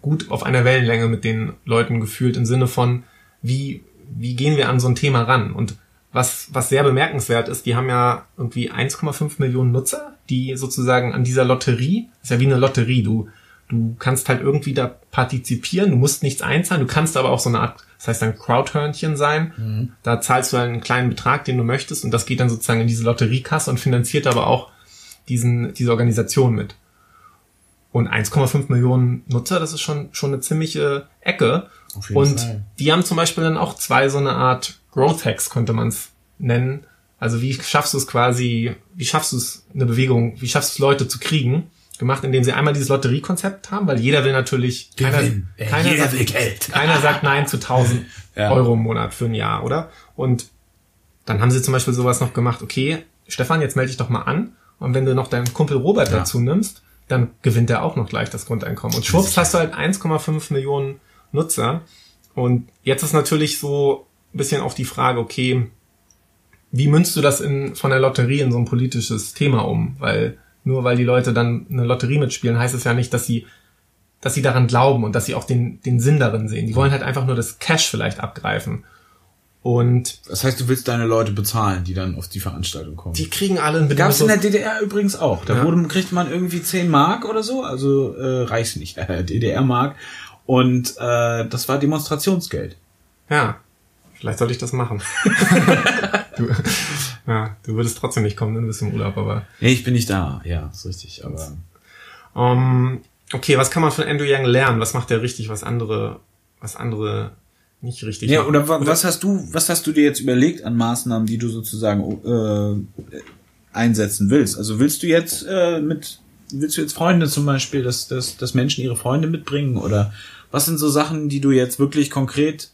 gut auf einer Wellenlänge mit den Leuten gefühlt im Sinne von, wie, wie gehen wir an so ein Thema ran? Und was, was sehr bemerkenswert ist, die haben ja irgendwie 1,5 Millionen Nutzer, die sozusagen an dieser Lotterie, ist ja wie eine Lotterie, du, du kannst halt irgendwie da partizipieren, du musst nichts einzahlen, du kannst aber auch so eine Art, das heißt ein Crowdhörnchen sein, da zahlst du halt einen kleinen Betrag, den du möchtest und das geht dann sozusagen in diese Lotteriekasse und finanziert aber auch diesen, diese Organisation mit. Und 1,5 Millionen Nutzer, das ist schon, schon eine ziemliche Ecke. Und Fall. die haben zum Beispiel dann auch zwei so eine Art Growth Hacks, könnte man es nennen. Also wie schaffst du es quasi, wie schaffst du es, eine Bewegung, wie schaffst du es, Leute zu kriegen? Gemacht, indem sie einmal dieses Lotteriekonzept haben, weil jeder will natürlich, keiner, keiner, jeder sagt, will Geld. keiner sagt nein zu 1000 ja. Euro im Monat für ein Jahr, oder? Und dann haben sie zum Beispiel sowas noch gemacht, okay, Stefan, jetzt melde dich doch mal an. Und wenn du noch deinen Kumpel Robert ja. dazu nimmst, dann gewinnt er auch noch gleich das Grundeinkommen. Und schwupps hast du halt 1,5 Millionen Nutzer. Und jetzt ist natürlich so ein bisschen auch die Frage, okay, wie münzt du das in, von der Lotterie in so ein politisches Thema um? Weil nur weil die Leute dann eine Lotterie mitspielen, heißt es ja nicht, dass sie, dass sie daran glauben und dass sie auch den, den Sinn darin sehen. Die wollen halt einfach nur das Cash vielleicht abgreifen. Und das heißt, du willst deine Leute bezahlen, die dann auf die Veranstaltung kommen. Die kriegen alle ein Gab's in der DDR übrigens auch. Da ja. wurde, kriegt man irgendwie 10 Mark oder so, also äh, reicht nicht, äh, DDR-Mark. Und äh, das war Demonstrationsgeld. Ja, vielleicht sollte ich das machen. du, ja, du würdest trotzdem nicht kommen, ne? du bist im Urlaub, aber. Nee, ich bin nicht da, ja, ist richtig, aber. Um, okay, was kann man von Andrew Young lernen? Was macht er richtig, was andere, was andere nicht richtig. Ja, oder, oder was hast du, was hast du dir jetzt überlegt an Maßnahmen, die du sozusagen äh, einsetzen willst? Also willst du jetzt äh, mit, willst du jetzt Freunde zum Beispiel, dass, dass, dass Menschen ihre Freunde mitbringen? Oder was sind so Sachen, die du jetzt wirklich konkret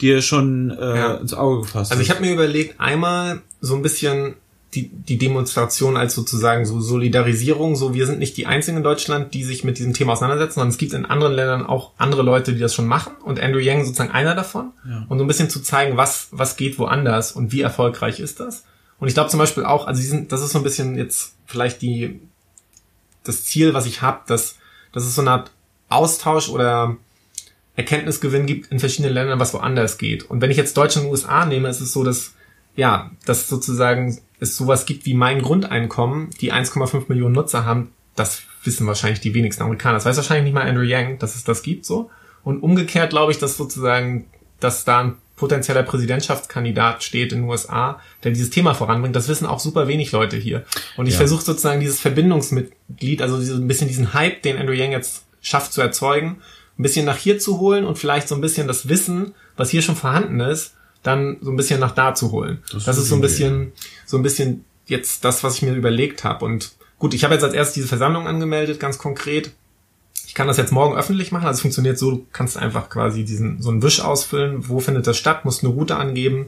dir schon äh, ja. ins Auge gefasst hast? Also ich habe mir überlegt, einmal so ein bisschen die, die Demonstration als sozusagen so Solidarisierung, so wir sind nicht die einzigen in Deutschland, die sich mit diesem Thema auseinandersetzen, sondern es gibt in anderen Ländern auch andere Leute, die das schon machen und Andrew Yang sozusagen einer davon ja. und so ein bisschen zu zeigen, was, was geht woanders und wie erfolgreich ist das. Und ich glaube zum Beispiel auch, also diesen, das ist so ein bisschen jetzt vielleicht die, das Ziel, was ich habe, dass, dass es so eine Art Austausch oder Erkenntnisgewinn gibt in verschiedenen Ländern, was woanders geht. Und wenn ich jetzt Deutschland und USA nehme, ist es so, dass ja, dass sozusagen es sowas gibt wie mein Grundeinkommen, die 1,5 Millionen Nutzer haben, das wissen wahrscheinlich die wenigsten Amerikaner. Das weiß wahrscheinlich nicht mal Andrew Yang, dass es das gibt so. Und umgekehrt glaube ich, dass sozusagen, dass da ein potenzieller Präsidentschaftskandidat steht in den USA, der dieses Thema voranbringt. Das wissen auch super wenig Leute hier. Und ich ja. versuche sozusagen dieses Verbindungsmitglied, also ein bisschen diesen Hype, den Andrew Yang jetzt schafft zu erzeugen, ein bisschen nach hier zu holen und vielleicht so ein bisschen das Wissen, was hier schon vorhanden ist, dann so ein bisschen nach da zu holen. Das, das ist so ein bisschen, so ein bisschen jetzt das, was ich mir überlegt habe. Und gut, ich habe jetzt als erstes diese Versammlung angemeldet, ganz konkret. Ich kann das jetzt morgen öffentlich machen. Also es funktioniert so, du kannst einfach quasi diesen so einen Wisch ausfüllen. Wo findet das statt? Musst eine Route angeben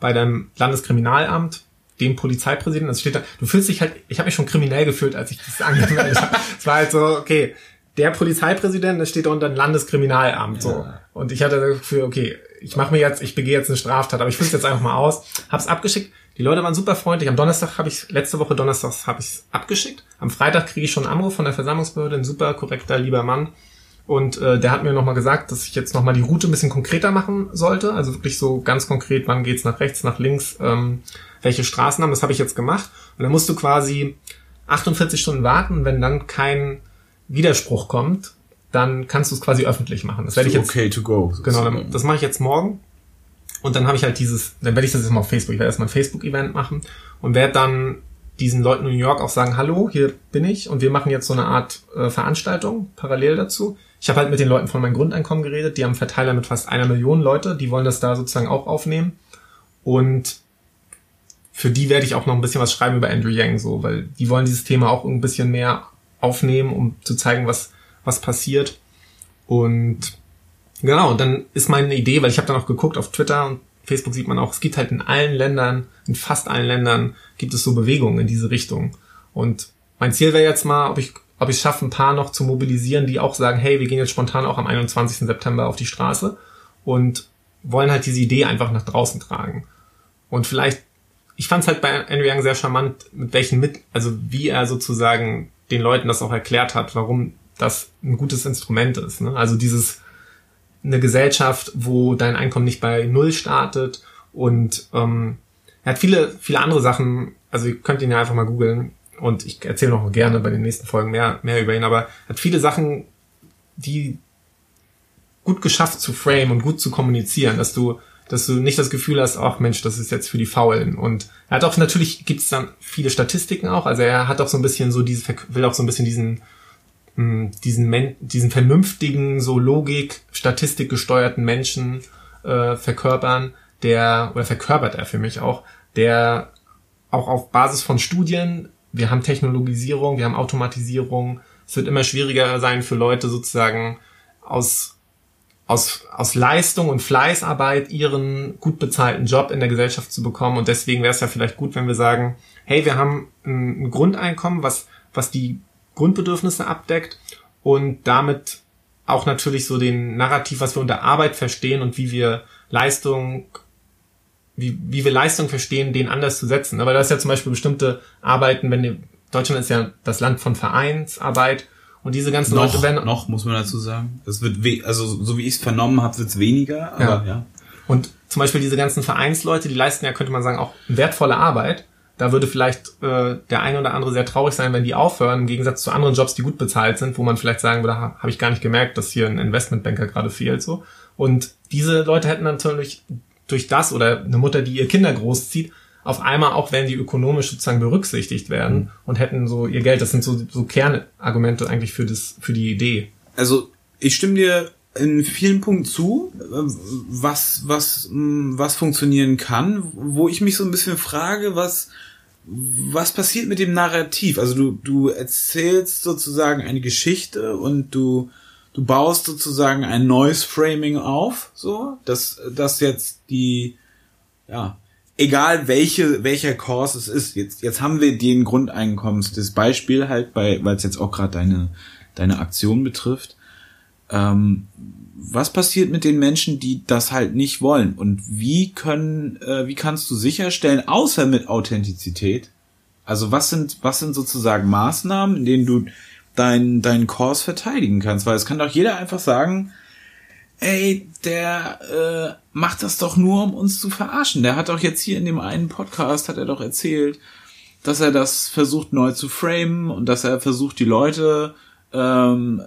bei deinem Landeskriminalamt, dem Polizeipräsidenten. Das steht da. Du fühlst dich halt. Ich habe mich schon kriminell gefühlt, als ich das angemeldet habe. Es war halt so, okay, der Polizeipräsident, das steht da unter ein Landeskriminalamt. So. Ja. Und ich hatte das Gefühl, okay, ich mache mir jetzt, ich begehe jetzt eine Straftat, aber ich fülle es jetzt einfach mal aus. Hab's abgeschickt. Die Leute waren super freundlich. Am Donnerstag habe ich, letzte Woche Donnerstags habe ich abgeschickt. Am Freitag kriege ich schon einen Anruf von der Versammlungsbehörde, ein super korrekter, lieber Mann. Und äh, der hat mir nochmal gesagt, dass ich jetzt nochmal die Route ein bisschen konkreter machen sollte. Also wirklich so ganz konkret, wann geht's nach rechts, nach links, ähm, welche Straßen haben. Das habe ich jetzt gemacht. Und dann musst du quasi 48 Stunden warten, wenn dann kein Widerspruch kommt, dann kannst du es quasi öffentlich machen. Das werde ich jetzt. Okay to go. Genau, dann, das mache ich jetzt morgen. Und dann habe ich halt dieses, dann werde ich das jetzt mal auf Facebook. Ich werde erstmal ein Facebook-Event machen und werde dann diesen Leuten in New York auch sagen, hallo, hier bin ich und wir machen jetzt so eine Art äh, Veranstaltung parallel dazu. Ich habe halt mit den Leuten von meinem Grundeinkommen geredet, die haben Verteiler mit fast einer Million Leute, die wollen das da sozusagen auch aufnehmen. Und für die werde ich auch noch ein bisschen was schreiben über Andrew Yang, so, weil die wollen dieses Thema auch ein bisschen mehr aufnehmen, um zu zeigen, was was passiert. Und genau, dann ist meine Idee, weil ich habe dann auch geguckt auf Twitter und Facebook sieht man auch, es gibt halt in allen Ländern, in fast allen Ländern gibt es so Bewegungen in diese Richtung. Und mein Ziel wäre jetzt mal, ob ich ob ich schaffe, ein paar noch zu mobilisieren, die auch sagen, hey, wir gehen jetzt spontan auch am 21. September auf die Straße und wollen halt diese Idee einfach nach draußen tragen. Und vielleicht, ich fand es halt bei Andrew Young sehr charmant, mit welchen mit, also wie er sozusagen den Leuten das auch erklärt hat, warum das ein gutes Instrument ist. Ne? Also dieses eine Gesellschaft, wo dein Einkommen nicht bei null startet und ähm, er hat viele, viele andere Sachen, also ihr könnt ihn ja einfach mal googeln und ich erzähle noch gerne bei den nächsten Folgen mehr, mehr über ihn, aber er hat viele Sachen, die gut geschafft zu frame und gut zu kommunizieren, dass du, dass du nicht das Gefühl hast, ach Mensch, das ist jetzt für die Faulen. Und er hat auch, natürlich gibt es dann viele Statistiken auch, also er hat auch so ein bisschen so diese, will auch so ein bisschen diesen mh, diesen, Men diesen vernünftigen, so Logik, Statistik gesteuerten Menschen äh, verkörpern, der, oder verkörpert er für mich auch, der auch auf Basis von Studien, wir haben Technologisierung, wir haben Automatisierung, es wird immer schwieriger sein für Leute sozusagen aus, aus, aus Leistung und Fleißarbeit ihren gut bezahlten Job in der Gesellschaft zu bekommen. Und deswegen wäre es ja vielleicht gut, wenn wir sagen, hey, wir haben ein, ein Grundeinkommen, was, was die Grundbedürfnisse abdeckt und damit auch natürlich so den Narrativ, was wir unter Arbeit verstehen und wie wir Leistung, wie, wie wir Leistung verstehen, den anders zu setzen. Aber da ist ja zum Beispiel bestimmte Arbeiten, wenn Deutschland ist ja das Land von Vereinsarbeit und diese ganzen noch, Leute werden noch muss man dazu sagen. Es wird we also so wie ich es vernommen habe, wird es weniger. Aber ja. ja. Und zum Beispiel diese ganzen Vereinsleute, die leisten ja könnte man sagen auch wertvolle Arbeit. Da würde vielleicht äh, der eine oder andere sehr traurig sein, wenn die aufhören, im Gegensatz zu anderen Jobs, die gut bezahlt sind, wo man vielleicht sagen würde, ha, habe ich gar nicht gemerkt, dass hier ein Investmentbanker gerade fehlt. so. Und diese Leute hätten natürlich durch das oder eine Mutter, die ihr Kinder großzieht, auf einmal auch, wenn die ökonomisch sozusagen berücksichtigt werden mhm. und hätten so ihr Geld. Das sind so, so Kernargumente eigentlich für das, für die Idee. Also ich stimme dir in vielen Punkten zu, was, was, was funktionieren kann, wo ich mich so ein bisschen frage, was, was passiert mit dem Narrativ? Also du, du erzählst sozusagen eine Geschichte und du, du baust sozusagen ein neues Framing auf, so, dass, dass jetzt die, ja, egal welche, welcher Kurs es ist, jetzt, jetzt haben wir den Grundeinkommens, das Beispiel halt bei, weil es jetzt auch gerade deine, deine Aktion betrifft, ähm, was passiert mit den Menschen, die das halt nicht wollen? Und wie können, äh, wie kannst du sicherstellen, außer mit Authentizität? Also was sind, was sind sozusagen Maßnahmen, in denen du deinen deinen Kurs verteidigen kannst? Weil es kann doch jeder einfach sagen, ey, der äh, macht das doch nur, um uns zu verarschen. Der hat doch jetzt hier in dem einen Podcast, hat er doch erzählt, dass er das versucht neu zu framen und dass er versucht, die Leute ähm,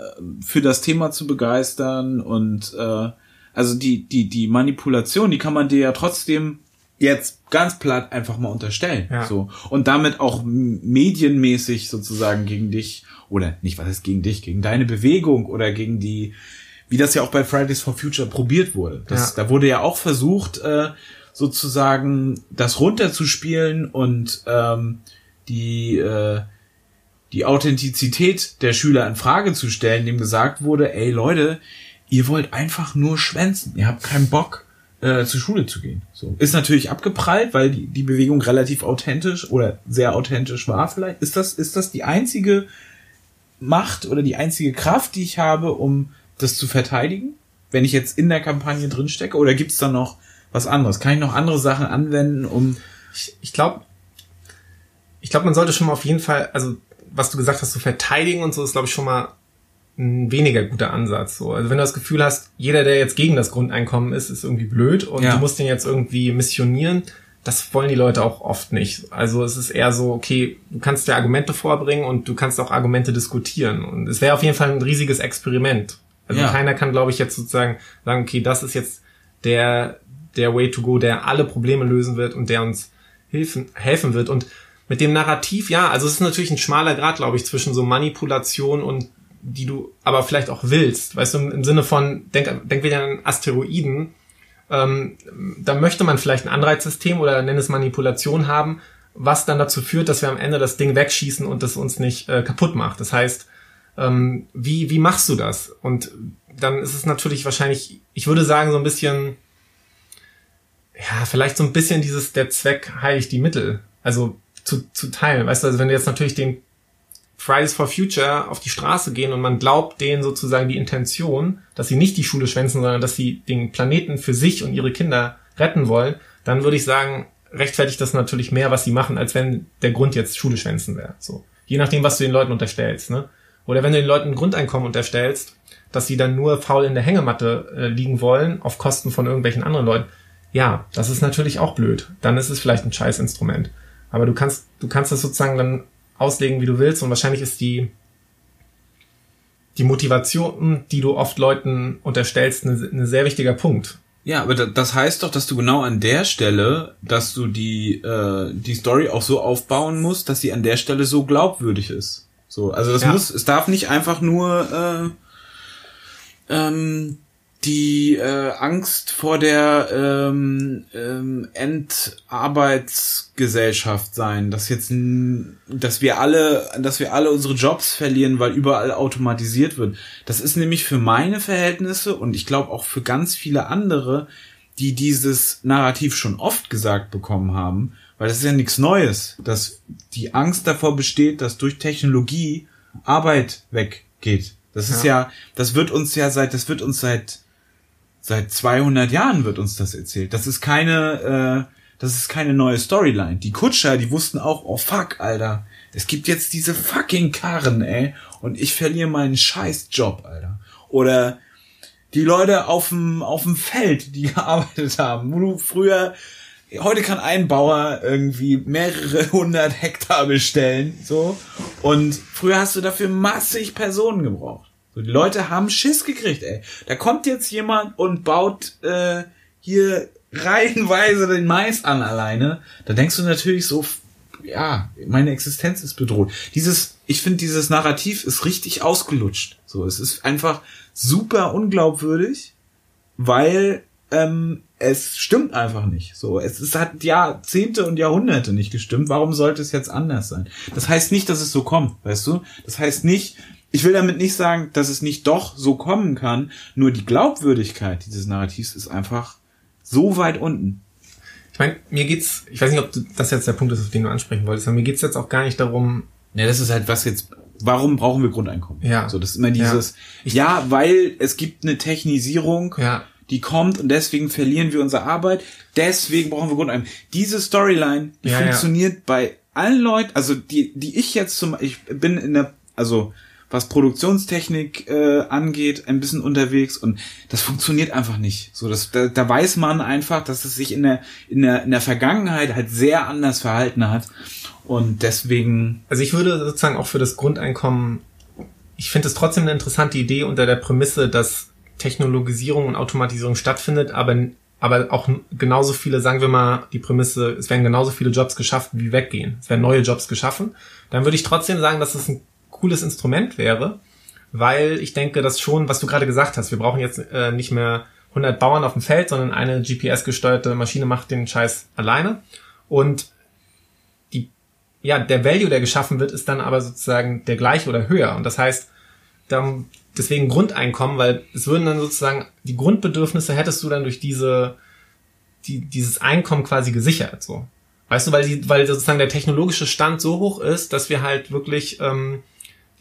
für das Thema zu begeistern und äh, also die, die, die Manipulation, die kann man dir ja trotzdem jetzt ganz platt einfach mal unterstellen. Ja. So. Und damit auch medienmäßig sozusagen gegen dich, oder nicht, was ist gegen dich, gegen deine Bewegung oder gegen die, wie das ja auch bei Fridays for Future probiert wurde. Das, ja. Da wurde ja auch versucht, äh, sozusagen das runterzuspielen und ähm, die äh, die Authentizität der Schüler in Frage zu stellen, dem gesagt wurde, ey Leute, ihr wollt einfach nur schwänzen, ihr habt keinen Bock äh, zur Schule zu gehen. So ist natürlich abgeprallt, weil die, die Bewegung relativ authentisch oder sehr authentisch war. Vielleicht ist das ist das die einzige Macht oder die einzige Kraft, die ich habe, um das zu verteidigen, wenn ich jetzt in der Kampagne drinstecke, oder gibt's da noch was anderes? Kann ich noch andere Sachen anwenden, um ich, ich glaube, ich glaube, man sollte schon mal auf jeden Fall, also was du gesagt hast, zu verteidigen und so, ist, glaube ich, schon mal ein weniger guter Ansatz. So. Also wenn du das Gefühl hast, jeder, der jetzt gegen das Grundeinkommen ist, ist irgendwie blöd und ja. du musst den jetzt irgendwie missionieren, das wollen die Leute auch oft nicht. Also es ist eher so, okay, du kannst dir Argumente vorbringen und du kannst auch Argumente diskutieren. Und es wäre auf jeden Fall ein riesiges Experiment. Also ja. keiner kann, glaube ich, jetzt sozusagen sagen, okay, das ist jetzt der, der Way to go, der alle Probleme lösen wird und der uns helfen, helfen wird. Und mit dem Narrativ, ja, also es ist natürlich ein schmaler Grad, glaube ich, zwischen so Manipulation und die du aber vielleicht auch willst. Weißt du, im Sinne von, denk, denk wieder an Asteroiden, ähm, da möchte man vielleicht ein Anreizsystem oder nenn es Manipulation haben, was dann dazu führt, dass wir am Ende das Ding wegschießen und das uns nicht äh, kaputt macht. Das heißt, ähm, wie, wie machst du das? Und dann ist es natürlich wahrscheinlich, ich würde sagen, so ein bisschen, ja, vielleicht so ein bisschen dieses, der Zweck heiligt die Mittel. Also zu, zu teilen. Weißt du, also wenn du jetzt natürlich den Fridays for Future auf die Straße gehen und man glaubt denen sozusagen die Intention, dass sie nicht die Schule schwänzen, sondern dass sie den Planeten für sich und ihre Kinder retten wollen, dann würde ich sagen, rechtfertigt das natürlich mehr, was sie machen, als wenn der Grund jetzt Schule schwänzen wäre. So. Je nachdem, was du den Leuten unterstellst, ne? Oder wenn du den Leuten ein Grundeinkommen unterstellst, dass sie dann nur faul in der Hängematte äh, liegen wollen, auf Kosten von irgendwelchen anderen Leuten. Ja, das ist natürlich auch blöd. Dann ist es vielleicht ein Scheißinstrument. Aber du kannst, du kannst das sozusagen dann auslegen, wie du willst. Und wahrscheinlich ist die, die Motivation, die du oft Leuten unterstellst, ein sehr wichtiger Punkt. Ja, aber das heißt doch, dass du genau an der Stelle, dass du die, äh, die Story auch so aufbauen musst, dass sie an der Stelle so glaubwürdig ist. So, also das Ja. muss, es darf nicht einfach nur äh, ähm, die äh, Angst vor der ähm, ähm, Endarbeitsgesellschaft sein, dass jetzt, dass wir alle, dass wir alle unsere Jobs verlieren, weil überall automatisiert wird. Das ist nämlich für meine Verhältnisse und ich glaube auch für ganz viele andere, die dieses Narrativ schon oft gesagt bekommen haben, weil das ist ja nichts Neues, dass die Angst davor besteht, dass durch Technologie Arbeit weggeht. Das ist ja, das wird uns ja seit, das wird uns seit seit 200 Jahren wird uns das erzählt. Das ist keine, äh, das ist keine neue Storyline. Die Kutscher, die wussten auch, oh fuck, Alter, es gibt jetzt diese fucking Karren, ey, und ich verliere meinen scheiß Job, Alter. Oder die Leute auf dem auf dem Feld, die gearbeitet haben, wo du früher heute kann ein Bauer irgendwie mehrere hundert Hektar bestellen, so und früher hast du dafür massig Personen gebraucht. So, die Leute haben Schiss gekriegt, ey. Da kommt jetzt jemand und baut äh, hier reihenweise den Mais an alleine. Da denkst du natürlich so, ja, meine Existenz ist bedroht. Dieses, ich finde, dieses Narrativ ist richtig ausgelutscht. So, es ist einfach super unglaubwürdig, weil ähm, es stimmt einfach nicht. So, es, es hat Jahrzehnte und Jahrhunderte nicht gestimmt. Warum sollte es jetzt anders sein? Das heißt nicht, dass es so kommt, weißt du? Das heißt nicht, ich will damit nicht sagen, dass es nicht doch so kommen kann. Nur die Glaubwürdigkeit dieses Narrativs ist einfach so weit unten. Ich meine, mir geht's, ich weiß nicht, ob du, das jetzt der Punkt ist, auf den du ansprechen wolltest, aber mir geht's jetzt auch gar nicht darum, Ja, das ist halt was jetzt. Warum brauchen wir Grundeinkommen? Ja. So, das ist immer dieses. Ja, weil es gibt eine Technisierung, Ja. die kommt und deswegen verlieren wir unsere Arbeit. Deswegen brauchen wir Grundeinkommen. Diese Storyline, die Ja, ja. funktioniert bei allen Leuten, also die, die ich jetzt zum, ich bin in der, also was Produktionstechnik äh, angeht, ein bisschen unterwegs und das funktioniert einfach nicht. So, das, da, da weiß man einfach, dass es sich in der, in der, in der Vergangenheit halt sehr anders verhalten hat und deswegen also ich würde sozusagen auch für das Grundeinkommen, ich finde es trotzdem eine interessante Idee unter der Prämisse, dass Technologisierung und Automatisierung stattfindet, aber, aber auch genauso viele, sagen wir mal, die Prämisse, es werden genauso viele Jobs geschafft, wie weggehen. Es werden neue Jobs geschaffen. Dann würde ich trotzdem sagen, dass es ein cooles Instrument wäre, weil ich denke, dass schon, was du gerade gesagt hast, wir brauchen jetzt äh, nicht mehr 100 Bauern auf dem Feld, sondern eine GPS-gesteuerte Maschine macht den Scheiß alleine. Und die, ja, der Value, der geschaffen wird, ist dann aber sozusagen der gleiche oder höher. Und das heißt, dann, deswegen Grundeinkommen, weil es würden dann sozusagen die Grundbedürfnisse hättest du dann durch diese, die, dieses Einkommen quasi gesichert, so. Weißt du, weil die, weil sozusagen der technologische Stand so hoch ist, dass wir halt wirklich ähm,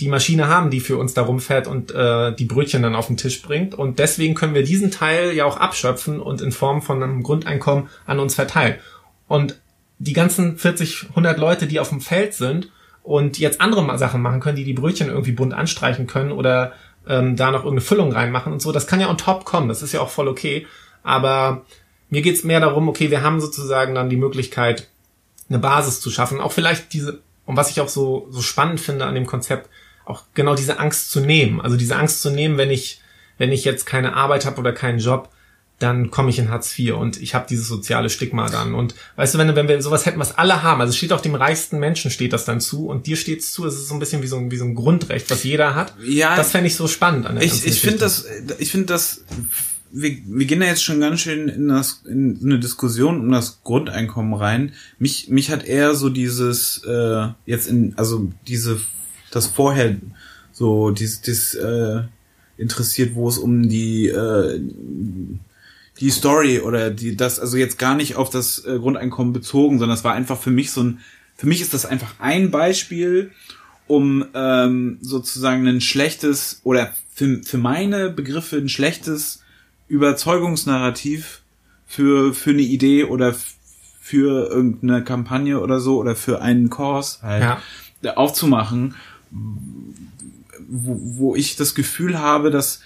die Maschine haben, die für uns da rumfährt und äh, die Brötchen dann auf den Tisch bringt. Und deswegen können wir diesen Teil ja auch abschöpfen und in Form von einem Grundeinkommen an uns verteilen. Und die ganzen 40, 100 Leute, die auf dem Feld sind und jetzt andere Sachen machen können, die die Brötchen irgendwie bunt anstreichen können oder ähm, da noch irgendeine Füllung reinmachen und so, das kann ja on top kommen, das ist ja auch voll okay. Aber mir geht's mehr darum, okay, wir haben sozusagen dann die Möglichkeit, eine Basis zu schaffen. Auch vielleicht diese, und was ich auch so, so spannend finde an dem Konzept, auch genau diese Angst zu nehmen. Also diese Angst zu nehmen, wenn ich, wenn ich jetzt keine Arbeit habe oder keinen Job, dann komme ich in Hartz IV und ich habe dieses soziale Stigma dann. Und weißt du, wenn, wenn wir sowas hätten, was alle haben, also es steht auch dem reichsten Menschen steht das dann zu und dir steht's zu, es ist so ein bisschen wie so ein, wie so ein Grundrecht, was jeder hat. Ja, das fände ich so spannend an der ich, ich finde das, ich finde das, wir, wir gehen da jetzt schon ganz schön in das, in so eine Diskussion um das Grundeinkommen rein. Mich, mich hat eher so dieses, äh, jetzt in, also diese, das vorher, so, dieses, das, äh, interessiert, wo es um die, äh, die Story oder die, das, also jetzt gar nicht auf das äh, Grundeinkommen bezogen, sondern es war einfach für mich so ein, für mich ist das einfach ein Beispiel, um ähm, sozusagen ein schlechtes oder für, für meine Begriffe ein schlechtes Überzeugungsnarrativ für, für eine Idee oder für irgendeine Kampagne oder so oder für einen Kurs halt Ja. aufzumachen, wo, wo ich das Gefühl habe, dass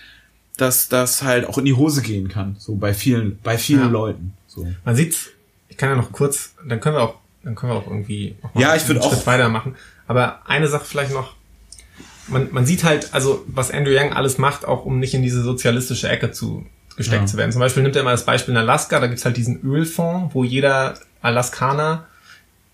dass das halt auch in die Hose gehen kann, so bei vielen, bei vielen Ja. Leuten. So. Man sieht's, ich kann ja noch kurz, dann können wir auch, dann können wir auch irgendwie mal Ja, ich einen Schritt auch- weitermachen. Aber eine Sache vielleicht noch, man, man sieht halt, also was Andrew Yang alles macht, auch um nicht in diese sozialistische Ecke zu gesteckt Ja. zu werden. Zum Beispiel nimmt er mal das Beispiel in Alaska, da gibt's halt diesen Ölfonds, wo jeder Alaskaner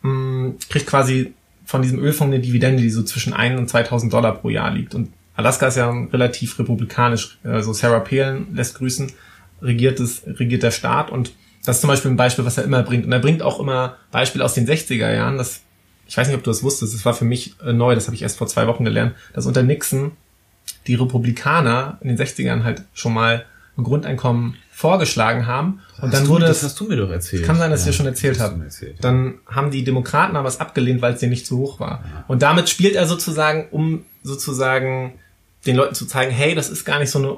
mh, kriegt quasi von diesem Ölfonds eine Dividende, die so zwischen 1 und 2000 Dollar pro Jahr liegt. Und Alaska ist ja relativ republikanisch, also Sarah Palin lässt grüßen, regiert, es, regiert der Staat und das ist zum Beispiel ein Beispiel, was er immer bringt. Und er bringt auch immer Beispiele aus den 60er Jahren. Das, ich weiß nicht, ob du das wusstest, das war für mich äh, neu, das habe ich erst vor zwei Wochen gelernt, dass unter Nixon die Republikaner in den 60ern halt schon mal ein Grundeinkommen vorgeschlagen haben. Und dann du, wurde das hast du mir doch erzählt. Kann sein, dass ja, ich dir schon erzählt das hast habe. erzählt. Dann haben die Demokraten aber es abgelehnt, weil es denen nicht zu hoch war. Und damit spielt er sozusagen, um sozusagen den Leuten zu zeigen, hey, das ist gar nicht so eine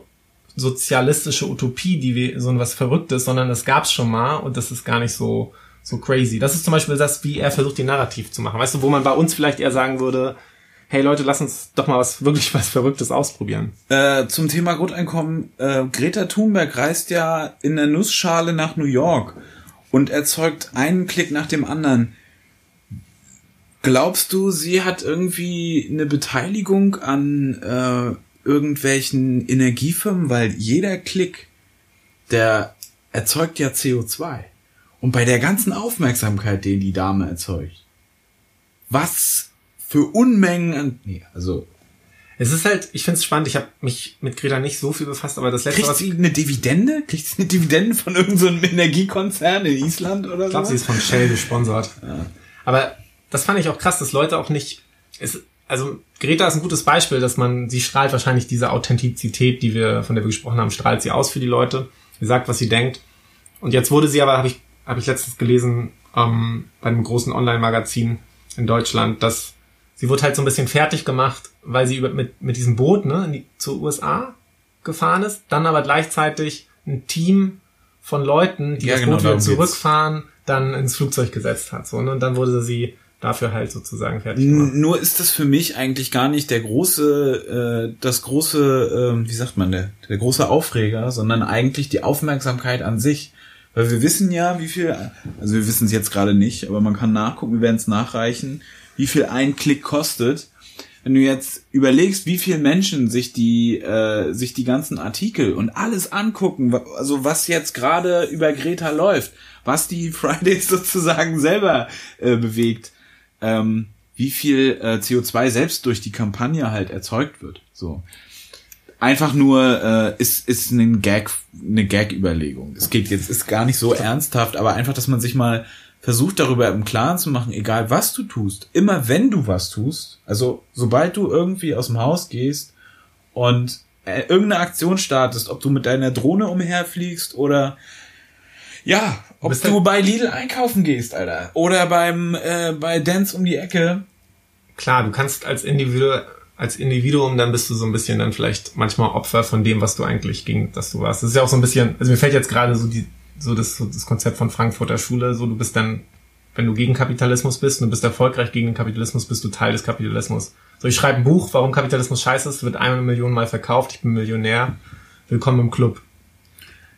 sozialistische Utopie, die wir so was Verrücktes, sondern das gab's schon mal und das ist gar nicht so so crazy. Das ist zum Beispiel das, wie er versucht, den Narrativ zu machen. Weißt du, wo man bei uns vielleicht eher sagen würde, hey Leute, lass uns doch mal was wirklich was Verrücktes ausprobieren. Äh, zum Thema Grundeinkommen. Äh, Greta Thunberg reist ja in der Nussschale nach New York und erzeugt einen Klick nach dem anderen. Glaubst du, sie hat irgendwie eine Beteiligung an äh, irgendwelchen Energiefirmen? Weil jeder Klick, der erzeugt ja CO2. Und bei der ganzen Aufmerksamkeit, den die Dame erzeugt, was für Unmengen an... Nee, also Es ist halt, ich finde es spannend, ich habe mich mit Greta nicht so viel befasst, aber das letzte, Kriegt was sie eine Dividende? Kriegt sie eine Dividende von irgendeinem Energiekonzern in Island oder Ich glaube, so? sie ist von Shell gesponsert. Aber das fand ich auch krass, dass Leute auch nicht. Es, also Greta ist ein gutes Beispiel, dass man, sie strahlt wahrscheinlich diese Authentizität, die wir, von der wir gesprochen haben, strahlt sie aus für die Leute. Sie sagt, was sie denkt. Und jetzt wurde sie aber, habe ich, habe ich letztens gelesen, ähm, bei einem großen Online-Magazin in Deutschland, dass sie wurde halt so ein bisschen fertig gemacht, weil sie über, mit, mit diesem Boot ne, in die, zur USA gefahren ist, dann aber gleichzeitig ein Team von Leuten, die Ja, das genau, Boot wieder darum geht's. zurückfahren, dann ins Flugzeug gesetzt hat. So, ne? Und dann wurde sie dafür halt sozusagen fertig gemacht. Nur ist das für mich eigentlich gar nicht der große, äh, das große, äh, wie sagt man, der, der große Aufreger, sondern eigentlich die Aufmerksamkeit an sich. Weil wir wissen ja, wie viel, also wir wissen es jetzt gerade nicht, aber man kann nachgucken, wir werden es nachreichen, wie viel ein Klick kostet. Wenn du jetzt überlegst, wie viele Menschen sich die, äh, sich die ganzen Artikel und alles angucken, also was jetzt gerade über Greta läuft, was die Fridays sozusagen selber äh, bewegt, ähm, wie viel äh, CO2 selbst durch die Kampagne halt erzeugt wird. So. Einfach nur äh, ist ist ein Gag eine Gag-Überlegung. Es geht jetzt ist gar nicht so ernsthaft, aber einfach, dass man sich mal versucht darüber im Klaren zu machen, egal was du tust, immer wenn du was tust, also sobald du irgendwie aus dem Haus gehst und äh, irgendeine Aktion startest, ob du mit deiner Drohne umherfliegst oder ja, ob Bist du bei Lidl einkaufen gehst, Alter, oder beim äh, bei Dance um die Ecke. Klar, du kannst als Individu als Individuum, dann bist du so ein bisschen dann vielleicht manchmal Opfer von dem, was du eigentlich gegen das du warst. Das ist ja auch so ein bisschen, also mir fällt jetzt gerade so die, so das, so das Konzept von Frankfurter Schule, so du bist dann, wenn du gegen Kapitalismus bist und du bist erfolgreich gegen den Kapitalismus, bist du Teil des Kapitalismus. So, ich schreibe ein Buch, warum Kapitalismus scheiße ist, wird eine Million Mal verkauft, ich bin Millionär, willkommen im Club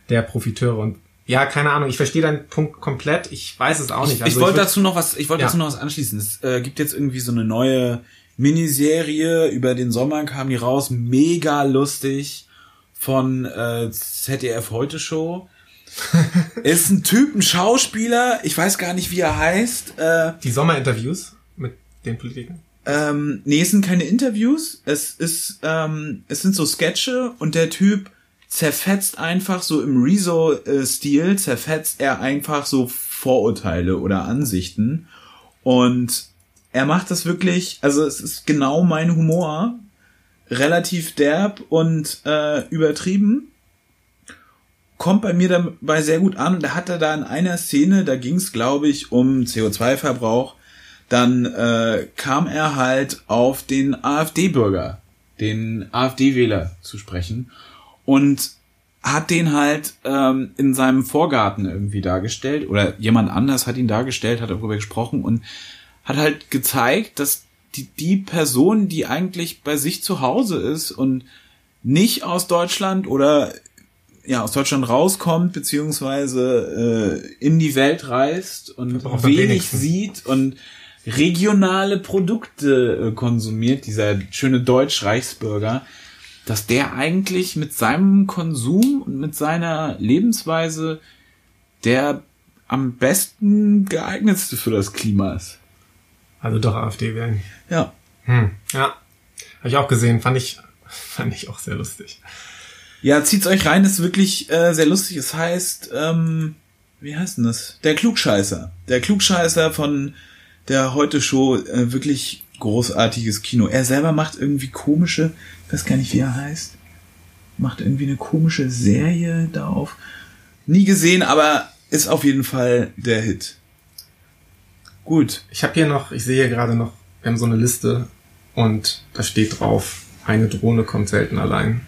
der Profiteure und ja, keine Ahnung, ich verstehe deinen Punkt komplett, ich weiß es auch nicht. ich Also wollte würd- dazu noch was, ich wollte Ja. dazu noch was anschließen. Es äh, gibt jetzt irgendwie so eine neue Miniserie über den Sommer kam die raus, mega lustig von äh, ZDF Heute Show. ist ein Typ, ein Schauspieler, ich weiß gar nicht, wie er heißt. Äh, die Sommerinterviews mit den Politikern. ähm, nee, es sind keine Interviews. Es ist, ähm, es sind so Sketche und der Typ zerfetzt einfach so im Rezo-Stil, zerfetzt er einfach so Vorurteile oder Ansichten. Und er macht das wirklich, also es ist genau mein Humor. Relativ derb und äh, übertrieben. Kommt bei mir dabei sehr gut an. Da hat er da in einer Szene, da ging es, glaube ich, um CO2-Verbrauch dann äh, kam er halt auf den AfD-Bürger, den AfD-Wähler zu sprechen und hat den halt ähm, in seinem Vorgarten irgendwie dargestellt oder jemand anders hat ihn dargestellt, hat darüber gesprochen und hat halt gezeigt, dass die, die Person, die eigentlich bei sich zu Hause ist und nicht aus Deutschland oder ja aus Deutschland rauskommt beziehungsweise äh, in die Welt reist und wenig sieht und regionale Produkte äh, konsumiert, dieser schöne Deutsch-Reichsbürger, dass der eigentlich mit seinem Konsum und mit seiner Lebensweise der am besten geeignetste für das Klima ist. Also doch AfD wählen. Ja. Hm. Ja. Habe ich auch gesehen, fand ich, fand ich auch sehr lustig. Ja, zieht's euch rein, ist wirklich äh, sehr lustig. Es heißt, ähm, wie heißt denn das? Der Klugscheißer. Der Klugscheißer von der Heute-Show, äh, wirklich großartiges Kino. Er selber macht irgendwie komische, ich weiß gar nicht, wie er heißt, macht irgendwie eine komische Serie darauf. Nie gesehen, aber ist auf jeden Fall der Hit. Gut. Ich habe hier noch, ich sehe hier gerade noch, wir haben so eine Liste und da steht drauf, eine Drohne kommt selten allein.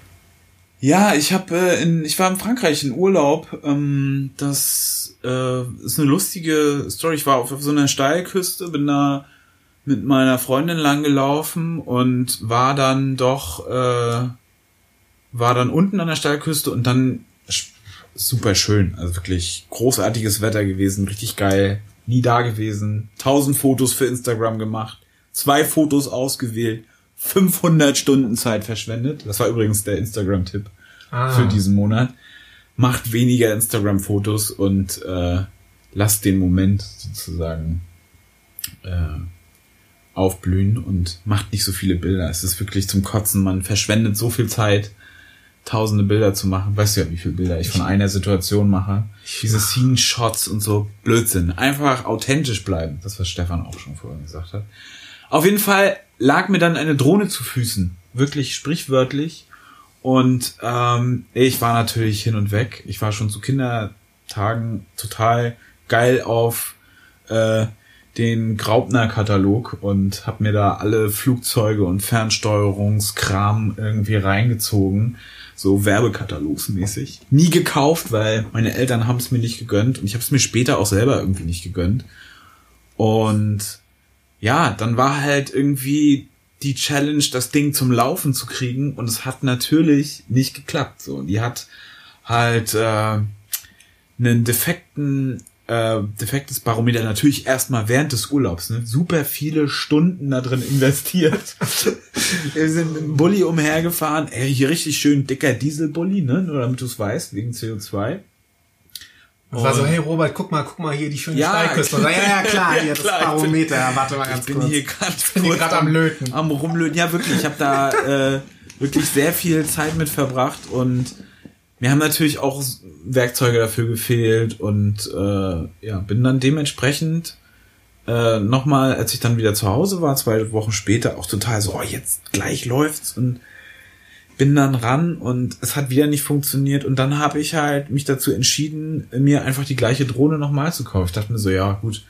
Ja, ich habe äh, in, ich war in Frankreich in Urlaub. Ähm, das äh, ist eine lustige Story. Ich war auf, auf so einer Steilküste, bin da mit meiner Freundin lang gelaufen und war dann doch, äh, war dann unten an der Steilküste und dann super schön, also wirklich großartiges Wetter gewesen, richtig geil, nie da gewesen, tausend Fotos für Instagram gemacht, zwei Fotos ausgewählt, 500 Stunden Zeit verschwendet. Das war übrigens der Instagram-Tipp ah. für diesen Monat. Macht weniger Instagram-Fotos und äh, lasst den Moment sozusagen äh, aufblühen und macht nicht so viele Bilder. Es ist wirklich zum Kotzen. Man verschwendet so viel Zeit, tausende Bilder zu machen. Weißt du ja, wie viele Bilder ich von einer Situation mache? Diese Scene-Shots und so Blödsinn. Einfach authentisch bleiben. Das, was Stefan auch schon vorhin gesagt hat. Auf jeden Fall lag mir dann eine Drohne zu Füßen. Wirklich sprichwörtlich. Und ähm, ich war natürlich hin und weg. Ich war schon zu Kindertagen total geil auf äh, den Graupner-Katalog und habe mir da alle Flugzeuge und Fernsteuerungskram irgendwie reingezogen, so Werbekatalogsmäßig. Nie gekauft, weil meine Eltern haben es mir nicht gegönnt und ich habe es mir später auch selber irgendwie nicht gegönnt. Und ja, dann war halt irgendwie die Challenge, das Ding zum Laufen zu kriegen und es hat natürlich nicht geklappt. So, die hat halt äh, einen defekten äh, defektes Barometer natürlich erstmal während des Urlaubs, ne? super viele Stunden da drin investiert. Wir sind mit dem Bulli umhergefahren, ey, hier richtig schön dicker Dieselbully, ne? Nur damit du es weißt, wegen CO2. Und war so, hey Robert, guck mal, guck mal hier die schöne ja, Steilküste. Ja, ja, klar, hier ja, das Barometer. Ja, warte mal ganz ich bin kurz. Hier grad ich bin hier gerade am Löten. Am Rumlöten. Ja, wirklich. Ich habe da äh, wirklich sehr viel Zeit mit verbracht und mir haben natürlich auch Werkzeuge dafür gefehlt und äh, ja, bin dann dementsprechend äh, nochmal, als ich dann wieder zu Hause war, zwei Wochen später, auch total so, oh, jetzt gleich läuft's und bin dann ran und es hat wieder nicht funktioniert und dann habe ich halt mich dazu entschieden, mir einfach die gleiche Drohne nochmal zu kaufen. Ich dachte mir so, ja gut,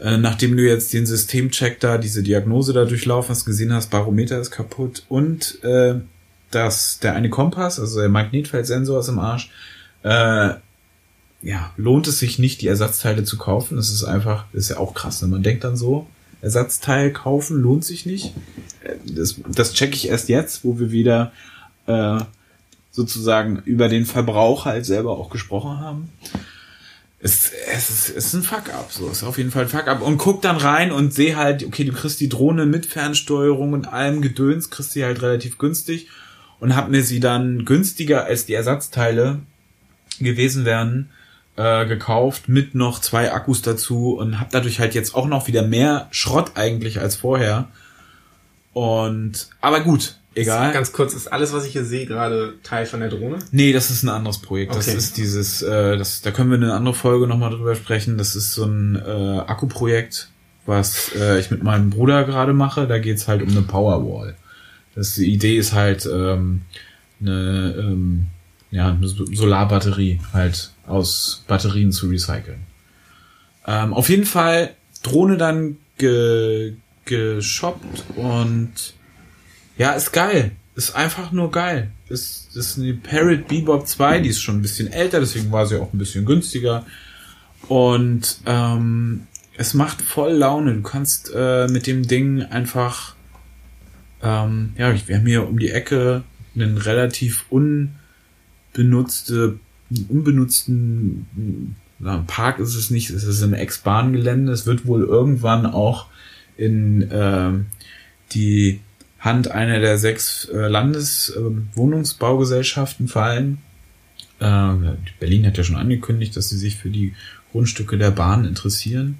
äh, nachdem du jetzt den Systemcheck da, diese Diagnose da durchlaufen hast, gesehen hast, Barometer ist kaputt und äh, dass der eine Kompass, also der Magnetfeldsensor ist im Arsch, äh, ja, lohnt es sich nicht, die Ersatzteile zu kaufen. Das ist einfach, ist ja auch krass, ne? man denkt dann so, Ersatzteil kaufen lohnt sich nicht. Das, das checke ich erst jetzt, wo wir wieder äh, sozusagen über den Verbrauch halt selber auch gesprochen haben. Es, es, ist, es ist ein Fuck-up, so ist auf jeden Fall ein Fuck-up. Und guck dann rein und seh halt, okay, du kriegst die Drohne mit Fernsteuerung und allem Gedöns, kriegst die halt relativ günstig und hab mir sie dann günstiger als die Ersatzteile gewesen wären äh, gekauft mit noch zwei Akkus dazu und hab dadurch halt jetzt auch noch wieder mehr Schrott eigentlich als vorher. Und aber gut, egal. Ganz kurz, ist alles, was ich hier sehe, gerade Teil von der Drohne? Nee, das ist ein anderes Projekt. Okay. Das ist dieses, äh, das, da können wir in einer anderen Folge nochmal drüber sprechen. Das ist so ein äh, Akkuprojekt, was äh, ich mit meinem Bruder gerade mache. Da geht's halt um eine Powerwall. Das, die Idee ist halt ähm, eine, ähm, ja, eine Solarbatterie halt aus Batterien zu recyceln. Ähm, auf jeden Fall Drohne dann ge, geshoppt und ja, ist geil. Ist einfach nur geil. Ist, ist eine Parrot Bebop 2, die ist schon ein bisschen älter, deswegen war sie auch ein bisschen günstiger. Und ähm, es macht voll Laune. Du kannst äh, mit dem Ding einfach ähm, ja, wir haben hier um die Ecke einen relativ unbenutzte, unbenutzten na, Park ist es nicht, es ist ein Ex-Bahn-Gelände. Es wird wohl irgendwann auch in äh, die Hand einer der sechs äh, Landeswohnungsbaugesellschaften äh, fallen. Äh, Berlin hat ja schon angekündigt, dass sie sich für die Grundstücke der Bahn interessieren.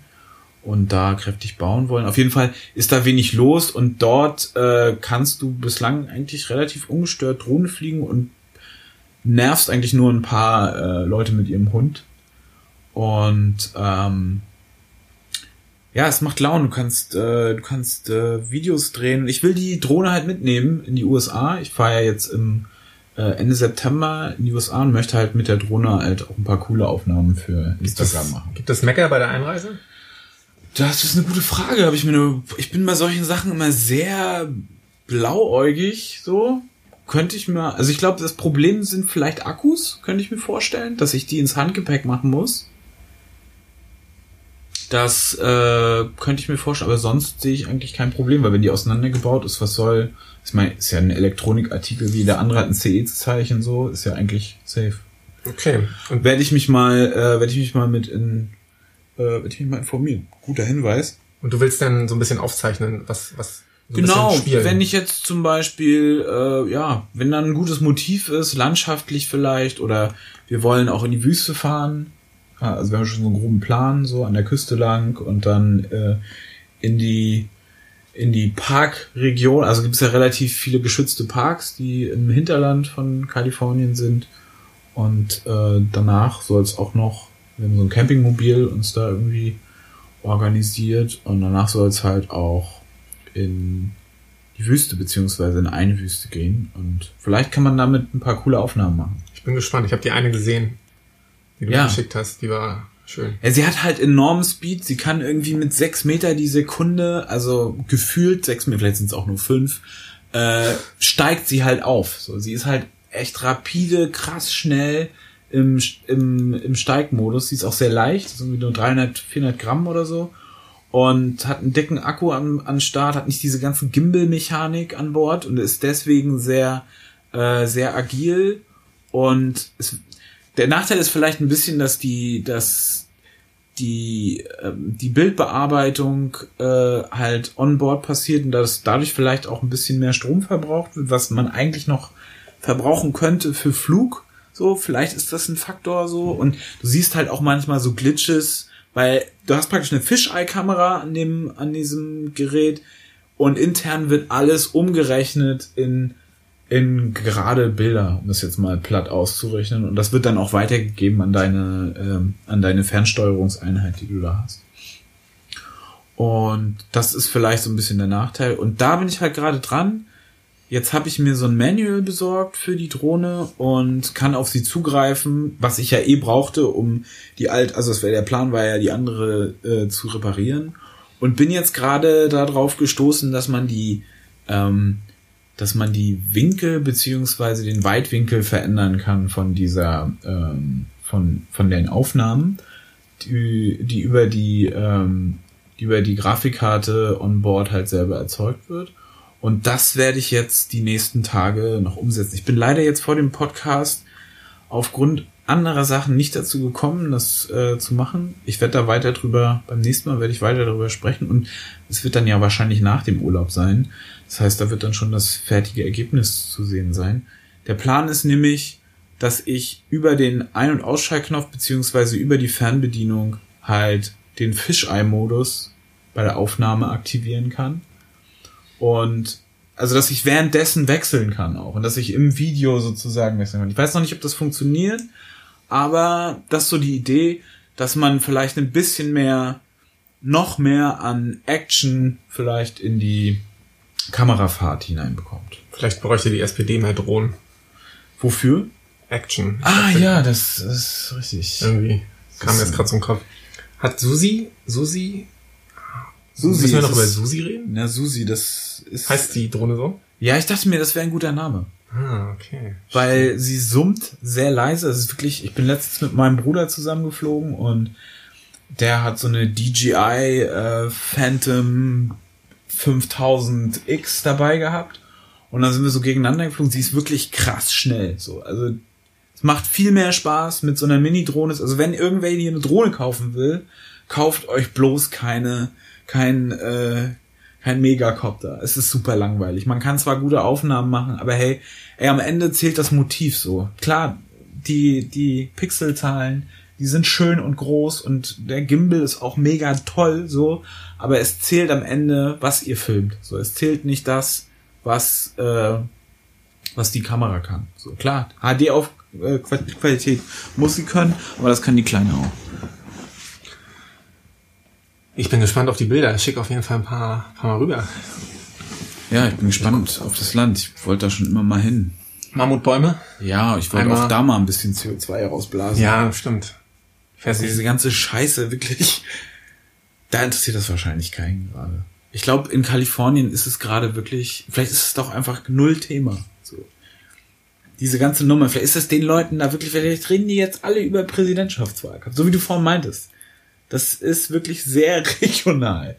und da kräftig bauen wollen. Auf jeden Fall ist da wenig los und dort äh, kannst du bislang eigentlich relativ ungestört Drohne fliegen und nervst eigentlich nur ein paar äh, Leute mit ihrem Hund. Und ähm, ja, es macht Laune. Du kannst, äh, du kannst äh, Videos drehen. Ich will die Drohne halt mitnehmen in die USA. Ich fahre ja jetzt im äh, Ende September in die USA und möchte halt mit der Drohne halt auch ein paar coole Aufnahmen für Instagram das, machen. Gibt es Mecker bei der Einreise? Das ist eine gute Frage. Habe ich mir nur, ich bin bei solchen Sachen immer sehr blauäugig, so. Könnte ich mir, also ich glaube, das Problem sind vielleicht Akkus, könnte ich mir vorstellen, dass ich die ins Handgepäck machen muss. Das äh, könnte ich mir vorstellen, aber sonst sehe ich eigentlich kein Problem, weil wenn die auseinandergebaut ist, was soll, ich meine, ist ja ein Elektronikartikel wie der andere hat ein CE-Zeichen so, ist ja eigentlich safe. Okay. Und werde ich mich mal, äh, werde ich mich mal mit in, äh, werde ich mich mal informieren. Guter Hinweis. Und du willst dann so ein bisschen aufzeichnen, was, was genau, wenn ich jetzt zum Beispiel, äh, ja, wenn dann ein gutes Motiv ist, landschaftlich vielleicht, oder wir wollen auch in die Wüste fahren, also wir haben schon so einen groben Plan, so an der Küste lang und dann äh, in die in die Parkregion, also gibt es ja relativ viele geschützte Parks, die im Hinterland von Kalifornien sind. Und äh, danach soll es auch noch, wir haben so ein Campingmobil uns da irgendwie organisiert und danach soll es halt auch in die Wüste beziehungsweise in eine Wüste gehen und vielleicht kann man damit ein paar coole Aufnahmen machen. Ich bin gespannt. Ich habe die eine gesehen, die du Ja. mir geschickt hast. Die war schön. Ja, sie hat halt enormen Speed. Sie kann irgendwie mit sechs Meter die Sekunde, also gefühlt sechs Meter, vielleicht sind es auch nur fünf, äh, steigt sie halt auf. So, sie ist halt echt rapide, krass schnell im, im, im Steigmodus. Sie ist auch sehr leicht, so irgendwie nur 300, 400 Gramm oder so. Und hat einen dicken Akku an, an Start, hat nicht diese ganze Gimbal-Mechanik an Bord und ist deswegen sehr, äh, sehr agil. Und es, der Nachteil ist vielleicht ein bisschen, dass die, dass die, ähm, die Bildbearbeitung äh, halt on board passiert und dass dadurch vielleicht auch ein bisschen mehr Strom verbraucht wird, was man eigentlich noch verbrauchen könnte für Flug. So, vielleicht ist das ein Faktor so. Und du siehst halt auch manchmal so Glitches, weil du hast praktisch eine Fisheye-Kamera an dem, an diesem Gerät und intern wird alles umgerechnet in in gerade Bilder, um das jetzt mal platt auszurechnen. Und das wird dann auch weitergegeben an deine, ähm, an deine Fernsteuerungseinheit, die du da hast. Und das ist vielleicht so ein bisschen der Nachteil. Und da bin ich halt gerade dran. Jetzt habe ich mir so ein Manual besorgt für die Drohne und kann auf sie zugreifen, was ich ja eh brauchte, um die alt, also es wäre der Plan war ja, die andere äh, zu reparieren. Und bin jetzt gerade darauf gestoßen, dass man die ähm, dass man die Winkel beziehungsweise den Weitwinkel verändern kann von dieser, ähm, von, von den Aufnahmen, die, die über die, ähm, die über die Grafikkarte on board halt selber erzeugt wird. Und das werde ich jetzt die nächsten Tage noch umsetzen. Ich bin leider jetzt vor dem Podcast aufgrund anderer Sachen nicht dazu gekommen, das äh, zu machen. Ich werde da weiter drüber, beim nächsten Mal werde ich weiter darüber sprechen und es wird dann ja wahrscheinlich nach dem Urlaub sein. Das heißt, da wird dann schon das fertige Ergebnis zu sehen sein. Der Plan ist nämlich, dass ich über den Ein- und Ausschaltknopf beziehungsweise über die Fernbedienung halt den Fisheye-Modus bei der Aufnahme aktivieren kann. Und also, dass ich währenddessen wechseln kann auch und dass ich im Video sozusagen wechseln kann. Ich weiß noch nicht, ob das funktioniert, aber das ist so die Idee, dass man vielleicht ein bisschen mehr, noch mehr an Action vielleicht in die Kamerafahrt hineinbekommt. Vielleicht bräuchte die SPD mehr Drohnen. Wofür? Action. Ah ja, das ist richtig. Irgendwie kam ist jetzt gerade zum Kopf. Hat Susi, Susi, Susi, müssen wir noch über Susi reden? Na, Susi, das ist. Heißt die Drohne so? Ja, ich dachte mir, das wäre ein guter Name. Ah, okay. Weil sie summt sehr leise. Es ist wirklich, ich bin letztens mit meinem Bruder zusammengeflogen und der hat so eine DJI äh, Phantom 5000X dabei gehabt. Und dann sind wir so gegeneinander geflogen. Sie ist wirklich krass schnell. So, also es macht viel mehr Spaß mit so einer Mini-Drohne. Also wenn irgendwer hier eine Drohne kaufen will, kauft euch bloß keine, kein, äh, kein Megacopter. Es ist super langweilig. Man kann zwar gute Aufnahmen machen, aber hey, ey, am Ende zählt das Motiv so. Klar, die, die Pixelzahlen, die sind schön und groß und der Gimbal ist auch mega toll, so, aber es zählt am Ende, was ihr filmt. So, es zählt nicht das, was, äh, was die Kamera kann. So, klar, HD auf äh, Qualität muss sie können, aber das kann die Kleine auch. Ich bin gespannt auf die Bilder. Schick auf jeden Fall ein paar, paar Mal rüber. Ja, ich bin gespannt auf das Land. Ich wollte da schon immer mal hin. Mammutbäume? Ja, ich wollte Einmal- auch da mal ein bisschen CO2 rausblasen. Ja, stimmt. Also diese ganze Scheiße, wirklich. Da interessiert das wahrscheinlich keinen gerade. Ich glaube, in Kalifornien ist es gerade wirklich, vielleicht ist es doch einfach null Thema. So. Diese ganze Nummer, vielleicht ist es den Leuten da wirklich, vielleicht reden die jetzt alle über Präsidentschaftswahlkampf, so wie du vorhin meintest. Das ist wirklich sehr regional.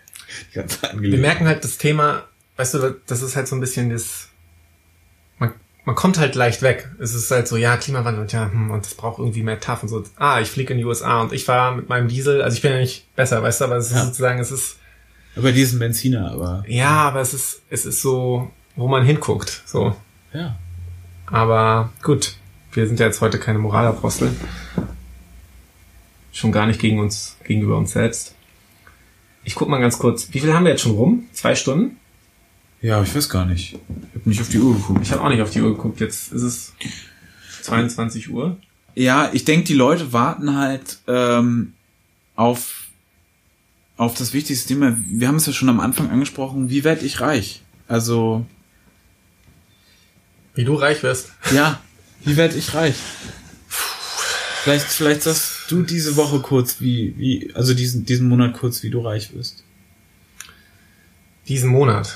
Die ganze Wir merken halt das Thema, weißt du, das ist halt so ein bisschen das, man, man kommt halt leicht weg. Es ist halt so, ja, Klimawandel und ja, hm, und es braucht irgendwie mehr TAF und so. Ah, ich fliege in die USA und ich war mit meinem Diesel, also ich bin ja nicht besser, weißt du, aber es ist Ja. sozusagen, es ist, Aber die ist ein Benziner, aber ja, aber es ist, es ist so, wo man hinguckt, so. ja. Aber gut, wir sind ja jetzt heute keine Moralapostel. Schon gar nicht gegen uns, gegenüber uns selbst. Ich guck mal ganz kurz, wie viel haben wir jetzt schon rum? Zwei Stunden? Ja, ich weiß gar nicht. Ich habe nicht auf die Uhr geguckt. Ich habe auch nicht auf die Uhr geguckt. Jetzt ist es 22 Uhr. Ja, ich denke, die Leute warten halt ähm, auf, auf das wichtigste Thema. Wir haben es ja schon am Anfang angesprochen. Wie werde ich reich? Also, Wie du reich wirst. ja, wie werde ich reich? Vielleicht, vielleicht sagst du diese Woche kurz, wie, wie, also diesen, diesen Monat kurz, wie du reich wirst. Diesen Monat.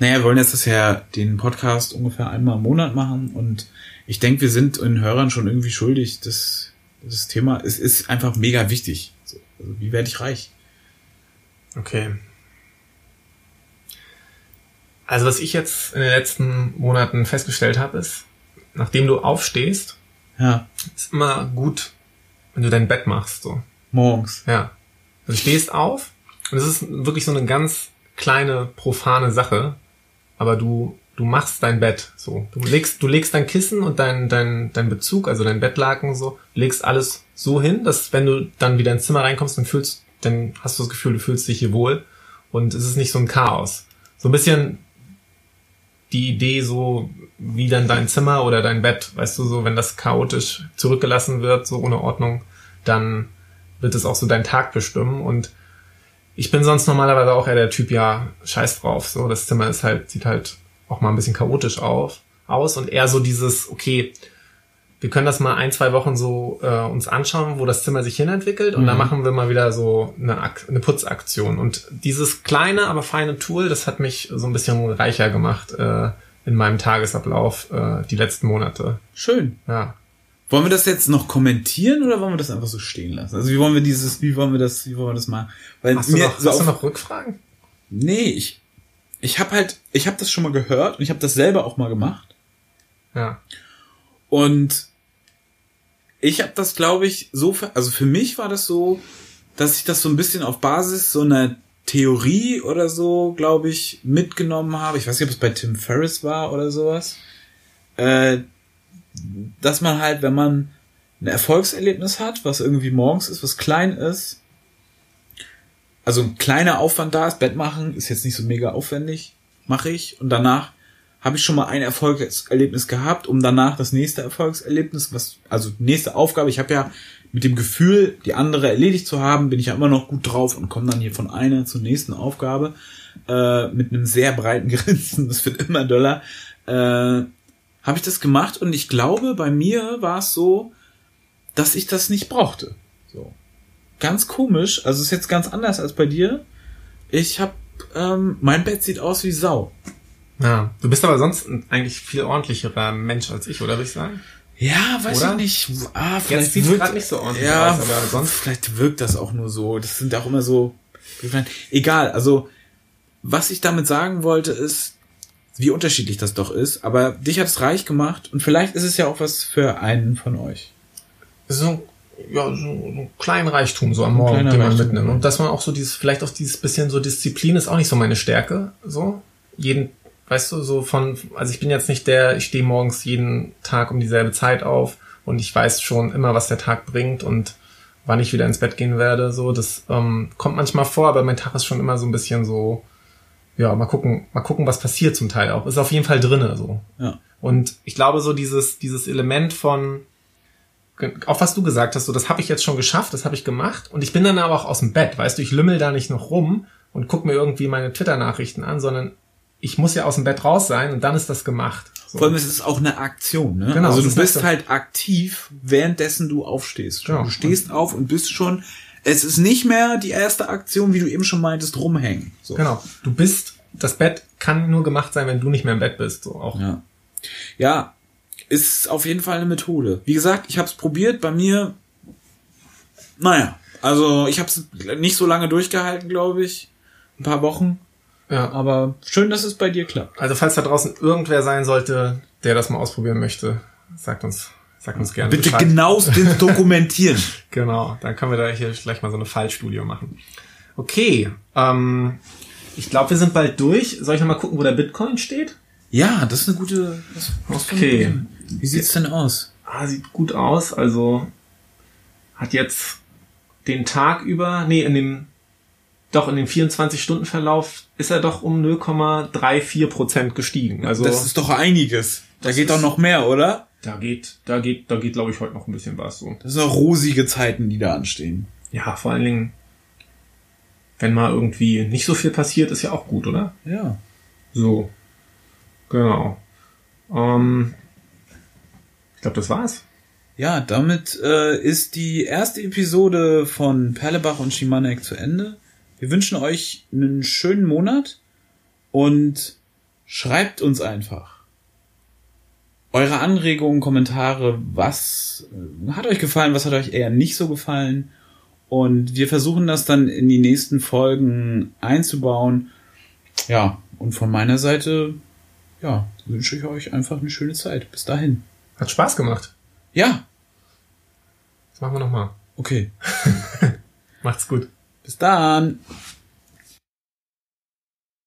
Naja, wir wollen jetzt das ja den Podcast ungefähr einmal im Monat machen und ich denke, wir sind den Hörern schon irgendwie schuldig. Das, das Thema es ist einfach mega wichtig. So, also wie werde ich reich? Okay. Also was ich jetzt in den letzten Monaten festgestellt habe, ist, nachdem du aufstehst, Ja, ist immer gut, wenn du dein Bett machst. So. morgens. Ja. Du stehst auf und es ist wirklich so eine ganz kleine, profane Sache, aber du, du machst dein Bett so. Du legst, du legst dein Kissen und dein, dein, dein Bezug, also dein Bettlaken so, legst alles so hin, dass wenn du dann wieder ins Zimmer reinkommst, dann fühlst, dann hast du das Gefühl, du fühlst dich hier wohl und es ist nicht so ein Chaos. So ein bisschen die Idee so, wie dann dein Zimmer oder dein Bett, weißt du, so, wenn das chaotisch zurückgelassen wird, so ohne Ordnung, dann wird es auch so deinen Tag bestimmen. Und ich bin sonst normalerweise auch eher der Typ, ja, scheiß drauf, so, das Zimmer ist halt, sieht halt auch mal ein bisschen chaotisch auf, aus und eher so dieses, okay, wir können das mal ein, zwei Wochen so äh, uns anschauen, wo das Zimmer sich hinentwickelt und dann machen wir mal wieder so eine, eine Putzaktion. Und dieses kleine, aber feine Tool, das hat mich so ein bisschen reicher gemacht äh, in meinem Tagesablauf äh, die letzten Monate. Schön. Ja. Wollen wir das jetzt noch kommentieren oder wollen wir das einfach so stehen lassen? Also wie wollen wir dieses, wie wollen wir das, wie wollen wir das mal? Weil Hast du, noch, so hast du noch Rückfragen? nee, ich, ich habe halt, ich habe das schon mal gehört und ich habe das selber auch mal gemacht Ja. und ich habe das, glaube ich, so, ver- also für mich war das so, dass ich das so ein bisschen auf Basis so einer Theorie oder so, glaube ich, mitgenommen habe. Ich weiß nicht, ob es bei Tim Ferriss war oder sowas. Äh, dass man halt, wenn man ein Erfolgserlebnis hat, was irgendwie morgens ist, was klein ist, also ein kleiner Aufwand da ist, Bett machen ist jetzt nicht so mega aufwendig, mache ich und danach habe ich schon mal ein Erfolgserlebnis gehabt, um danach das nächste Erfolgserlebnis, was also nächste Aufgabe, ich habe ja mit dem Gefühl, die andere erledigt zu haben, bin ich ja immer noch gut drauf und komme dann hier von einer zur nächsten Aufgabe äh, mit einem sehr breiten Grinsen, das wird immer doller. Äh, habe ich das gemacht und ich glaube, bei mir war es so, dass ich das nicht brauchte. So. Ganz komisch, also ist jetzt ganz anders als bei dir. Ich habe, ähm, mein Bett sieht aus wie Sau. Ja. Du bist aber sonst ein eigentlich viel ordentlicherer Mensch als ich, oder würde ich sagen? Ja, weiß Oder? ich nicht. Ah, vielleicht sieht's wirkt- grad nicht so ordentlich ja, aus, aber sonst- Vielleicht wirkt das auch nur so. Das sind auch immer so. Egal, also was ich damit sagen wollte ist, wie unterschiedlich das doch ist. Aber dich hat's reich gemacht und vielleicht ist es ja auch was für einen von euch. so, ja, so, einen kleinen Reichtum so am Morgen, den man Reichtum, mitnimmt. Und dass man auch so dieses, vielleicht auch dieses bisschen so Disziplin ist auch nicht so meine Stärke. So, jeden, weißt du, so von, also ich bin jetzt nicht der, ich stehe morgens jeden Tag um dieselbe Zeit auf und ich weiß schon immer, was der Tag bringt und wann ich wieder ins Bett gehen werde. So, das ähm, kommt manchmal vor, aber mein Tag ist schon immer so ein bisschen so, ja, mal gucken, mal gucken, was passiert zum Teil auch. Ist auf jeden Fall drinne so. Ja. Und ich glaube, so dieses, dieses Element von, auch was du gesagt hast, so das habe ich jetzt schon geschafft, das habe ich gemacht. Und ich bin dann aber auch aus dem Bett, weißt du, ich lümmel da nicht noch rum und guck mir irgendwie meine Twitter-Nachrichten an, sondern ich muss ja aus dem Bett raus sein und dann ist das gemacht. So. Vor allem ist es auch eine Aktion, ne? Genau, also du ist bist halt aktiv, währenddessen du aufstehst. Genau. Du stehst auf und bist schon. Es ist nicht mehr die erste Aktion, wie du eben schon meintest, rumhängen. So. Genau. Du bist, das Bett kann nur gemacht sein, wenn du nicht mehr im Bett bist. So auch. Ja. Ja, ist auf jeden Fall eine Methode. Wie gesagt, ich habe es probiert. Bei mir, naja, also ich habe es nicht so lange durchgehalten, glaube ich. Ein paar Wochen. Ja. Aber schön, dass es bei dir klappt. Also falls da draußen irgendwer sein sollte, der das mal ausprobieren möchte, sagt uns, sagt uns gerne. Bitte Bescheid. genauestens dokumentieren. Genau, dann können wir da hier gleich mal so eine Fallstudie machen. Okay, ähm, ich glaube, wir sind bald durch. Soll ich noch mal gucken, wo der Bitcoin steht? Ja, das ist eine gute. Okay. probieren. Wie sieht's denn aus? Ah, sieht gut aus. Also hat jetzt den Tag über, nee, in dem, doch in dem 24-Stunden-Verlauf ist er doch um 0,34 Prozent gestiegen. Also das ist doch einiges. Da geht doch noch mehr, oder? da geht, da geht, da geht, glaube ich, heute noch ein bisschen was so. Das sind doch rosige Zeiten, die da anstehen. Ja, vor allen Dingen, wenn mal irgendwie nicht so viel passiert, ist ja auch gut, oder? Ja. So. Genau. Ähm, ich glaube, das war's. Ja, damit äh, ist die erste Episode von Perlebach und Schimanek zu Ende. Wir wünschen euch einen schönen Monat und schreibt uns einfach eure Anregungen, Kommentare, was äh, hat euch gefallen, was hat euch eher nicht so gefallen. Und wir versuchen das dann in die nächsten Folgen einzubauen. Ja, und von meiner Seite, ja, wünsche ich euch einfach eine schöne Zeit. Bis dahin. Hat Spaß gemacht. Ja, Das machen wir nochmal. okay. Macht's gut. Bis dann.